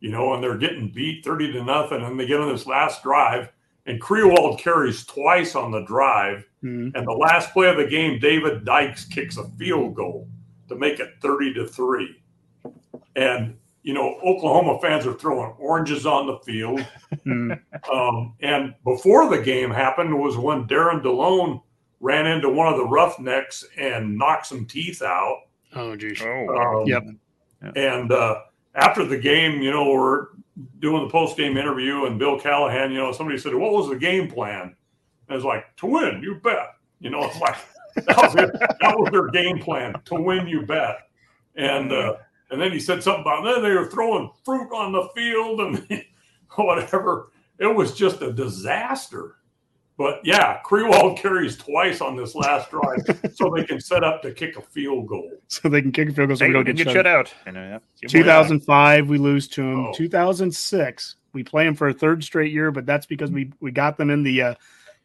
you know, and they're getting beat 30 to nothing. And they get on this last drive, and Kriewald carries twice on the drive. Mhm. And the last play of the game, David Dyches kicks a field goal to make it 30 to 3. And, you know, Oklahoma fans are throwing oranges on the field. Mm. Um, and before the game happened was when Darren DeLone ran into one of the roughnecks and knocked some teeth out. Oh, geez. Um, Yep. And uh, after the game, you know, we're doing the post game interview, and Bill Callahan, you know, somebody said, "What was the game plan?" And I was like, "To win, you bet." You know, it's like that was it. That was their game plan: to win, you bet. And uh, and then he said something about then they were throwing fruit on the field and whatever. It was just a disaster. But yeah, Kriewald carries twice on this last drive, so they can set up to kick a field goal. So they can kick a field goal so Hey, we don't get, get shut shut out. out. And, uh, yeah, give them a- 2005 we lose to Oh. them 2006 we play them for a third straight year but that's because we we got them in the uh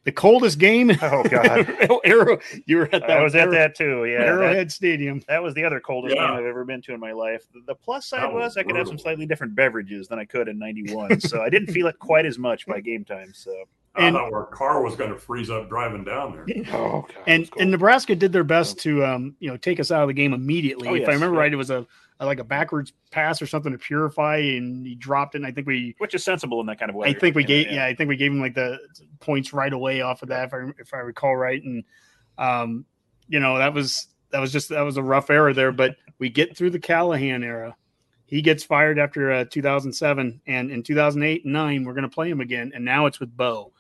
the coldest game Oh God, arrow you were at that I was at Arrow- that too. Yeah, arrowhead that, stadium that was the other coldest Yeah. game I've ever been to in my life. The, the plus side That was, was I could have some slightly different beverages than I could in '91, so I didn't feel it quite as much by game time. So I And- thought our car was going to freeze up driving down there. oh God, and and Nebraska did their best to um you know take us out of the game immediately. Oh, if yes, I remember yeah. right, it was a, a like a backwards pass or something to purify, and he dropped it. And I think we which is sensible in that kind of way. I think we gave yeah. I think we gave him like the points right away off of that if I if I recall right and um you know that was that was just that was a rough era there but we get through the Callahan era he gets fired after uh, 2007 and in 2008 and 9 we're going to play him again and now it's with Bo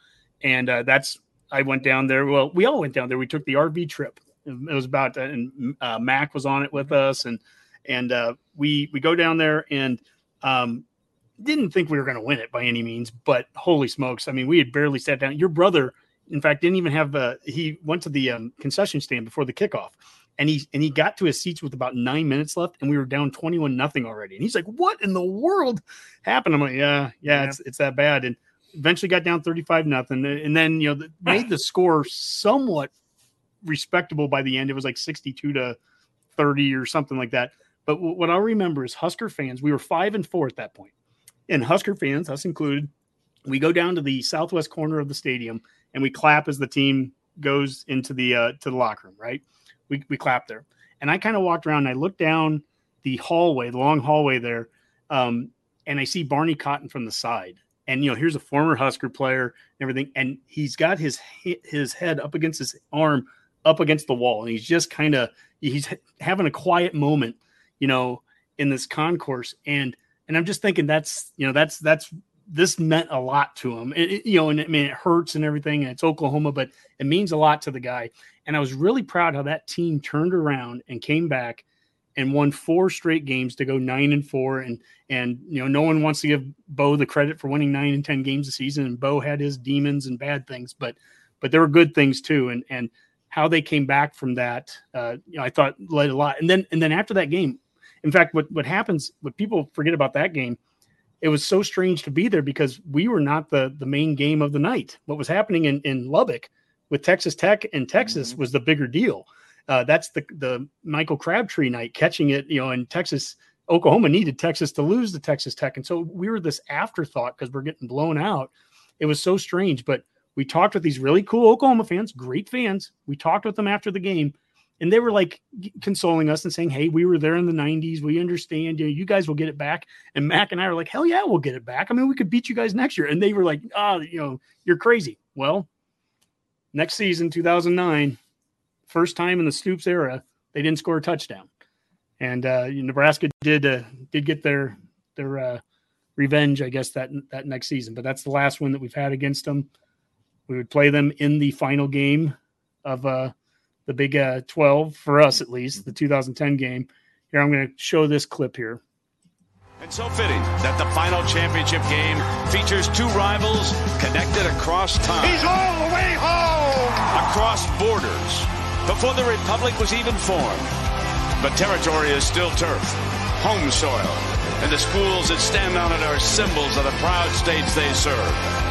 and uh, that's I went down there well we all went down there we took the RV trip it was about and uh, Mac was on it with us and and uh, we we go down there and um didn't think we were going to win it by any means, but holy smokes! I mean, we had barely sat down. Your brother, in fact, didn't even have. Uh, he went to the um, concession stand before the kickoff, and he and he got to his seats with about nine minutes left, and we were down twenty-one nothing already. And he's like, "What in the world happened?" I'm like, "Yeah, yeah, Yeah. it's it's that bad." And eventually got down thirty-five nothing, and then you know made the score somewhat respectable by the end. It was like sixty-two to thirty or something like that. But w- what I'll remember is Husker fans. We were five and four at that point and Husker fans, us included, we go down to the southwest corner of the stadium and we clap as the team goes into the uh, to the locker room. Right, we we clap there, and I kind of walked around and I looked down the hallway, the long hallway there, um, and I see Barney Cotton from the side. And you know, here's a former Husker player and everything, and he's got his his head up against his arm, up against the wall, and he's just kind of he's having a quiet moment, you know, in this concourse, and and I'm just thinking that's you know that's that's this meant a lot to him. It, it- you know, and I mean it hurts and everything, and it's Oklahoma, but it means a lot to the guy. And I was really proud how that team turned around and came back and won four straight games to go nine and four. And and you know, no one wants to give Bo the credit for winning nine and ten games a season. And Bo had his demons and bad things, but but there were good things too. And and how they came back from that, uh, you know, I thought led a lot. And then and then after that game, in fact, what what happens, what people forget about that game, it was so strange to be there because we were not the the main game of the night. What was happening in in Lubbock with Texas Tech and Texas was the bigger deal. Uh, that's the the Michael Crabtree night, catching it, you know, in Texas. Oklahoma needed Texas to lose the Texas Tech, and so we were this afterthought because we're getting blown out. It was so strange, but we talked with these really cool Oklahoma fans, great fans. We talked with them after the game, and they were like consoling us and saying, "Hey, we were there in the '90s. We understand. You know, you guys will get it back." And Mac and I were like, "Hell yeah, we'll get it back. I mean, we could beat you guys next year." And they were like, "Ah, you know, you're crazy." Well, next season, 2009, first time in the Stoops era, they didn't score a touchdown, and uh, Nebraska did uh, did get their their uh, revenge, I guess that that next season. But that's the last one that we've had against them. We would play them in the final game of uh, the Big uh, 12 for us, at least the 2010 game. Here, I'm going to show this clip here. And so fitting that the final championship game features two rivals connected across time. He's all the way home. Across borders. before the Republic was even formed. But territory is still turf, home soil, and the schools that stand on it are symbols of the proud states they serve.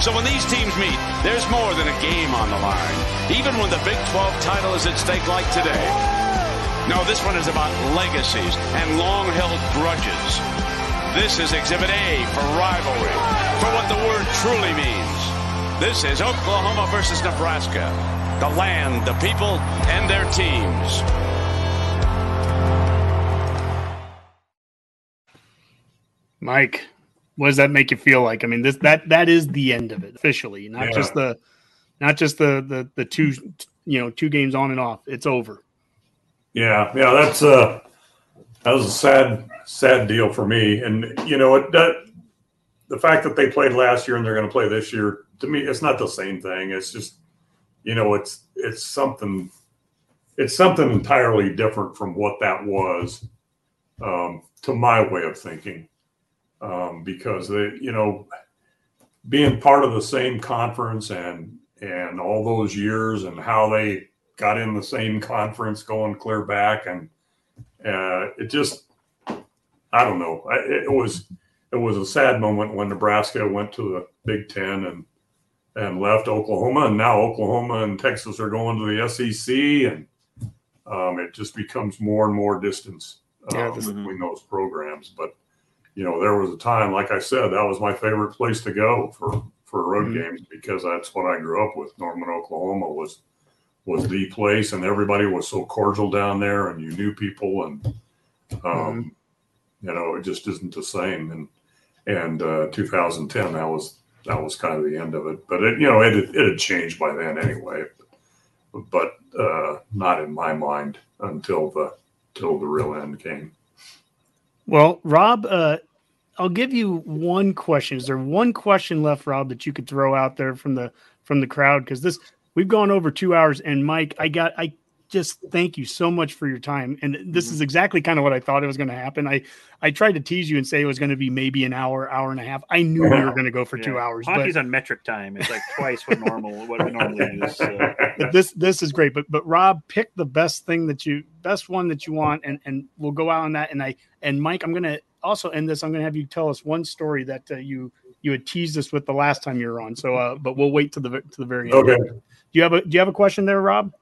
So when these teams meet, there's more than a game on the line, even when the Big 12 title is at stake like today. No, this one is about legacies and long-held grudges. This is Exhibit A for rivalry, for what the word truly means. This is Oklahoma versus Nebraska. The land, the people, and their teams. Mike, what does that make you feel like? I mean, this that that is the end of it officially, not Yeah. just the not just the the the two you know two games on and off. It's over. Yeah, yeah, that's uh that was a sad, sad deal for me. And you know, it that the fact that they played last year and they're going to play this year to me, it's not the same thing. It's just, you know, it's it's something, it's something entirely different from what that was, um, to my way of thinking, um, because they, you know, being part of the same conference and and all those years and how they got in the same conference going clear back and uh, it just I don't know. I, it was it was a sad moment when Nebraska went to the Big Ten and and left Oklahoma and now Oklahoma and Texas are going to the SEC and um, it just becomes more and more distance uh, Yeah, between those programs. But you know there was a time like I said that was my favorite place to go for for road Mhm. games because that's what I grew up with. Norman Oklahoma was was the place and everybody was so cordial down there and you knew people and um you know it just isn't the same. And and uh 2010 that was that was kind of the end of it. But it you know it it had changed by then anyway. But uh not in my mind until the till the real end came Well, Rob, uh, I'll give you one question. Is there one question left, Rob, that you could throw out there from the from the crowd? Because this we've gone over two hours, and Mike, I got I just thank you so much for your time. And this is exactly kind of what I thought it was going to happen. I I tried to tease you and say it was going to be maybe an hour, hour and a half. I knew we were going to go for two hours, Hockey's but on metric time. It's like twice what normal what we normally use. So. but this this is great. But but Rob, pick the best thing that you best one that you want, and and we'll go out on that. And I and Mike, I'm gonna also end this. I'm gonna have you tell us one story that uh, you you had teased us with the last time you were on. So uh, but we'll wait to the to the very end. Okay. Do you have a Do you have a question there, Rob?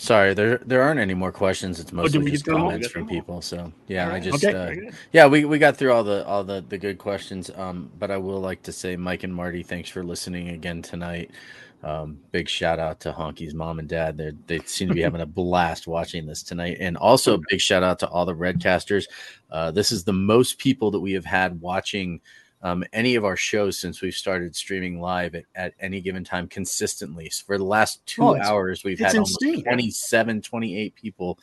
Sorry, there there aren't any more questions. It's mostly we just get them all? comments from people. So yeah, I just Okay. uh, yeah we, we got through all the all the the good questions. Um, but I will like to say, Mike and Marty, thanks for listening again tonight. Um, big shout out to Honky's mom and dad. They they seem to be having a blast watching this tonight, and also a big shout out to all the Redcasters. Uh, this is the most people that we have had watching um, any of our shows since we've started streaming live at, at any given time consistently. So for the last two Oh, hours, we've had almost insane. 27, 28 people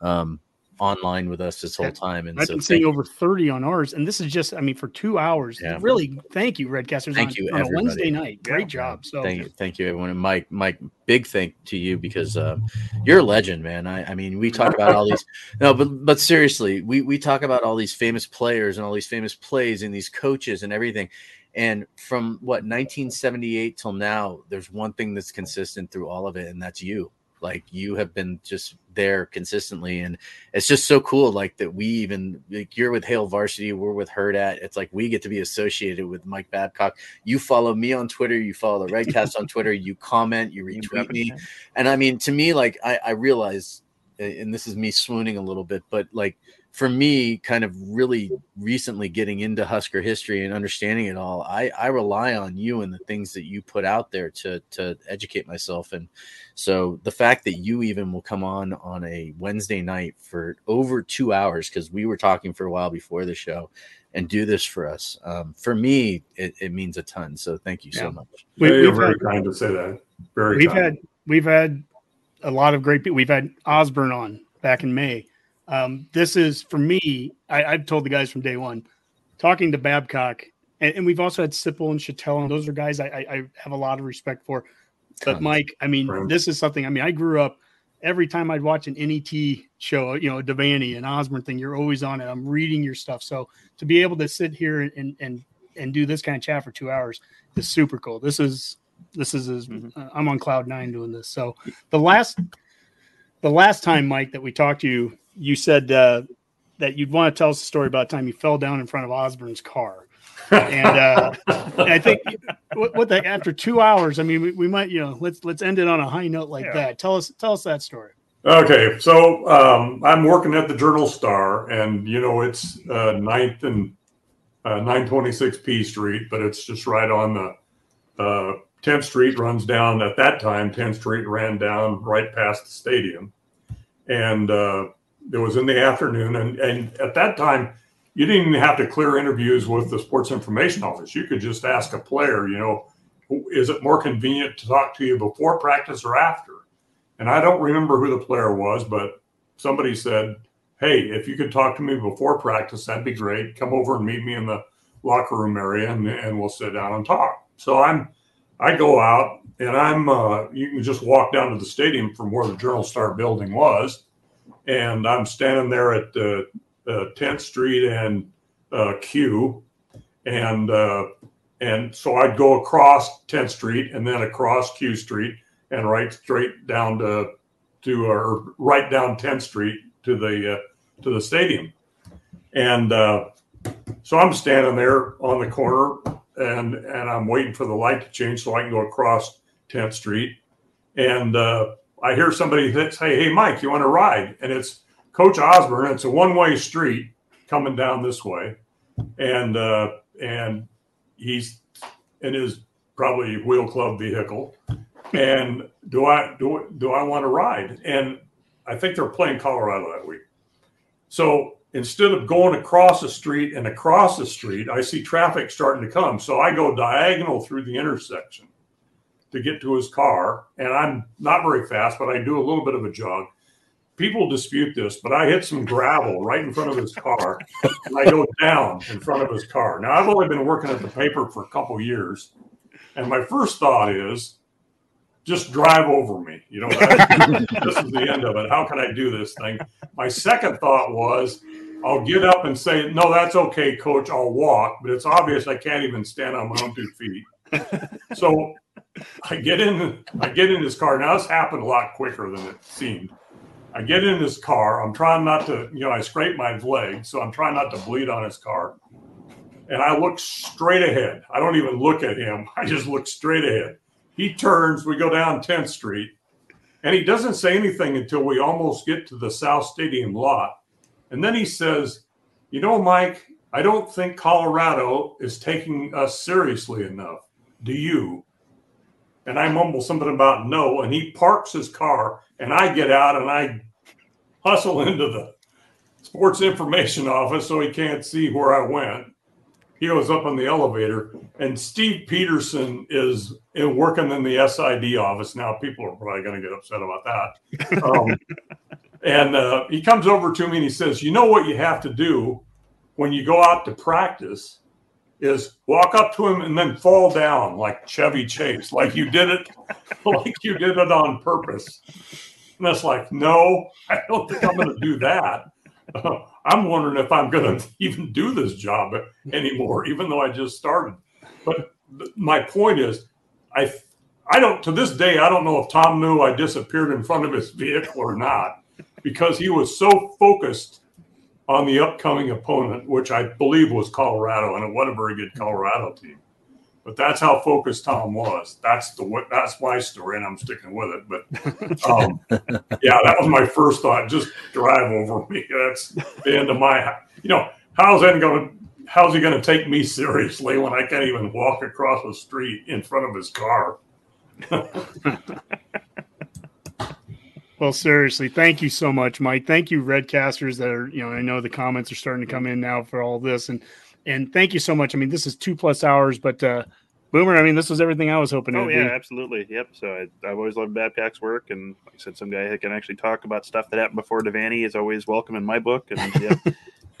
um, online with us this whole time. And I've so been seeing over 30 on ours, and this is just I mean for two hours. Yeah. Really, thank you, Redcasters. Thank on, you, on a. Wednesday night. Great job. So Thank you, thank you, everyone. And Mike, Mike, big thank to you because uh, you're a legend, man. I, I mean, we talk about all these. No, but but seriously, we we talk about all these famous players and all these famous plays and these coaches and everything. And from what 1978 till now, there's one thing that's consistent through all of it, and that's you. Like you have been just there consistently, and it's just so cool. Like that, we even like you're with Hail Varsity, we're with Herd at. It's like we get to be associated with Mike Babcock. You follow me on Twitter, you follow the Redcast on Twitter, you comment, you retweet me, and I mean to me, like I, I realize, and this is me swooning a little bit, but like for me, kind of really recently getting into Husker history and understanding it all, I, I rely on you and the things that you put out there to to educate myself. And so the fact that you even will come on on a Wednesday night for over two hours, because we were talking for a while before the show, and do this for us, um, for me, it, it means a ton. So thank you Yeah. so much. We- you're we've very had- kind to say that very we've kind. had we've had a lot of great people. We've had Osborne on back in May. Um, this is for me. I, I've told the guys from day one, talking to Babcock, and, and we've also had Sipple and Chatelain, and those are guys I, I, I have a lot of respect for. But Mike, I mean, Right. this is something. I mean, I grew up every time I'd watch an NET show, you know, a Devaney and Osborne thing. You're always on it. I'm reading your stuff, so to be able to sit here and and and, do this kind of chat for two hours is super cool. This is this is as, uh, I'm on cloud nine doing this. So the last the last time, Mike, that we talked to you, you said uh, that you'd want to tell us a story about a time you fell down in front of Osborne's car. And, uh, and I think what, what the after two hours, I mean, we, we might, you know, let's let's end it on a high note like Yeah. that. Tell us tell us that story. Okay, so um, I'm working at the Journal Star, and you know it's uh, 9th and uh, 926 P Street, but it's just right on the uh, 10th Street runs down. At that time, 10th Street ran down right past the stadium, and uh, it was in the afternoon. And, and at that time, you didn't even have to clear interviews with the Sports Information Office. You could just ask a player, you know, is it more convenient to talk to you before practice or after? And I don't remember who the player was, but somebody said, Hey, if you could talk to me before practice, that'd be great. Come over and meet me in the locker room area and, and we'll sit down and talk. So I'm, I go out and I'm, uh, you can just walk down to the stadium from where the Journal Star building was. And I'm standing there at the 10th Street and uh, Q. And, uh, and so I'd go across 10th Street and then across Q Street and right straight down to to or right down 10th Street to the uh, to the stadium. And uh, so I'm standing there on the corner and and I'm waiting for the light to change so I can go across 10th Street. And uh, I hear somebody that say, "Hey, Mike, you want to ride?" And it's Coach Osborne. It's a one-way street coming down this way, and uh, and he's in his probably wheel club vehicle. And do I do do I want to ride? And I think they're playing Colorado that week. So instead of going across the street and across the street, I see traffic starting to come. So I go diagonal through the intersection to get to his car. And I'm not very fast, but I do a little bit of a jog. People dispute this, but I hit some gravel right in front of his car and I go down in front of his car. Now, I've only been working at the paper for a couple years. And my first thought is just drive over me. You know, this is the end of it. How can I do this thing? My second thought was, I'll get up and say, no, that's okay, coach. I'll walk. But it's obvious I can't even stand on my own two feet. So I get in, I get in his car. Now this happened a lot quicker than it seemed. I get in his car. I'm trying not to, you know, I scrape my leg, so I'm trying not to bleed on his car. And I look straight ahead. I don't even look at him. I just look straight ahead. He turns, we go down 10th Street, and he doesn't say anything until we almost get to the South Stadium lot. And then he says, You know, Mike, I don't think Colorado is taking us seriously enough. Do you? And I mumble something about no, and he parks his car, and I get out and I hustle into the sports information office so he can't see where I went. He goes up in the elevator, and Steve Pederson is in, working in the SID office. Now, people are probably going to get upset about that. Um, and uh, he comes over to me and he says, You know what you have to do when you go out to practice is walk up to him and then fall down like Chevy Chase, like you did it, like you did it on purpose. And that's like, no, I don't think I'm going to do that. I'm wondering if I'm going to even do this job anymore, even though I just started. But th- my point is, I I don't to this day I don't know if Tom knew I disappeared in front of his vehicle or not because he was so focused on the upcoming opponent, which I believe was Colorado, and it wasn't a very good Colorado team. But that's how focused Tom was. That's the wa- that's my story, and I'm sticking with it. But um, yeah, that was my first thought. Just drive over me. That's the end of my. You know, how's that going to? How's he going to take me seriously when I can't even walk across the street in front of his car? Well, seriously, thank you so much, Mike. Thank you, Redcasters. That are you know, I know the comments are starting to come in now for all this, and and thank you so much. I mean, this is two plus hours, but uh, Boomer, I mean, this was everything I was hoping. Oh yeah, be. absolutely. Yep. So I, I've always loved Babcock's work, and like I said, some guy that can actually talk about stuff that happened before Devaney is always welcome in my book, and yeah,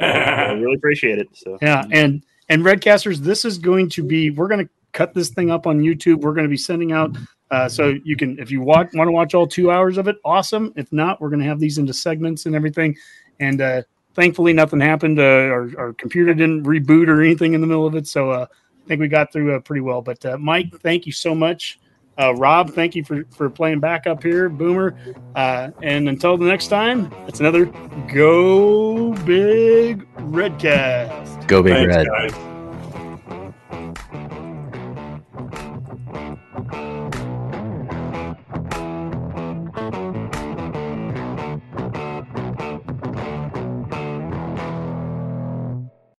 I really appreciate it. So Yeah, and and Redcasters, this is going to be. We're going to cut this thing up on YouTube. We're going to be sending out. Uh, so you can, if you watch, want to watch all two hours of it, awesome. If not, we're going to have these into segments and everything. And uh, thankfully, nothing happened. Uh, our, our computer didn't reboot or anything in the middle of it, so uh, I think we got through uh, pretty well. But uh, Mike, thank you so much. Uh, Rob, thank you for, for playing back up here, Boomer. Uh, and until the next time, it's another Go Big Redcast. Go Big Thanks, Red. guys.